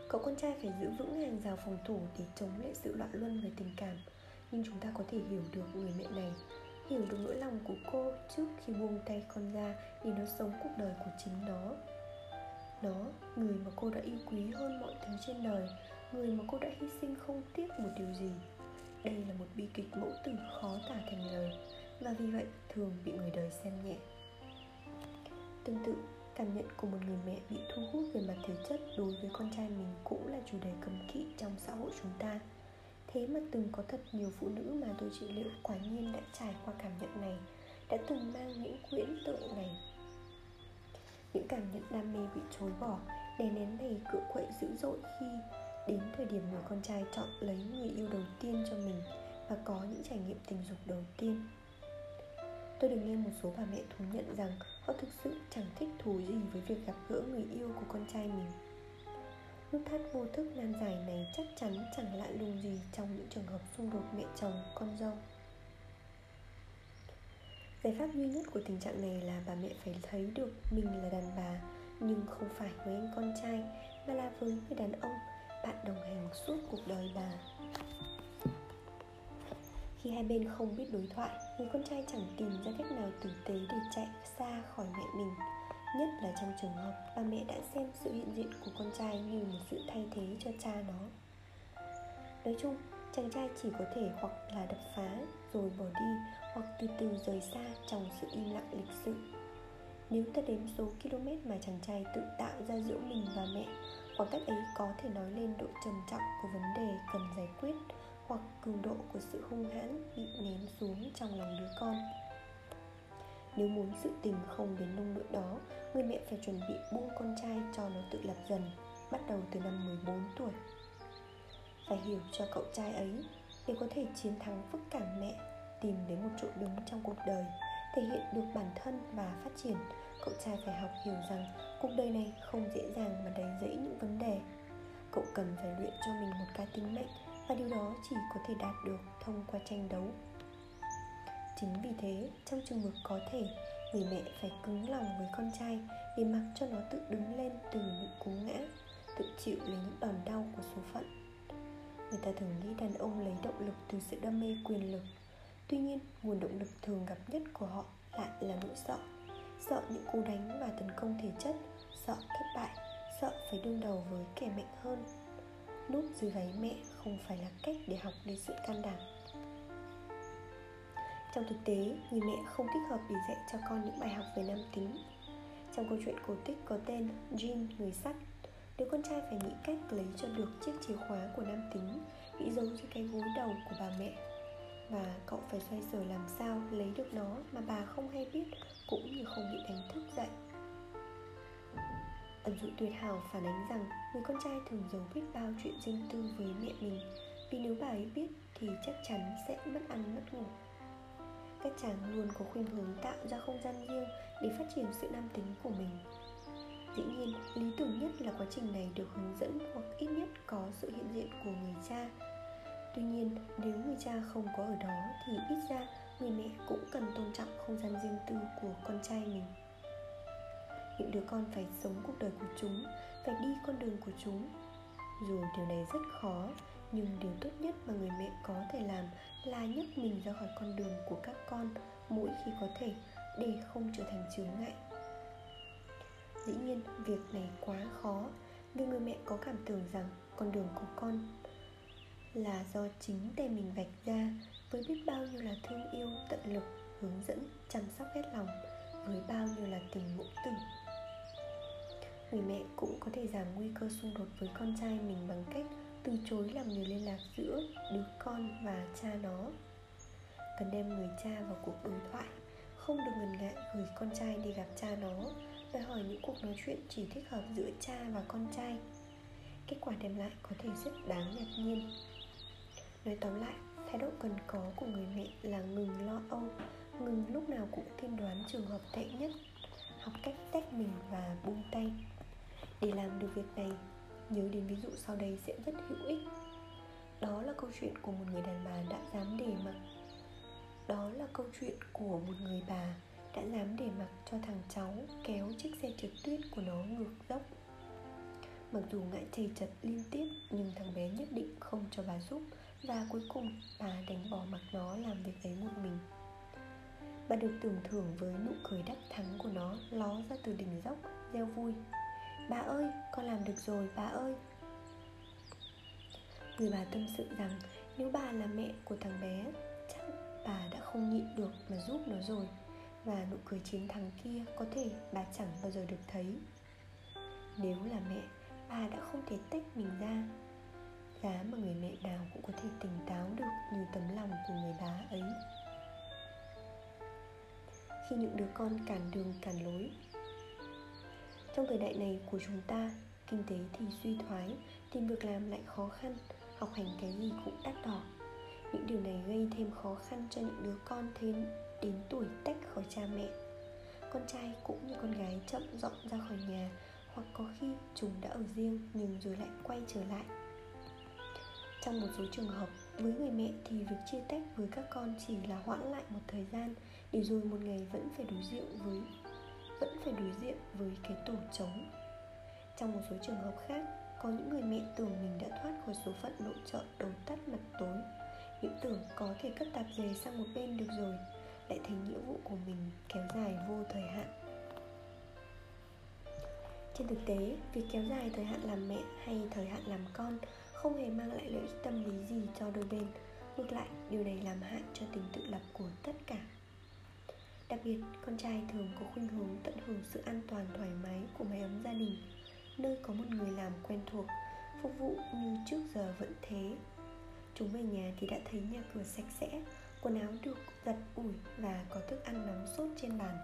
Cậu con trai phải giữ vững hàng rào phòng thủ để chống lại sự loạn luân về tình cảm. Nhưng chúng ta có thể hiểu được người mẹ này Hiểu được nỗi lòng của cô trước khi buông tay con ra để nó sống cuộc đời của chính nó. Nó, người mà cô đã yêu quý hơn mọi thứ trên đời Người mà cô đã hy sinh không tiếc một điều gì. Đây là một bi kịch mẫu tử khó tả thành lời Và vì vậy thường bị người đời xem nhẹ. Tương tự, Cảm nhận của một người mẹ bị thu hút về mặt thể chất đối với con trai mình cũng là chủ đề cấm kỵ trong xã hội chúng ta. Thế mà từng có thật nhiều phụ nữ mà tôi trị liệu quả nhiên đã trải qua cảm nhận này Đã từng mang những quyển tượng này. Những cảm nhận đam mê bị chối bỏ Đè nén này cựa quậy dữ dội khi đến thời điểm người con trai chọn lấy người yêu đầu tiên cho mình Và có những trải nghiệm tình dục đầu tiên. Tôi được nghe một số bà mẹ thú nhận rằng họ thực sự chẳng thích thú gì với việc gặp gỡ người yêu của con trai mình. Nút thắt vô thức nan giải này chắc chắn chẳng lạ lùng gì trong những trường hợp xung đột mẹ chồng, con dâu. Giải pháp duy nhất của tình trạng này là bà mẹ phải thấy được mình là đàn bà Nhưng không phải với anh con trai Mà là với người đàn ông Bạn đồng hành suốt cuộc đời bà khi hai bên không biết đối thoại người con trai chẳng tìm ra cách nào tử tế để chạy xa khỏi mẹ mình. Nhất là trong trường hợp bà mẹ đã xem sự hiện diện của con trai như một sự thay thế cho cha nó. Nói chung, chàng trai chỉ có thể hoặc là đập phá, rồi bỏ đi, hoặc từ từ rời xa trong sự im lặng lịch sự. Nếu ta đếm số km mà chàng trai tự tạo ra giữa mình và mẹ, khoảng cách ấy có thể nói lên độ trầm trọng của vấn đề cần giải quyết hoặc cường độ của sự hung hãn bị ném xuống trong lòng đứa con. Nếu muốn sự tình không đến nông nỗi đó, Người mẹ phải chuẩn bị buông con trai cho nó tự lập dần, Bắt đầu từ năm 14 tuổi. Phải hiểu cho cậu trai ấy, Để có thể chiến thắng phức cảm mẹ, Tìm đến một chỗ đứng trong cuộc đời, Thể hiện được bản thân và phát triển, Cậu trai phải học hiểu rằng Cuộc đời này không dễ dàng mà đầy rẫy những vấn đề. Cậu cần phải luyện cho mình một cá tính mạnh và điều đó chỉ có thể đạt được thông qua tranh đấu. Chính vì thế, trong trường hợp có thể, người mẹ phải cứng lòng với con trai để mặc cho nó tự đứng lên từ những cú ngã, tự chịu lấy những đòn đau của số phận. Người ta thường nghĩ đàn ông lấy động lực từ sự đam mê quyền lực. Tuy nhiên, nguồn động lực thường gặp nhất của họ lại là nỗi sợ. Sợ những cú đánh và tấn công thể chất, sợ thất bại, sợ phải đương đầu với kẻ mạnh hơn. Núp dưới gáy mẹ không phải là cách để học đến sự can đảm. Trong thực tế, người mẹ không thích hợp để dạy cho con những bài học về nam tính. Trong câu chuyện cổ tích có tên Jean, người sắt, đứa con trai phải nghĩ cách lấy cho được chiếc chìa khóa của nam tính bị giấu dưới cái gối đầu của bà mẹ. Và cậu phải xoay sở làm sao lấy được nó mà bà không hay biết, cũng như không bị đánh thức dậy ẩn dụ tuyệt hảo phản ánh rằng người con trai thường giấu biết bao chuyện riêng tư với mẹ mình. Vì nếu bà ấy biết thì chắc chắn sẽ mất ăn, mất ngủ. Các chàng luôn có khuynh hướng tạo ra không gian riêng để phát triển sự nam tính của mình. Dĩ nhiên, lý tưởng nhất là quá trình này được hướng dẫn hoặc ít nhất có sự hiện diện của người cha. Tuy nhiên, nếu người cha không có ở đó thì ít ra người mẹ cũng cần tôn trọng không gian riêng tư của con trai mình những đứa con phải sống cuộc đời của chúng, phải đi con đường của chúng. Dù điều này rất khó, nhưng điều tốt nhất mà người mẹ có thể làm là nhấc mình ra khỏi con đường của các con mỗi khi có thể, để không trở thành chướng ngại. Dĩ nhiên, việc này quá khó vì người mẹ có cảm tưởng rằng con đường của con là do chính tay mình vạch ra với biết bao nhiêu là thương yêu, tận lực, hướng dẫn, chăm sóc hết lòng, với bao nhiêu là tình mẫu tử người mẹ cũng có thể giảm nguy cơ xung đột với con trai mình bằng cách từ chối làm người liên lạc giữa đứa con và cha nó. Cần đem người cha vào cuộc đối thoại, không được ngần ngại gửi con trai đi gặp cha nó đòi hỏi những cuộc nói chuyện chỉ thích hợp giữa cha và con trai. Kết quả đem lại có thể rất đáng ngạc nhiên. Nói tóm lại, thái độ cần có của người mẹ là ngừng lo âu, ngừng lúc nào cũng tiên đoán trường hợp tệ nhất, học cách tách mình và buông tay để làm được việc này, nhớ đến ví dụ sau đây sẽ rất hữu ích. Đó là câu chuyện của một người đàn bà đã dám để mặc. Đó là câu chuyện của một người bà đã dám để mặc cho thằng cháu kéo chiếc xe trượt tuyết của nó ngược dốc. Mặc dù ngại chầy chật liên tiếp, nhưng thằng bé nhất định không cho bà giúp và cuối cùng bà đánh bỏ mặc nó làm việc ấy một mình. Bà được tưởng thưởng với nụ cười đắc thắng của nó, ló ra từ đỉnh dốc reo vui. Bà ơi, con làm được rồi, bà ơi. Người bà tâm sự rằng nếu bà là mẹ của thằng bé Chắc bà đã không nhịn được mà giúp nó rồi. Và nụ cười chiến thắng kia có thể bà chẳng bao giờ được thấy. Nếu là mẹ, bà đã không thể tách mình ra. Giá mà người mẹ nào cũng có thể tỉnh táo được như tấm lòng của người bà ấy. Khi những đứa con cản đường cản lối trong thời đại này của chúng ta, kinh tế thì suy thoái tìm việc làm lại khó khăn, học hành cái gì cũng đắt đỏ. Những điều này gây thêm khó khăn cho những đứa con thêm đến tuổi tách khỏi cha mẹ. Con trai cũng như con gái chậm dọn ra khỏi nhà hoặc có khi chúng đã ở riêng nhưng rồi lại quay trở lại. Trong một số trường hợp, với người mẹ thì việc chia tách với các con chỉ là hoãn lại một thời gian để rồi một ngày vẫn phải đối diện với vẫn phải đối diện với cái tủ trống trong một số trường hợp khác, có những người mẹ tưởng mình đã thoát khỏi số phận nội trợ đầu tắt mặt tối những tưởng có thể cất tạp dề sang một bên được rồi, lại thấy nghĩa vụ của mình kéo dài vô thời hạn. Trên thực tế, việc kéo dài thời hạn làm mẹ hay thời hạn làm con không hề mang lại lợi ích tâm lý gì cho đôi bên. Ngược lại, điều này làm hại cho tình tự lập của tất cả. Đặc biệt, con trai thường có khuynh hướng tận hưởng sự an toàn thoải mái của mái ấm gia đình Nơi có một người làm quen thuộc, phục vụ như trước giờ vẫn thế. Chúng về nhà thì đã thấy nhà cửa sạch sẽ, quần áo được giặt ủi và có thức ăn nóng sốt trên bàn.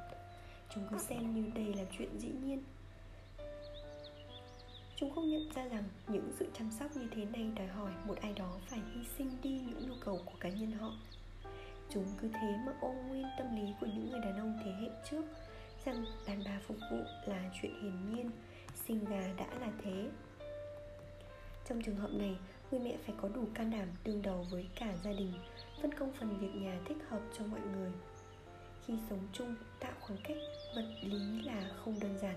Chúng cứ xem như đây là chuyện dĩ nhiên. Chúng không nhận ra rằng những sự chăm sóc như thế này đòi hỏi một ai đó phải hy sinh đi những nhu cầu của cá nhân họ. Chúng cứ thế mà ôm nguyên tâm lý của những người đàn ông thế hệ trước Rằng đàn bà phục vụ là chuyện hiển nhiên Sinh gà đã là thế. Trong trường hợp này, người mẹ phải có đủ can đảm đương đầu với cả gia đình Phân công phần việc nhà thích hợp cho mọi người. Khi sống chung, tạo khoảng cách vật lý là không đơn giản.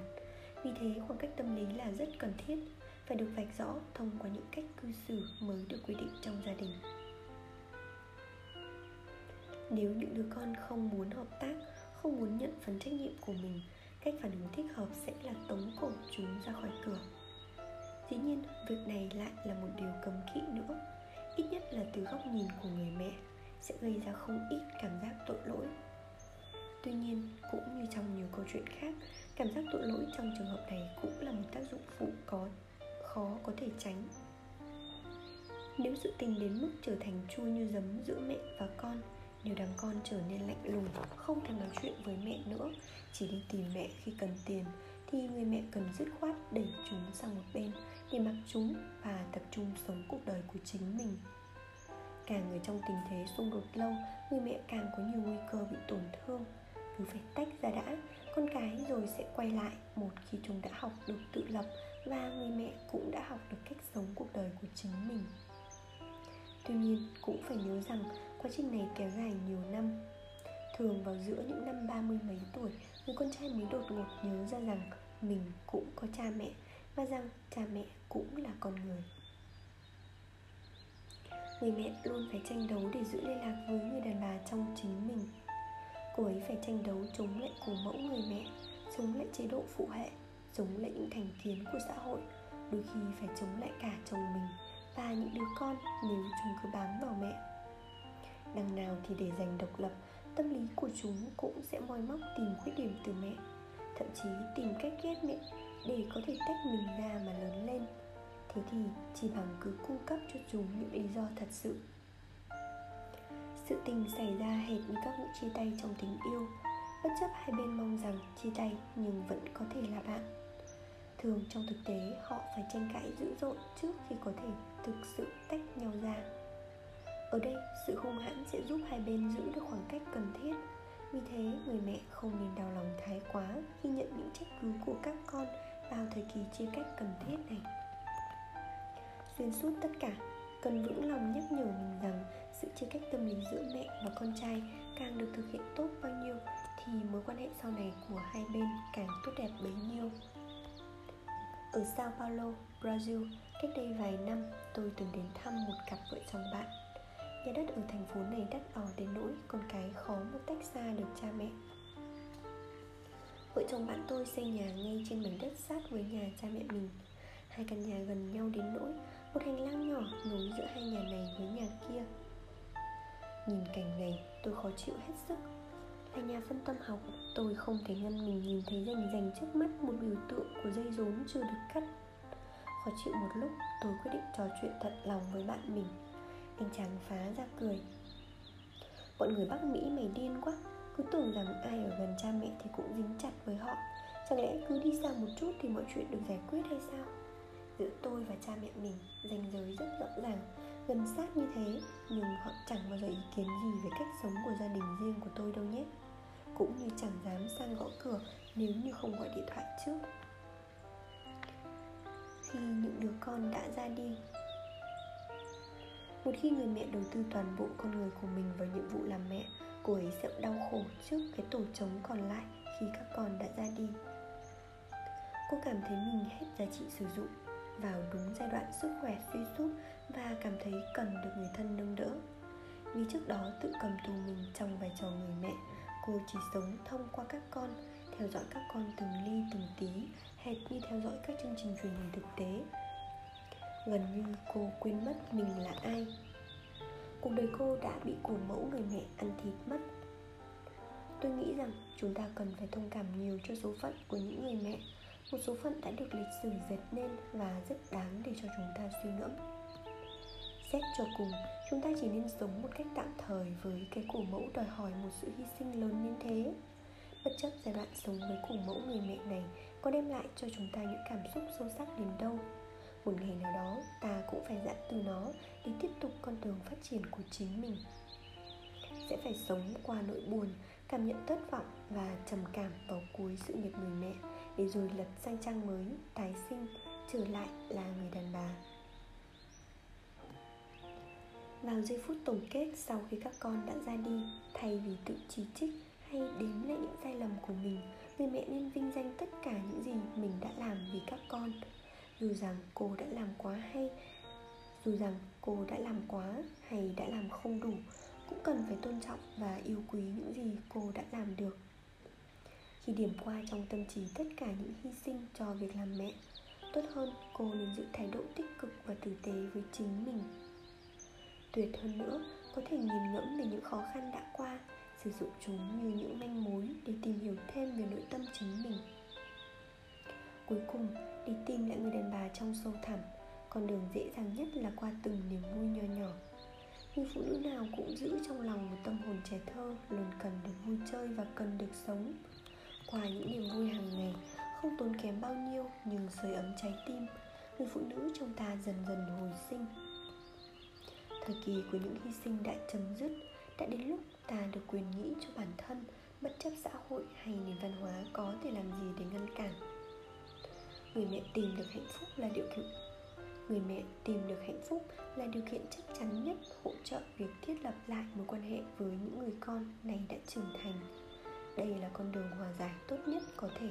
Vì thế khoảng cách tâm lý là rất cần thiết Phải được vạch rõ thông qua những cách cư xử mới được quy định trong gia đình nếu những đứa con không muốn hợp tác, không muốn nhận phần trách nhiệm của mình, cách phản ứng thích hợp sẽ là tống cổ chúng ra khỏi cửa. Dĩ nhiên, việc này lại là một điều cấm kỵ nữa. Ít nhất là từ góc nhìn của người mẹ, sẽ gây ra không ít cảm giác tội lỗi. Tuy nhiên, cũng như trong nhiều câu chuyện khác, cảm giác tội lỗi trong trường hợp này cũng là một tác dụng phụ có, khó có thể tránh. Nếu sự tình đến mức trở thành chua như giấm giữa mẹ và con nếu đám con trở nên lạnh lùng, không thèm nói chuyện với mẹ nữa, chỉ đi tìm mẹ khi cần tiền, thì người mẹ cần dứt khoát đẩy chúng sang một bên để mặc chúng và tập trung sống cuộc đời của chính mình. Càng người trong tình thế xung đột lâu, người mẹ càng có nhiều nguy cơ bị tổn thương. Cứ phải tách ra đã, con cái rồi sẽ quay lại một khi chúng đã học được tự lập và người mẹ cũng đã học được cách sống cuộc đời của chính mình. Tuy nhiên, cũng phải nhớ rằng quá trình này kéo dài nhiều năm. Thường vào giữa những năm ba mươi mấy tuổi, người con trai mới đột ngột nhớ ra rằng mình cũng có cha mẹ và rằng cha mẹ cũng là con người. Người mẹ luôn phải tranh đấu để giữ liên lạc với người đàn bà trong chính mình. Cô ấy phải tranh đấu chống lại cổ mẫu người mẹ, chống lại chế độ phụ hệ, chống lại những thành kiến của xã hội, đôi khi phải chống lại cả chồng mình và những đứa con nếu chúng cứ bám vào mẹ đằng nào thì để giành độc lập, tâm lý của chúng cũng sẽ moi móc tìm khuyết điểm từ mẹ. Thậm chí tìm cách ghét mẹ để có thể tách mình ra mà lớn lên. Thế thì chỉ bằng cứ cung cấp cho chúng những lý do thật sự. Sự tình xảy ra hệt như các vụ chia tay trong tình yêu. Bất chấp hai bên mong rằng chia tay nhưng vẫn có thể là bạn. Thường trong thực tế, họ phải tranh cãi dữ dội trước khi có thể thực sự tách nhau ra ở đây sự hung hãn sẽ giúp hai bên giữ được khoảng cách cần thiết. Vì thế người mẹ không nên đau lòng thái quá khi nhận những trách cứ của các con vào thời kỳ chia cách cần thiết này. Xuyên suốt tất cả cần vững lòng nhắc nhở mình rằng sự chia cách tâm lý giữa mẹ và con trai càng được thực hiện tốt bao nhiêu thì mối quan hệ sau này của hai bên càng tốt đẹp bấy nhiêu. Ở Sao Paulo, Brazil, cách đây vài năm tôi từng đến thăm một cặp vợ chồng bạn. Nhà đất ở thành phố này đắt đỏ đến nỗi con cái khó mà tách xa được cha mẹ. Vợ chồng bạn tôi xây nhà ngay trên mảnh đất sát với nhà cha mẹ mình. Hai căn nhà gần nhau đến nỗi một hành lang nhỏ nối giữa hai nhà này với nhà kia. Nhìn cảnh này, tôi khó chịu hết sức. Là nhà phân tâm học, Tôi không thể ngăn mình nhìn thấy rành rành trước mắt một biểu tượng của dây rốn chưa được cắt. Khó chịu một lúc, tôi quyết định trò chuyện thật lòng với bạn mình. Anh chàng phá ra cười. Bọn người Bắc Mỹ mày điên quá. Cứ tưởng rằng ai ở gần cha mẹ thì cũng dính chặt với họ. Chẳng lẽ cứ đi xa một chút thì mọi chuyện được giải quyết hay sao? Giữa tôi và cha mẹ mình, ranh giới rất rõ ràng, Gần sát như thế, Nhưng họ chẳng bao giờ ý kiến gì về cách sống của gia đình riêng của tôi đâu nhé. Cũng như chẳng dám sang gõ cửa nếu như không gọi điện thoại trước. Khi những đứa con đã ra đi một khi người mẹ đầu tư toàn bộ con người của mình vào nhiệm vụ làm mẹ, cô ấy sẽ đau khổ trước cái tổ trống còn lại khi các con đã ra đi. Cô cảm thấy mình hết giá trị sử dụng vào đúng giai đoạn sức khỏe suy sút và cảm thấy cần được người thân nâng đỡ. Vì trước đó, tự cầm tù mình trong vai trò người mẹ, cô chỉ sống thông qua các con, theo dõi các con từng ly từng tí, hệt như theo dõi các chương trình truyền hình thực tế gần như cô quên mất mình là ai. Cuộc đời cô đã bị cổ mẫu người mẹ ăn thịt mất. Tôi nghĩ rằng chúng ta cần phải thông cảm nhiều cho số phận của những người mẹ. Một số phận đã được lịch sử dệt nên và rất đáng để cho chúng ta suy ngẫm. Xét cho cùng, chúng ta chỉ nên sống một cách tạm thời với cái cổ mẫu đòi hỏi một sự hy sinh lớn như thế. Bất chấp giai đoạn sống với cổ mẫu người mẹ này có đem lại cho chúng ta những cảm xúc sâu sắc đến đâu? Một ngày nào đó, ta cũng phải giãn từ nó để tiếp tục con đường phát triển của chính mình. Sẽ phải sống qua nỗi buồn, cảm nhận thất vọng và trầm cảm vào cuối sự nghiệp người mẹ để rồi lật sang trang mới, tái sinh, trở lại là người đàn bà. Vào giây phút tổng kết sau khi các con đã ra đi, thay vì tự chỉ trích hay đếm lại những sai lầm của mình, người mẹ nên vinh danh tất cả những gì mình đã làm vì các con dù rằng cô đã làm quá hay, dù rằng cô đã làm quá hay đã làm không đủ, cũng cần phải tôn trọng và yêu quý những gì cô đã làm được. Khi điểm qua trong tâm trí tất cả những hy sinh cho việc làm mẹ, tốt hơn cô nên giữ thái độ tích cực và tử tế với chính mình. Tuyệt hơn nữa, có thể nhìn ngẫm về những khó khăn đã qua, sử dụng chúng như những manh mối để tìm hiểu thêm về nội tâm chính mình cuối cùng, đi tìm lại người đàn bà trong sâu thẳm. Con đường dễ dàng nhất là qua từng niềm vui nho nhỏ. Người phụ nữ nào cũng giữ trong lòng một tâm hồn trẻ thơ, luôn cần được vui chơi và cần được sống. Qua những niềm vui hàng ngày, không tốn kém bao nhiêu, nhưng sưởi ấm trái tim, người phụ nữ trong ta dần dần hồi sinh. Thời kỳ của những hy sinh đã chấm dứt, đã đến lúc ta được quyền nghĩ cho bản thân, bất chấp xã hội hay nền văn hóa có thể làm gì để ngăn cản người mẹ tìm được hạnh phúc là điều kiện. Người mẹ tìm được hạnh phúc là điều kiện chắc chắn nhất hỗ trợ việc thiết lập lại mối quan hệ với những người con này đã trưởng thành. Đây là con đường hòa giải tốt nhất có thể.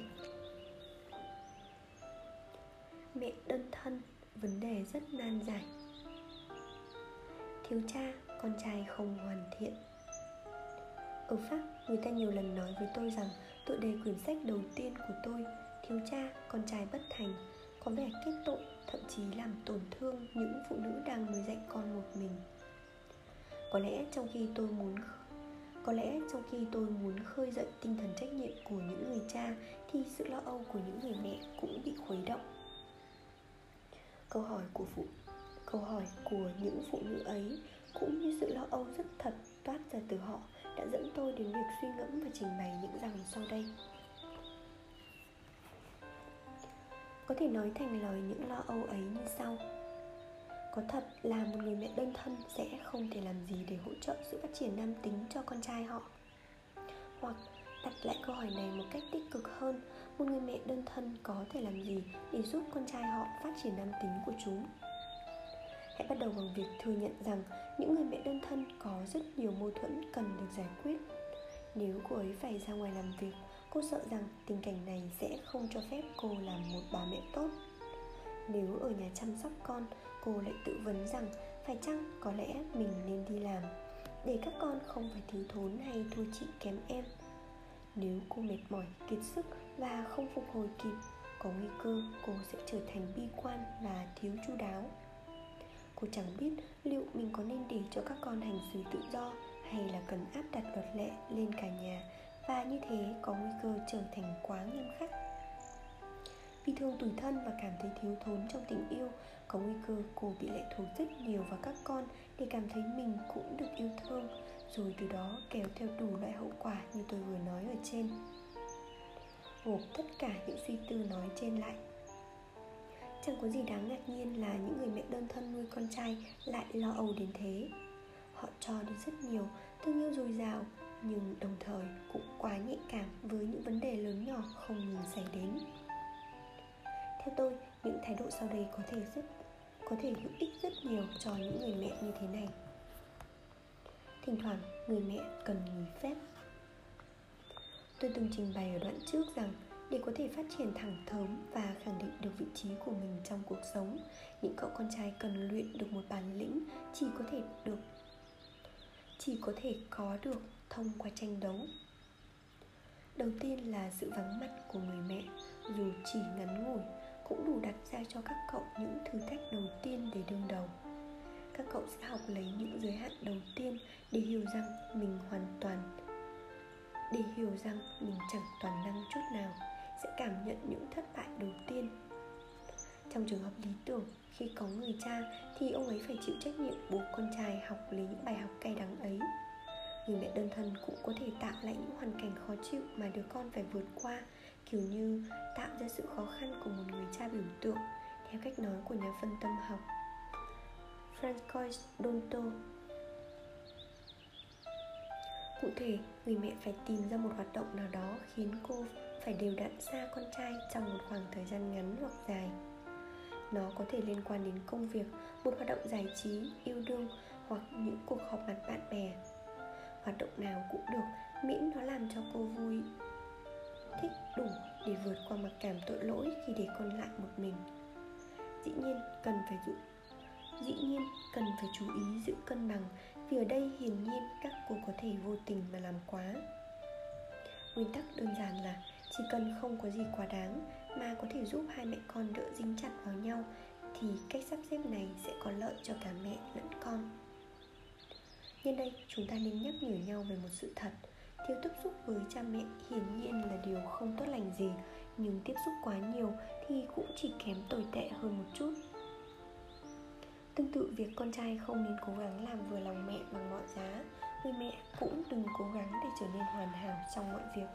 Mẹ đơn thân, vấn đề rất nan giải. Thiếu cha, con trai không hoàn thiện. Ở pháp, người ta nhiều lần nói với tôi rằng tựa đề quyển sách đầu tiên của tôi thiếu cha, con trai bất thành, có vẻ kết tội, thậm chí làm tổn thương những phụ nữ đang nuôi dạy con một mình. Có lẽ trong khi tôi muốn có lẽ trong khi tôi muốn khơi dậy tinh thần trách nhiệm của những người cha, thì sự lo âu của những người mẹ cũng bị khuấy động. Câu hỏi của phụ, câu hỏi của những phụ nữ ấy cũng như sự lo âu rất thật toát ra từ họ đã dẫn tôi đến việc suy ngẫm và trình bày những dòng sau đây. Có thể nói thành lời những lo âu ấy như sau. Có thật là một người mẹ đơn thân sẽ không thể làm gì để hỗ trợ sự phát triển nam tính cho con trai họ. Hoặc đặt lại câu hỏi này một cách tích cực hơn, một người mẹ đơn thân có thể làm gì để giúp con trai họ phát triển nam tính của chúng? Hãy bắt đầu bằng việc thừa nhận rằng những người mẹ đơn thân có rất nhiều mâu thuẫn cần được giải quyết. Nếu cô ấy phải ra ngoài làm việc cô sợ rằng tình cảnh này sẽ không cho phép cô làm một bà mẹ tốt. Nếu ở nhà chăm sóc con, cô lại tự vấn rằng, phải chăng có lẽ mình nên đi làm để các con không phải thiếu thốn hay thua chị kém em? Nếu cô mệt mỏi, kiệt sức và không phục hồi kịp, có nguy cơ cô sẽ trở thành bi quan và thiếu chu đáo. Cô chẳng biết liệu mình có nên để cho các con hành xử tự do hay là cần áp đặt luật lệ lên cả nhà và như thế có nguy cơ trở thành quá nghiêm khắc. Vì thường tủi thân và cảm thấy thiếu thốn trong tình yêu, có nguy cơ cô bị lệ thuộc rất nhiều vào các con để cảm thấy mình cũng được yêu thương, rồi từ đó kéo theo đủ loại hậu quả như tôi vừa nói ở trên. Gộp tất cả những suy tư nói trên lại. Chẳng có gì đáng ngạc nhiên là những người mẹ đơn thân nuôi con trai lại lo âu đến thế. Họ cho đi rất nhiều, thương yêu dồi dào nhưng đồng thời cũng quá nhạy cảm với những vấn đề lớn nhỏ không ngừng xảy đến. Theo tôi, những thái độ sau đây có thể rất có thể hữu ích rất nhiều cho những người mẹ như thế này. Thỉnh thoảng, người mẹ cần nghỉ phép. Tôi từng trình bày ở đoạn trước rằng để có thể phát triển thẳng thớm và khẳng định được vị trí của mình trong cuộc sống, những cậu con trai cần luyện được một bản lĩnh chỉ có thể được, chỉ có thể có được thông qua tranh đấu. Đầu tiên là sự vắng mặt của người mẹ, dù chỉ ngắn ngủi, cũng đủ đặt ra cho các cậu những thử thách đầu tiên để đương đầu. Các cậu sẽ học lấy những giới hạn đầu tiên để hiểu rằng mình hoàn toàn, để hiểu rằng mình chẳng toàn năng chút nào, sẽ cảm nhận những thất bại đầu tiên. Trong trường hợp lý tưởng, khi có người cha thì ông ấy phải chịu trách nhiệm buộc con trai học lấy những bài học cay đắng ấy người mẹ đơn thân cũng có thể tạo lại những hoàn cảnh khó chịu mà đứa con phải vượt qua kiểu như tạo ra sự khó khăn của một người cha biểu tượng theo cách nói của nhà phân tâm học Francois Donto Cụ thể, người mẹ phải tìm ra một hoạt động nào đó khiến cô phải đều đặn xa con trai trong một khoảng thời gian ngắn hoặc dài. Nó có thể liên quan đến công việc, một hoạt động giải trí, yêu đương hoặc những cuộc họp mặt bạn bè. Hoạt động nào cũng được, miễn nó làm cho cô vui. Thích đủ để vượt qua mặc cảm tội lỗi khi để con lại một mình. Dĩ nhiên cần phải giữ dĩ nhiên cần phải chú ý giữ cân bằng vì ở đây hiển nhiên các cô có thể vô tình mà làm quá. Nguyên tắc đơn giản là chỉ cần không có gì quá đáng mà có thể giúp hai mẹ con đỡ dính chặt vào nhau thì cách sắp xếp này sẽ có lợi cho cả mẹ lẫn con nhân đây, chúng ta nên nhắc nhở nhau về một sự thật. Thiếu tiếp xúc với cha mẹ hiển nhiên là điều không tốt lành gì, nhưng tiếp xúc quá nhiều thì cũng chỉ kém tồi tệ hơn một chút. Tương tự, việc con trai không nên cố gắng làm vừa lòng mẹ bằng mọi giá. Người mẹ cũng đừng cố gắng để trở nên hoàn hảo trong mọi việc.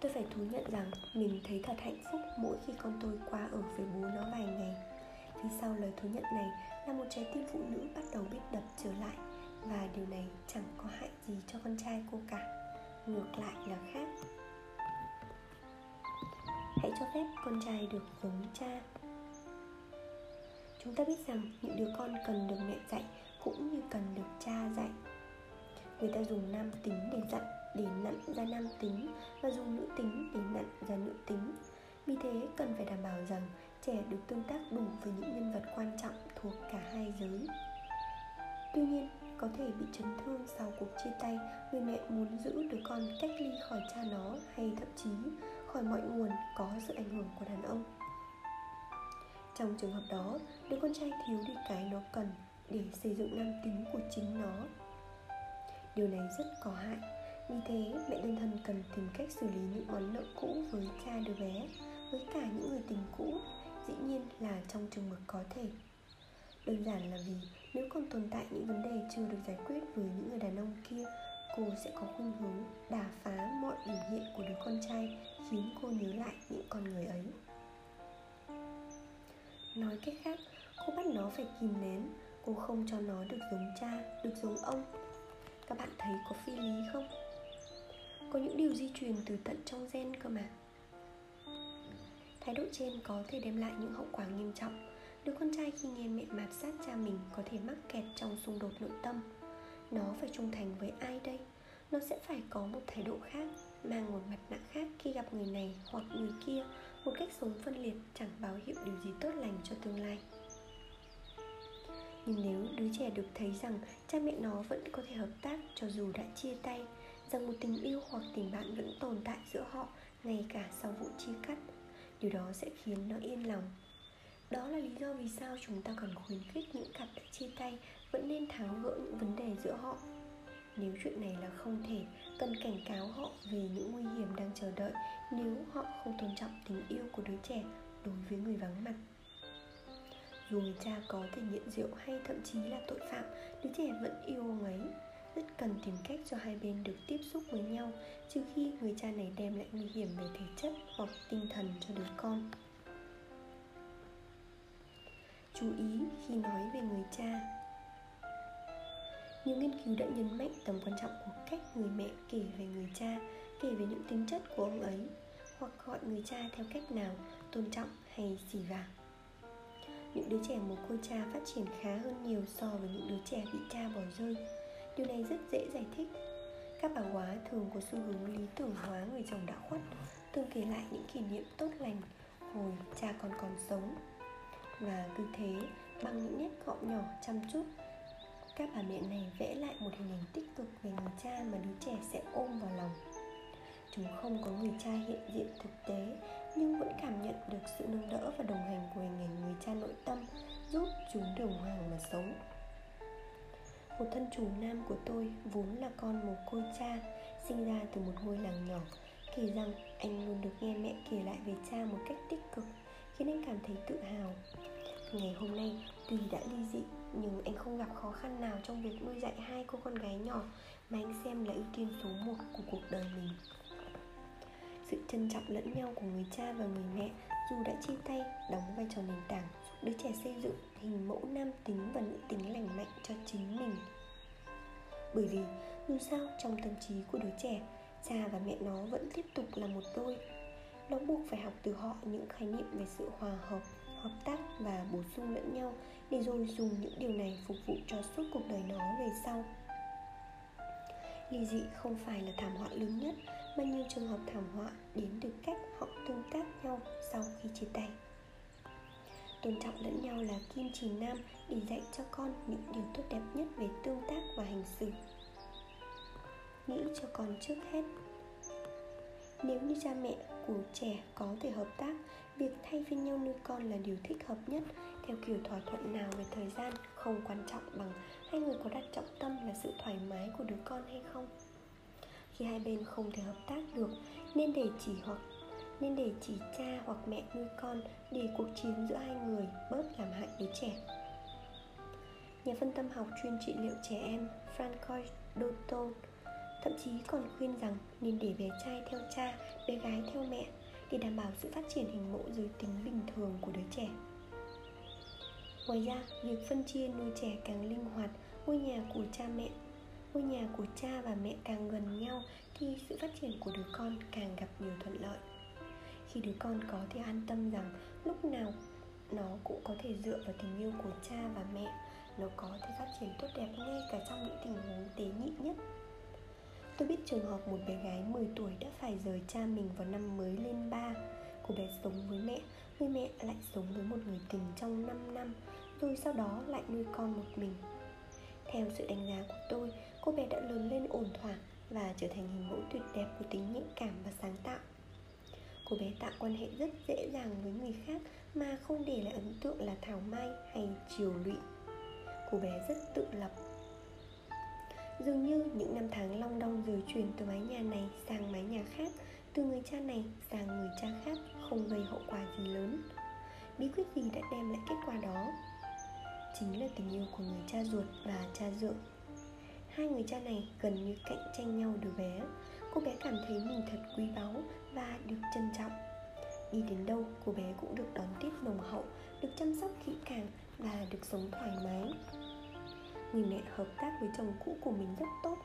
Tôi phải thú nhận rằng mình thấy thật hạnh phúc mỗi khi con tôi qua ở với bố nó vài ngày. Phía sau lời thú nhận này là một trái tim phụ nữ bắt đầu biết đập trở lại. Và điều này chẳng có hại gì cho con trai cô cả. Ngược lại là khác. Hãy cho phép con trai được giống cha. Chúng ta biết rằng những đứa con cần được mẹ dạy cũng như cần được cha dạy. Người ta dùng nam tính để dặn, để nặn ra nam tính và dùng nữ tính để nặn ra nữ tính. Vì thế cần phải đảm bảo rằng trẻ được tương tác đủ với những nhân vật quan trọng thuộc cả hai giới. Tuy nhiên, có thể bị chấn thương sau cuộc chia tay, người mẹ muốn giữ đứa con cách ly khỏi cha nó hay thậm chí khỏi mọi nguồn có sự ảnh hưởng của đàn ông. Trong trường hợp đó, đứa con trai thiếu đi cái nó cần để xây dựng nam tính của chính nó. Điều này rất có hại, vì thế mẹ đơn thân cần tìm cách xử lý những món nợ cũ với cha đứa bé, với cả những người tình cũ, dĩ nhiên là trong trường mực có thể đơn giản là vì nếu còn tồn tại những vấn đề chưa được giải quyết với những người đàn ông kia, cô sẽ có khuynh hướng đà phá mọi biểu hiện của đứa con trai, khiến cô nhớ lại những con người ấy. Nói cách khác, cô bắt nó phải kìm nén, cô không cho nó được giống cha, được giống ông. Các bạn thấy có phi lý không? Có những điều di truyền từ tận trong gen cơ mà. Thái độ trên có thể đem lại những hậu quả nghiêm trọng đứa con trai khi nghe mẹ mạt sát cha mình có thể mắc kẹt trong xung đột nội tâm. Nó phải trung thành với ai đây? Nó sẽ phải có một thái độ khác, mang một mặt nạ khác khi gặp người này hoặc người kia, một cách sống phân liệt, chẳng báo hiệu điều gì tốt lành cho tương lai. Nhưng nếu đứa trẻ được thấy rằng cha mẹ nó vẫn có thể hợp tác cho dù đã chia tay, rằng một tình yêu hoặc tình bạn vẫn tồn tại giữa họ ngay cả sau vụ chia cắt, điều đó sẽ khiến nó yên lòng đó là lý do vì sao chúng ta cần khuyến khích những cặp đã chia tay vẫn nên tháo gỡ những vấn đề giữa họ. Nếu chuyện này là không thể, cần cảnh cáo họ về những nguy hiểm đang chờ đợi nếu họ không tôn trọng tình yêu của đứa trẻ đối với người vắng mặt. Dù người cha có thể nghiện rượu hay thậm chí là tội phạm, đứa trẻ vẫn yêu ông ấy. Rất cần tìm cách cho hai bên được tiếp xúc với nhau, trừ khi người cha này đem lại nguy hiểm về thể chất hoặc tinh thần cho đứa con chú ý khi nói về người cha. Nhiều nghiên cứu đã nhấn mạnh tầm quan trọng của cách người mẹ kể về người cha, kể về những tính chất của ông ấy, hoặc gọi người cha theo cách nào, tôn trọng hay xỉ vả. Những đứa trẻ mồ côi cha phát triển khá hơn nhiều so với những đứa trẻ bị cha bỏ rơi. Điều này rất dễ giải thích. Các bà quá thường có xu hướng lý tưởng hóa người chồng đã khuất, thường kể lại những kỷ niệm tốt lành hồi cha còn còn sống và cứ thế, bằng những nét gọn nhỏ, chăm chút, các bà mẹ này vẽ lại một hình ảnh tích cực về người cha mà đứa trẻ sẽ ôm vào lòng. Chúng không có người cha hiện diện thực tế, nhưng vẫn cảm nhận được sự nâng đỡ và đồng hành của hình ảnh người cha nội tâm, giúp chúng đồng hoàng mà sống. Một thân chủ nam của tôi vốn là con một cô cha, sinh ra từ một ngôi làng nhỏ kỳ rằng anh luôn được nghe mẹ kể lại về cha một cách tích cực khiến anh cảm thấy tự hào. Ngày hôm nay tuy đã ly dị, nhưng anh không gặp khó khăn nào trong việc nuôi dạy hai cô con gái nhỏ mà anh xem là ưu tiên số một của cuộc đời mình. Sự trân trọng lẫn nhau của người cha và người mẹ dù đã chia tay, đóng vai trò nền tảng giúp đứa trẻ xây dựng hình mẫu nam tính và nữ tính lành mạnh cho chính mình. Bởi vì dù sao, trong tâm trí của đứa trẻ, cha và mẹ nó vẫn tiếp tục là một đôi nó buộc phải học từ họ những khái niệm về sự hòa hợp hợp tác và bổ sung lẫn nhau để rồi dùng những điều này phục vụ cho suốt cuộc đời nó về sau. Ly dị không phải là thảm họa lớn nhất, mà nhiều trường hợp thảm họa đến từ cách họ tương tác nhau sau khi chia tay. Tôn trọng lẫn nhau là kim chỉ nam để dạy cho con những điều tốt đẹp nhất về tương tác và hành xử. Nghĩ cho con trước hết nếu như cha mẹ của trẻ có thể hợp tác, việc thay phiên nhau nuôi con là điều thích hợp nhất, theo kiểu thỏa thuận nào về thời gian không quan trọng bằng hai người có đặt trọng tâm là sự thoải mái của đứa con hay không. Khi hai bên không thể hợp tác được, nên để chỉ hoặc, nên để chỉ cha hoặc mẹ nuôi con để cuộc chiến giữa hai người bớt làm hại đứa trẻ. Nhà phân tâm học chuyên trị liệu trẻ em Francois Doton thậm chí còn khuyên rằng nên để bé trai theo cha, bé gái theo mẹ để đảm bảo sự phát triển hình mẫu giới tính bình thường của đứa trẻ. Ngoài ra, việc phân chia nuôi trẻ càng linh hoạt, ngôi nhà của cha mẹ, ngôi nhà của cha và mẹ càng gần nhau thì sự phát triển của đứa con càng gặp nhiều thuận lợi. Khi đứa con có thể an tâm rằng lúc nào nó cũng có thể dựa vào tình yêu của cha và mẹ, nó có thể phát triển tốt đẹp ngay cả trong những tình huống tế nhị nhất. Tôi biết trường hợp một bé gái 10 tuổi đã phải rời cha mình vào năm mới lên 3 Cô bé sống với mẹ, người mẹ lại sống với một người tình trong 5 năm Rồi sau đó lại nuôi con một mình. Theo sự đánh giá của tôi, cô bé đã lớn lên ổn thỏa Và trở thành hình mẫu tuyệt đẹp của tính nhạy cảm và sáng tạo. Cô bé tạo quan hệ rất dễ dàng với người khác Mà không để lại ấn tượng là thảo mai hay chiều lụy. Cô bé rất tự lập Dường như những năm tháng long đong rồi chuyển từ mái nhà này sang mái nhà khác, Từ người cha này sang người cha khác không gây hậu quả gì lớn. Bí quyết gì đã đem lại kết quả đó? Chính là tình yêu của người cha ruột và cha dượng. Hai người cha này gần như cạnh tranh nhau đứa bé. Cô bé cảm thấy mình thật quý báu và được trân trọng. Đi đến đâu, cô bé cũng được đón tiếp nồng hậu, Được chăm sóc kỹ càng và được sống thoải mái. Người mẹ hợp tác với chồng cũ của mình rất tốt.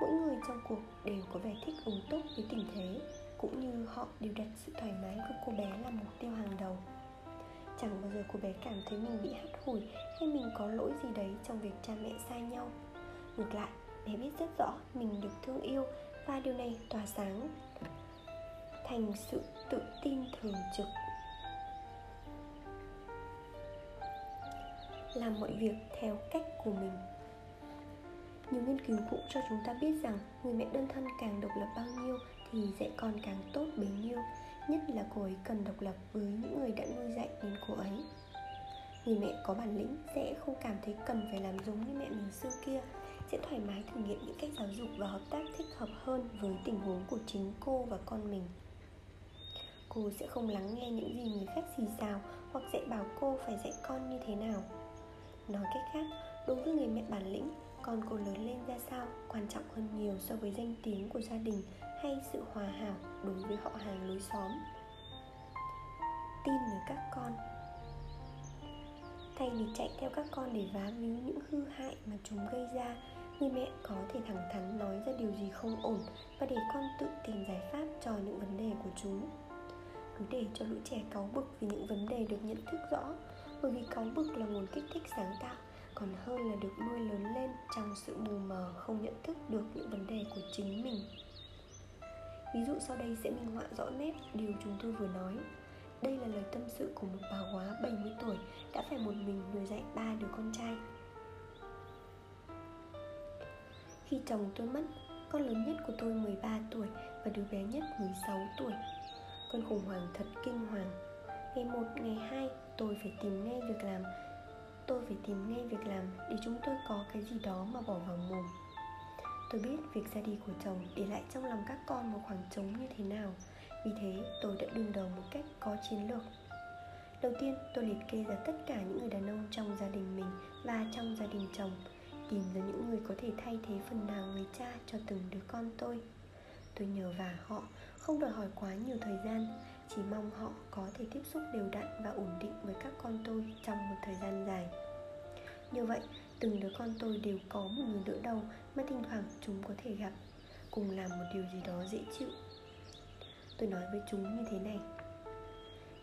Mỗi người trong cuộc đều có vẻ thích ứng tốt với tình thế Cũng như họ đều đặt sự thoải mái của cô bé là mục tiêu hàng đầu. Chẳng bao giờ cô bé cảm thấy mình bị hắt hủi Hay mình có lỗi gì đấy trong việc cha mẹ sai nhau. Ngược lại, bé biết rất rõ mình được thương yêu Và điều này tỏa sáng thành sự tự tin thường trực làm mọi việc theo cách của mình. Nhiều nghiên cứu cũng cho chúng ta biết rằng người mẹ đơn thân càng độc lập bao nhiêu thì dạy con càng tốt bấy nhiêu, nhất là cô ấy cần độc lập với những người đã nuôi dạy nên cô ấy. Người mẹ có bản lĩnh sẽ không cảm thấy cần phải làm giống như mẹ mình xưa kia, sẽ thoải mái thử nghiệm những cách giáo dục và hợp tác thích hợp hơn với tình huống của chính cô và con mình. Cô sẽ không lắng nghe những gì người khác xì xào hoặc dạy bảo cô phải dạy con như thế nào nói cách khác, đối với người mẹ bản lĩnh, con cô lớn lên ra sao quan trọng hơn nhiều so với danh tiếng của gia đình hay sự hòa hảo đối với họ hàng lối xóm. Tin ở các con. Thay vì chạy theo các con để vá víu những hư hại mà chúng gây ra, người mẹ có thể thẳng thắn nói ra điều gì không ổn và để con tự tìm giải pháp cho những vấn đề của chúng. Cứ để cho lũ trẻ cáu bực vì những vấn đề được nhận thức rõ bởi vì cáu bực là nguồn kích thích sáng tạo còn hơn là được nuôi lớn lên trong sự mù mờ không nhận thức được những vấn đề của chính mình. Ví dụ sau đây sẽ minh họa rõ nét điều chúng tôi vừa nói. Đây là lời tâm sự của một bà hóa 70 tuổi đã phải một mình nuôi dạy ba đứa con trai. Khi chồng tôi mất, con lớn nhất của tôi 13 tuổi và đứa bé nhất 16 tuổi. Cơn khủng hoảng thật kinh hoàng. Ngày 1, ngày 2 tôi phải tìm ngay việc làm. Tôi phải tìm ngay việc làm để chúng tôi có cái gì đó mà bỏ vào mồm. Tôi biết việc ra đi của chồng để lại trong lòng các con một khoảng trống như thế nào. Vì thế, tôi đã đương đầu một cách có chiến lược. Đầu tiên, tôi liệt kê ra tất cả những người đàn ông trong gia đình mình và trong gia đình chồng. Tìm ra những người có thể thay thế phần nào người cha cho từng đứa con tôi. Tôi nhờ vả họ, không đòi hỏi quá nhiều thời gian chỉ mong họ có thể tiếp xúc đều đặn và ổn định với các con tôi trong một thời gian dài. Như vậy, từng đứa con tôi đều có một người đỡ đầu mà thỉnh thoảng chúng có thể gặp, cùng làm một điều gì đó dễ chịu. Tôi nói với chúng như thế này.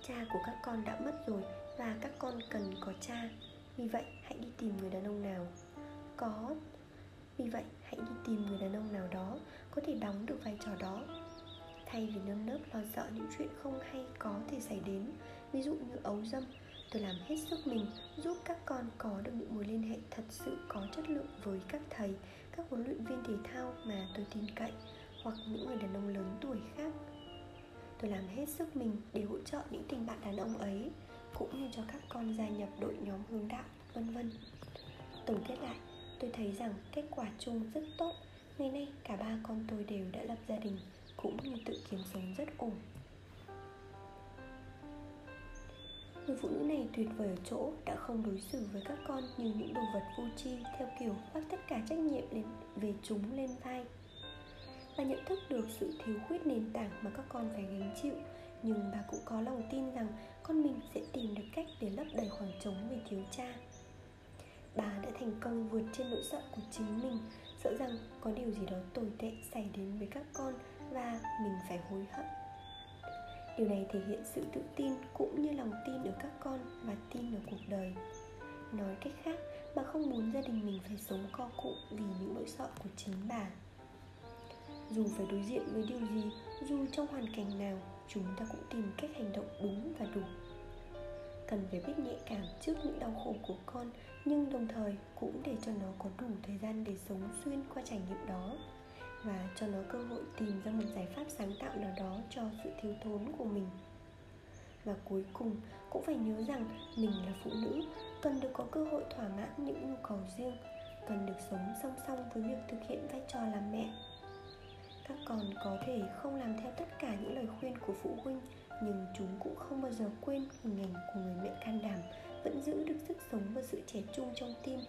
Cha của các con đã mất rồi và các con cần có cha. Vì vậy, hãy đi tìm người đàn ông nào có. Vì vậy, hãy đi tìm người đàn ông nào đó có thể đóng được vai trò đó thay vì nơm nớp lo sợ những chuyện không hay có thể xảy đến, ví dụ như ấu dâm, tôi làm hết sức mình giúp các con có được những mối liên hệ thật sự có chất lượng với các thầy, các huấn luyện viên thể thao mà tôi tin cậy, hoặc những người đàn ông lớn tuổi khác. Tôi làm hết sức mình để hỗ trợ những tình bạn đàn ông ấy, cũng như cho các con gia nhập đội nhóm hướng đạo, vân vân. Tổng kết lại, tôi thấy rằng kết quả chung rất tốt. Ngày nay cả ba con tôi đều đã lập gia đình cũng như tự kiếm sống rất ổn Người phụ nữ này tuyệt vời ở chỗ đã không đối xử với các con như những đồ vật vô tri theo kiểu vác tất cả trách nhiệm lên, về chúng lên vai. Bà nhận thức được sự thiếu khuyết nền tảng mà các con phải gánh chịu Nhưng bà cũng có lòng tin rằng con mình sẽ tìm được cách để lấp đầy khoảng trống vì thiếu cha Bà đã thành công vượt trên nỗi sợ của chính mình Sợ rằng có điều gì đó tồi tệ xảy đến với các con và mình phải hối hận. Điều này thể hiện sự tự tin cũng như lòng tin ở các con và tin ở cuộc đời. Nói cách khác, bà không muốn gia đình mình phải sống co cụ vì những nỗi sợ của chính bà. Dù phải đối diện với điều gì, dù trong hoàn cảnh nào, chúng ta cũng tìm cách hành động đúng và đủ. Cần phải biết nhạy cảm trước những đau khổ của con Nhưng đồng thời cũng để cho nó có đủ thời gian để sống xuyên qua trải nghiệm đó và cho nó cơ hội tìm ra một giải pháp sáng tạo nào đó cho sự thiếu thốn của mình. Và cuối cùng, cũng phải nhớ rằng mình là phụ nữ, cần được có cơ hội thỏa mãn những nhu cầu riêng, cần được sống song song với việc thực hiện vai trò làm mẹ. Các con có thể không làm theo tất cả những lời khuyên của phụ huynh, nhưng chúng cũng không bao giờ quên hình ảnh của người mẹ can đảm vẫn giữ được sức sống và sự trẻ trung trong tim,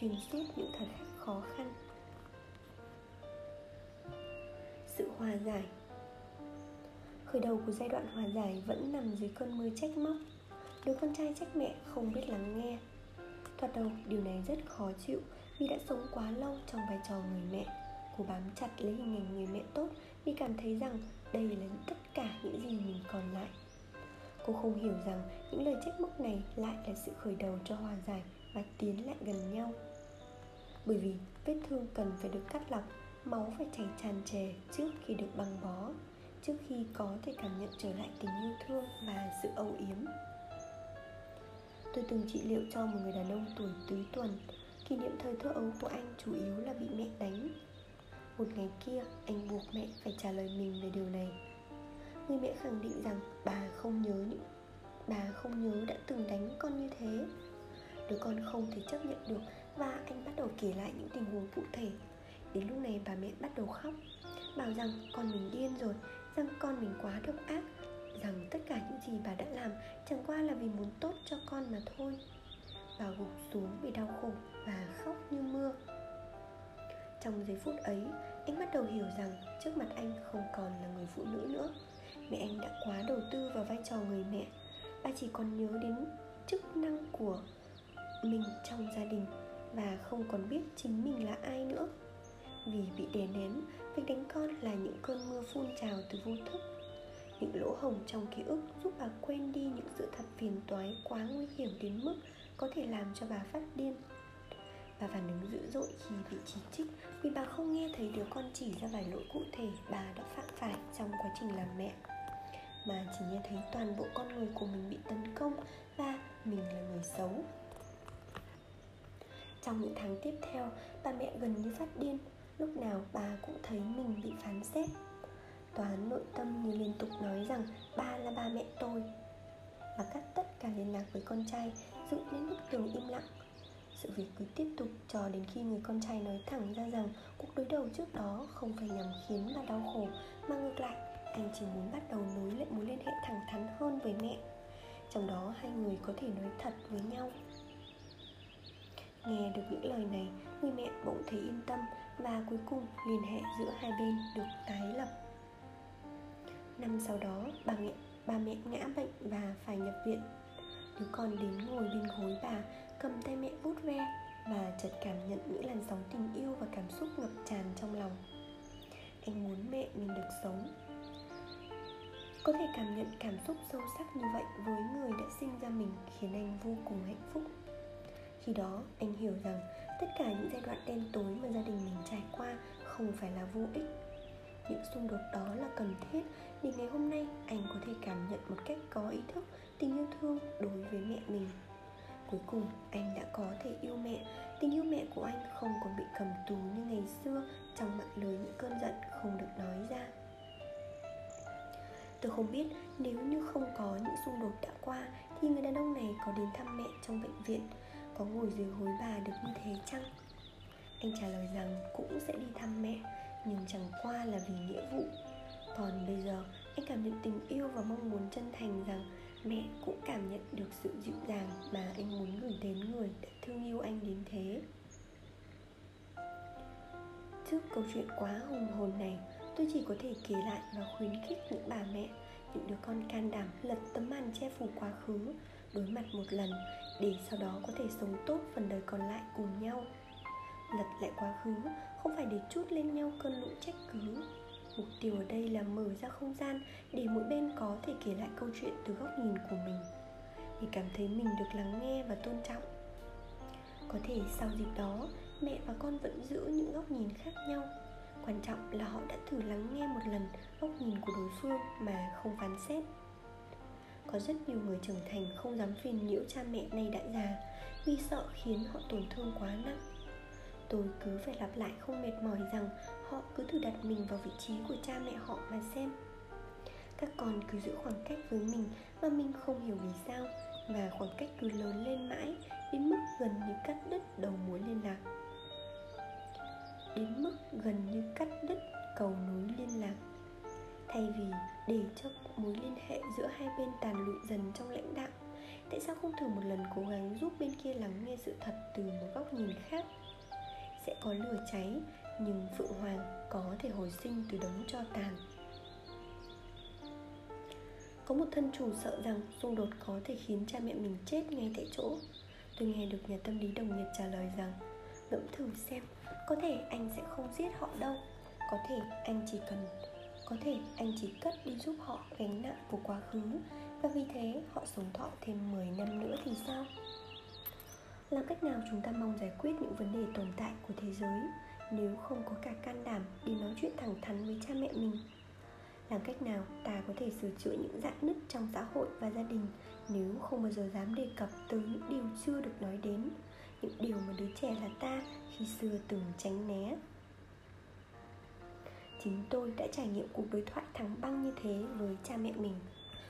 xuyên suốt những thời khắc khó khăn. Sự hòa giải. Khởi đầu của giai đoạn hòa giải vẫn nằm dưới cơn mưa trách móc. Đứa con trai trách mẹ không biết lắng nghe. Thoạt đầu, điều này rất khó chịu vì đã sống quá lâu trong vai trò người mẹ. Cô bám chặt lấy hình ảnh người mẹ tốt vì cảm thấy rằng đây là tất cả những gì mình còn lại. Cô không hiểu rằng những lời trách móc này lại là sự khởi đầu cho hòa giải và tiến lại gần nhau. Bởi vì vết thương cần phải được cắt lọc máu phải chảy tràn trề trước khi được băng bó, trước khi có thể cảm nhận trở lại tình yêu thương và sự âu yếm. Tôi từng trị liệu cho một người đàn ông tuổi tứ tuần. Kỷ niệm thời thơ ấu của anh chủ yếu là bị mẹ đánh. Một ngày kia, anh buộc mẹ phải trả lời mình về điều này. Người mẹ khẳng định rằng bà không nhớ những, bà không nhớ đã từng đánh con như thế. Đứa con không thể chấp nhận được và anh bắt đầu kể lại những tình huống cụ thể. Đến lúc này bà mẹ bắt đầu khóc, Bảo rằng con mình điên rồi, Rằng con mình quá độc ác, Rằng tất cả những gì bà đã làm Chẳng qua là vì muốn tốt cho con mà thôi. Bà gục xuống vì đau khổ Và khóc như mưa. Trong giây phút ấy, Anh bắt đầu hiểu rằng Trước mặt anh không còn là người phụ nữ nữa. Mẹ anh đã quá đầu tư vào vai trò người mẹ. Bà chỉ còn nhớ đến chức năng của mình trong gia đình Và không còn biết chính mình là ai nữa vì bị đè nén, việc đánh con là những cơn mưa phun trào từ vô thức. Những lỗ hồng trong ký ức giúp bà quên đi những sự thật phiền toái quá nguy hiểm đến mức có thể làm cho bà phát điên. Bà phản ứng dữ dội khi bị chỉ trích vì bà không nghe thấy đứa con chỉ ra vài lỗi cụ thể bà đã phạm phải trong quá trình làm mẹ. Mà chỉ nghe thấy toàn bộ con người của mình bị tấn công và mình là người xấu. Trong những tháng tiếp theo, bà mẹ gần như phát điên lúc nào bà cũng thấy mình bị phán xét. Tòa án nội tâm như liên tục nói rằng bà là ba mẹ tôi. Và cắt tất cả liên lạc với con trai, dựng lên bức tường im lặng. Sự việc cứ tiếp tục cho đến khi người con trai nói thẳng ra rằng cuộc đối đầu trước đó không phải nhằm khiến bà đau khổ, mà ngược lại, anh chỉ muốn bắt đầu nối lại mối liên hệ thẳng thắn hơn với mẹ. Trong đó, hai người có thể nói thật với nhau. Nghe được những lời này, người mẹ bỗng thấy yên tâm và cuối cùng liên hệ giữa hai bên được tái lập. Năm sau đó bà mẹ bà mẹ ngã bệnh và phải nhập viện. Đứa con đến ngồi bên gối bà, cầm tay mẹ vuốt ve và chợt cảm nhận những làn sóng tình yêu và cảm xúc ngập tràn trong lòng. Anh muốn mẹ mình được sống. Có thể cảm nhận cảm xúc sâu sắc như vậy với người đã sinh ra mình khiến anh vô cùng hạnh phúc. Khi đó, anh hiểu rằng tất cả những giai đoạn đen tối mà gia đình mình trải qua không phải là vô ích. Những xung đột đó là cần thiết để ngày hôm nay anh có thể cảm nhận một cách có ý thức, tình yêu thương đối với mẹ mình. Cuối cùng, anh đã có thể yêu mẹ. Tình yêu mẹ của anh không còn bị cầm tù như ngày xưa trong mạng lưới những cơn giận không được nói ra. Tôi không biết nếu như không có những xung đột đã qua thì người đàn ông này có đến thăm mẹ trong bệnh viện có ngồi dưới gối bà được như thế chăng? Anh trả lời rằng cũng sẽ đi thăm mẹ, nhưng chẳng qua là vì nghĩa vụ. Còn bây giờ, anh cảm nhận tình yêu và mong muốn chân thành rằng mẹ cũng cảm nhận được sự dịu dàng mà anh muốn gửi đến người đã thương yêu anh đến thế. Trước câu chuyện quá hùng hồn này, tôi chỉ có thể kể lại và khuyến khích những bà mẹ, những đứa con can đảm lật tấm màn che phủ quá khứ, đối mặt một lần để sau đó có thể sống tốt phần đời còn lại cùng nhau. Lật lại quá khứ, không phải để chút lên nhau cơn lũ trách cứ. Mục tiêu ở đây là mở ra không gian để mỗi bên có thể kể lại câu chuyện từ góc nhìn của mình, để cảm thấy mình được lắng nghe và tôn trọng. Có thể sau dịp đó, mẹ và con vẫn giữ những góc nhìn khác nhau. Quan trọng là họ đã thử lắng nghe một lần góc nhìn của đối phương mà không phán xét có rất nhiều người trưởng thành không dám phiền nhiễu cha mẹ nay đã già vì sợ khiến họ tổn thương quá nặng. Tôi cứ phải lặp lại không mệt mỏi rằng họ cứ thử đặt mình vào vị trí của cha mẹ họ mà xem. Các con cứ giữ khoảng cách với mình mà mình không hiểu vì sao và khoảng cách cứ lớn lên mãi đến mức gần như cắt đứt đầu mối liên lạc. Đến mức gần như cắt đứt cầu nối liên lạc. Thay vì để cho mối liên hệ giữa hai bên tàn lụi dần trong lãnh đạo? Tại sao không thử một lần cố gắng giúp bên kia lắng nghe sự thật từ một góc nhìn khác? Sẽ có lửa cháy, nhưng phượng hoàng có thể hồi sinh từ đống cho tàn. Có một thân chủ sợ rằng xung đột có thể khiến cha mẹ mình chết ngay tại chỗ. Tôi nghe được nhà tâm lý đồng nghiệp trả lời rằng, ngẫm thử xem, có thể anh sẽ không giết họ đâu. Có thể anh chỉ cần có thể anh chỉ cất đi giúp họ gánh nặng của quá khứ, và vì thế họ sống thọ thêm 10 năm nữa thì sao? Làm cách nào chúng ta mong giải quyết những vấn đề tồn tại của thế giới nếu không có cả can đảm đi nói chuyện thẳng thắn với cha mẹ mình? Làm cách nào ta có thể sửa chữa những rạn nứt trong xã hội và gia đình nếu không bao giờ dám đề cập tới những điều chưa được nói đến, những điều mà đứa trẻ là ta khi xưa từng tránh né? Chính tôi đã trải nghiệm cuộc đối thoại thẳng băng như thế với cha mẹ mình.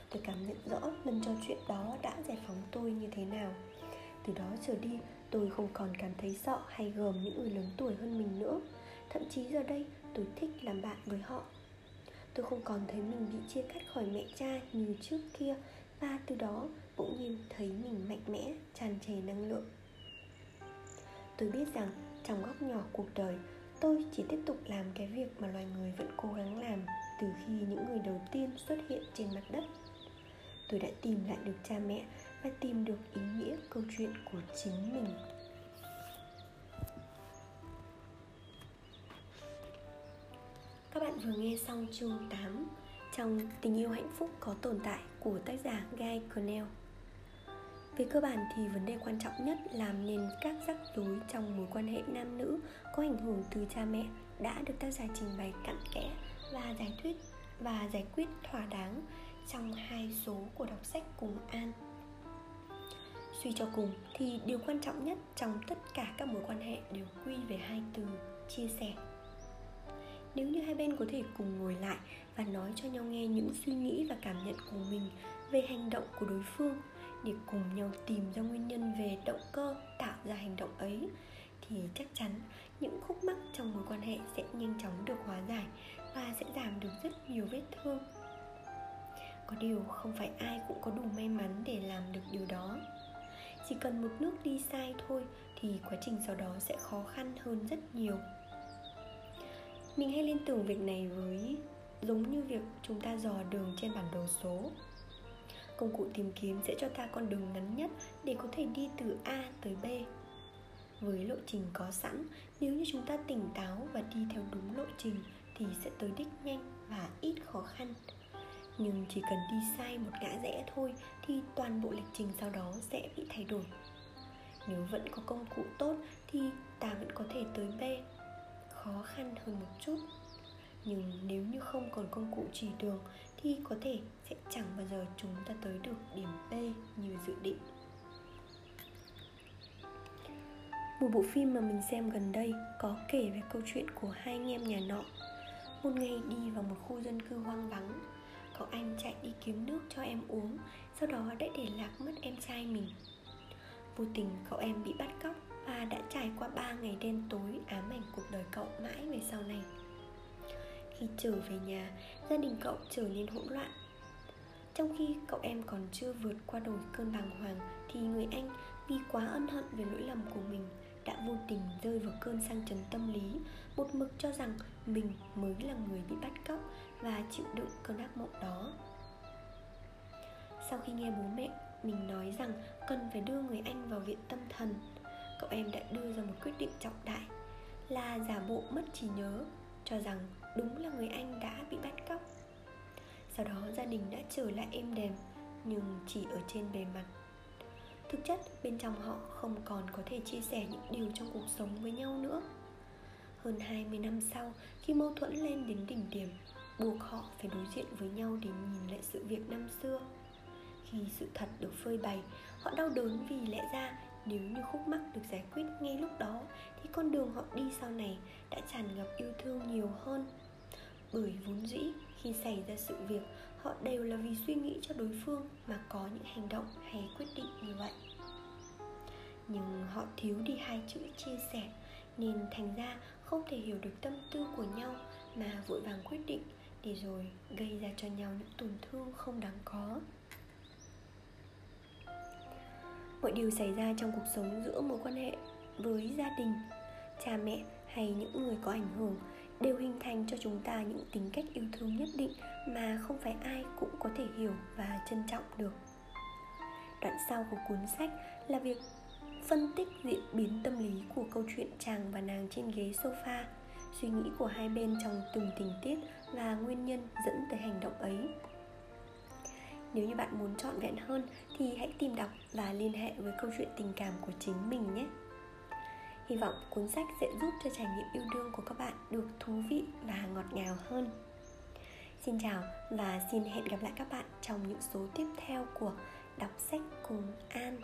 Tôi cảm nhận rõ lần trò chuyện đó đã giải phóng tôi như thế nào. Từ đó trở đi, tôi không còn cảm thấy sợ hay gờm những người lớn tuổi hơn mình nữa. Thậm chí giờ đây, tôi thích làm bạn với họ. Tôi không còn thấy mình bị chia cắt khỏi mẹ cha như trước kia và từ đó bỗng nhiên thấy mình mạnh mẽ, tràn trề năng lượng. Tôi biết rằng trong góc nhỏ cuộc đời tôi chỉ tiếp tục làm cái việc mà loài người vẫn cố gắng làm từ khi những người đầu tiên xuất hiện trên mặt đất tôi đã tìm lại được cha mẹ và tìm được ý nghĩa câu chuyện của chính mình Các bạn vừa nghe xong chương 8 trong Tình yêu hạnh phúc có tồn tại của tác giả Guy Cornell. Về cơ bản thì vấn đề quan trọng nhất làm nên các rắc rối trong mối quan hệ nam nữ có ảnh hưởng từ cha mẹ đã được tác giả trình bày cặn kẽ và giải thuyết và giải quyết thỏa đáng trong hai số của đọc sách cùng An. Suy cho cùng thì điều quan trọng nhất trong tất cả các mối quan hệ đều quy về hai từ chia sẻ nếu như hai bên có thể cùng ngồi lại và nói cho nhau nghe những suy nghĩ và cảm nhận của mình về hành động của đối phương để cùng nhau tìm ra nguyên nhân về động cơ tạo ra hành động ấy, thì chắc chắn những khúc mắc trong mối quan hệ sẽ nhanh chóng được hóa giải và sẽ giảm được rất nhiều vết thương. Có điều không phải ai cũng có đủ may mắn để làm được điều đó. Chỉ cần một nước đi sai thôi thì quá trình sau đó sẽ khó khăn hơn rất nhiều. Mình hay liên tưởng việc này với giống như việc chúng ta dò đường trên bản đồ số công cụ tìm kiếm sẽ cho ta con đường ngắn nhất để có thể đi từ a tới b. Với lộ trình có sẵn, nếu như chúng ta tỉnh táo và đi theo đúng lộ trình thì sẽ tới đích nhanh và ít khó khăn. Nhưng chỉ cần đi sai một ngã rẽ thôi thì toàn bộ lịch trình sau đó sẽ bị thay đổi. Nếu vẫn có công cụ tốt thì ta vẫn có thể tới b. Khó khăn hơn một chút. Nhưng nếu như không còn công cụ chỉ đường thì có thể sẽ chẳng bao giờ chúng ta tới được điểm B như dự định. Một bộ phim mà mình xem gần đây có kể về câu chuyện của hai anh em nhà nọ. Một ngày đi vào một khu dân cư hoang vắng cậu anh chạy đi kiếm nước cho em uống, sau đó đã để lạc mất em trai mình. Vô tình cậu em bị bắt cóc và đã trải qua 3 ngày đêm tối ám ảnh cuộc đời cậu mãi về sau này khi trở về nhà, gia đình cậu trở nên hỗn loạn. Trong khi cậu em còn chưa vượt qua nổi cơn bàng hoàng, thì người anh, vì quá ân hận về lỗi lầm của mình, đã vô tình rơi vào cơn sang chấn tâm lý, một mực cho rằng mình mới là người bị bắt cóc và chịu đựng cơn ác mộng đó. Sau khi nghe bố mẹ mình nói rằng cần phải đưa người anh vào viện tâm thần, cậu em đã đưa ra một quyết định trọng đại là giả bộ mất trí nhớ, cho rằng đúng là người anh đã bị bắt cóc. Sau đó, gia đình đã trở lại êm đềm, nhưng chỉ ở trên bề mặt. Thực chất, bên trong họ không còn có thể chia sẻ những điều trong cuộc sống với nhau nữa. Hơn 20 năm sau, khi mâu thuẫn lên đến đỉnh điểm, buộc họ phải đối diện với nhau để nhìn lại sự việc năm xưa. Khi sự thật được phơi bày, họ đau đớn vì lẽ ra nếu như khúc mắc được giải quyết ngay lúc đó, thì con đường họ đi sau này đã tràn ngập yêu thương nhiều hơn bởi vốn dĩ, khi xảy ra sự việc, họ đều là vì suy nghĩ cho đối phương mà có những hành động hay quyết định như vậy. Nhưng họ thiếu đi hai chữ chia sẻ, nên thành ra không thể hiểu được tâm tư của nhau mà vội vàng quyết định để rồi gây ra cho nhau những tổn thương không đáng có. Mọi điều xảy ra trong cuộc sống giữa mối quan hệ với gia đình, cha mẹ hay những người có ảnh hưởng đều hình thành cho chúng ta những tính cách yêu thương nhất định mà không phải ai cũng có thể hiểu và trân trọng được. Đoạn sau của cuốn sách là việc phân tích diễn biến tâm lý của câu chuyện chàng và nàng trên ghế sofa, suy nghĩ của hai bên trong từng tình tiết và nguyên nhân dẫn tới hành động ấy. Nếu như bạn muốn trọn vẹn hơn thì hãy tìm đọc và liên hệ với câu chuyện tình cảm của chính mình nhé hy vọng cuốn sách sẽ giúp cho trải nghiệm yêu đương của các bạn được thú vị và ngọt ngào hơn. Xin chào và xin hẹn gặp lại các bạn trong những số tiếp theo của đọc sách cùng an.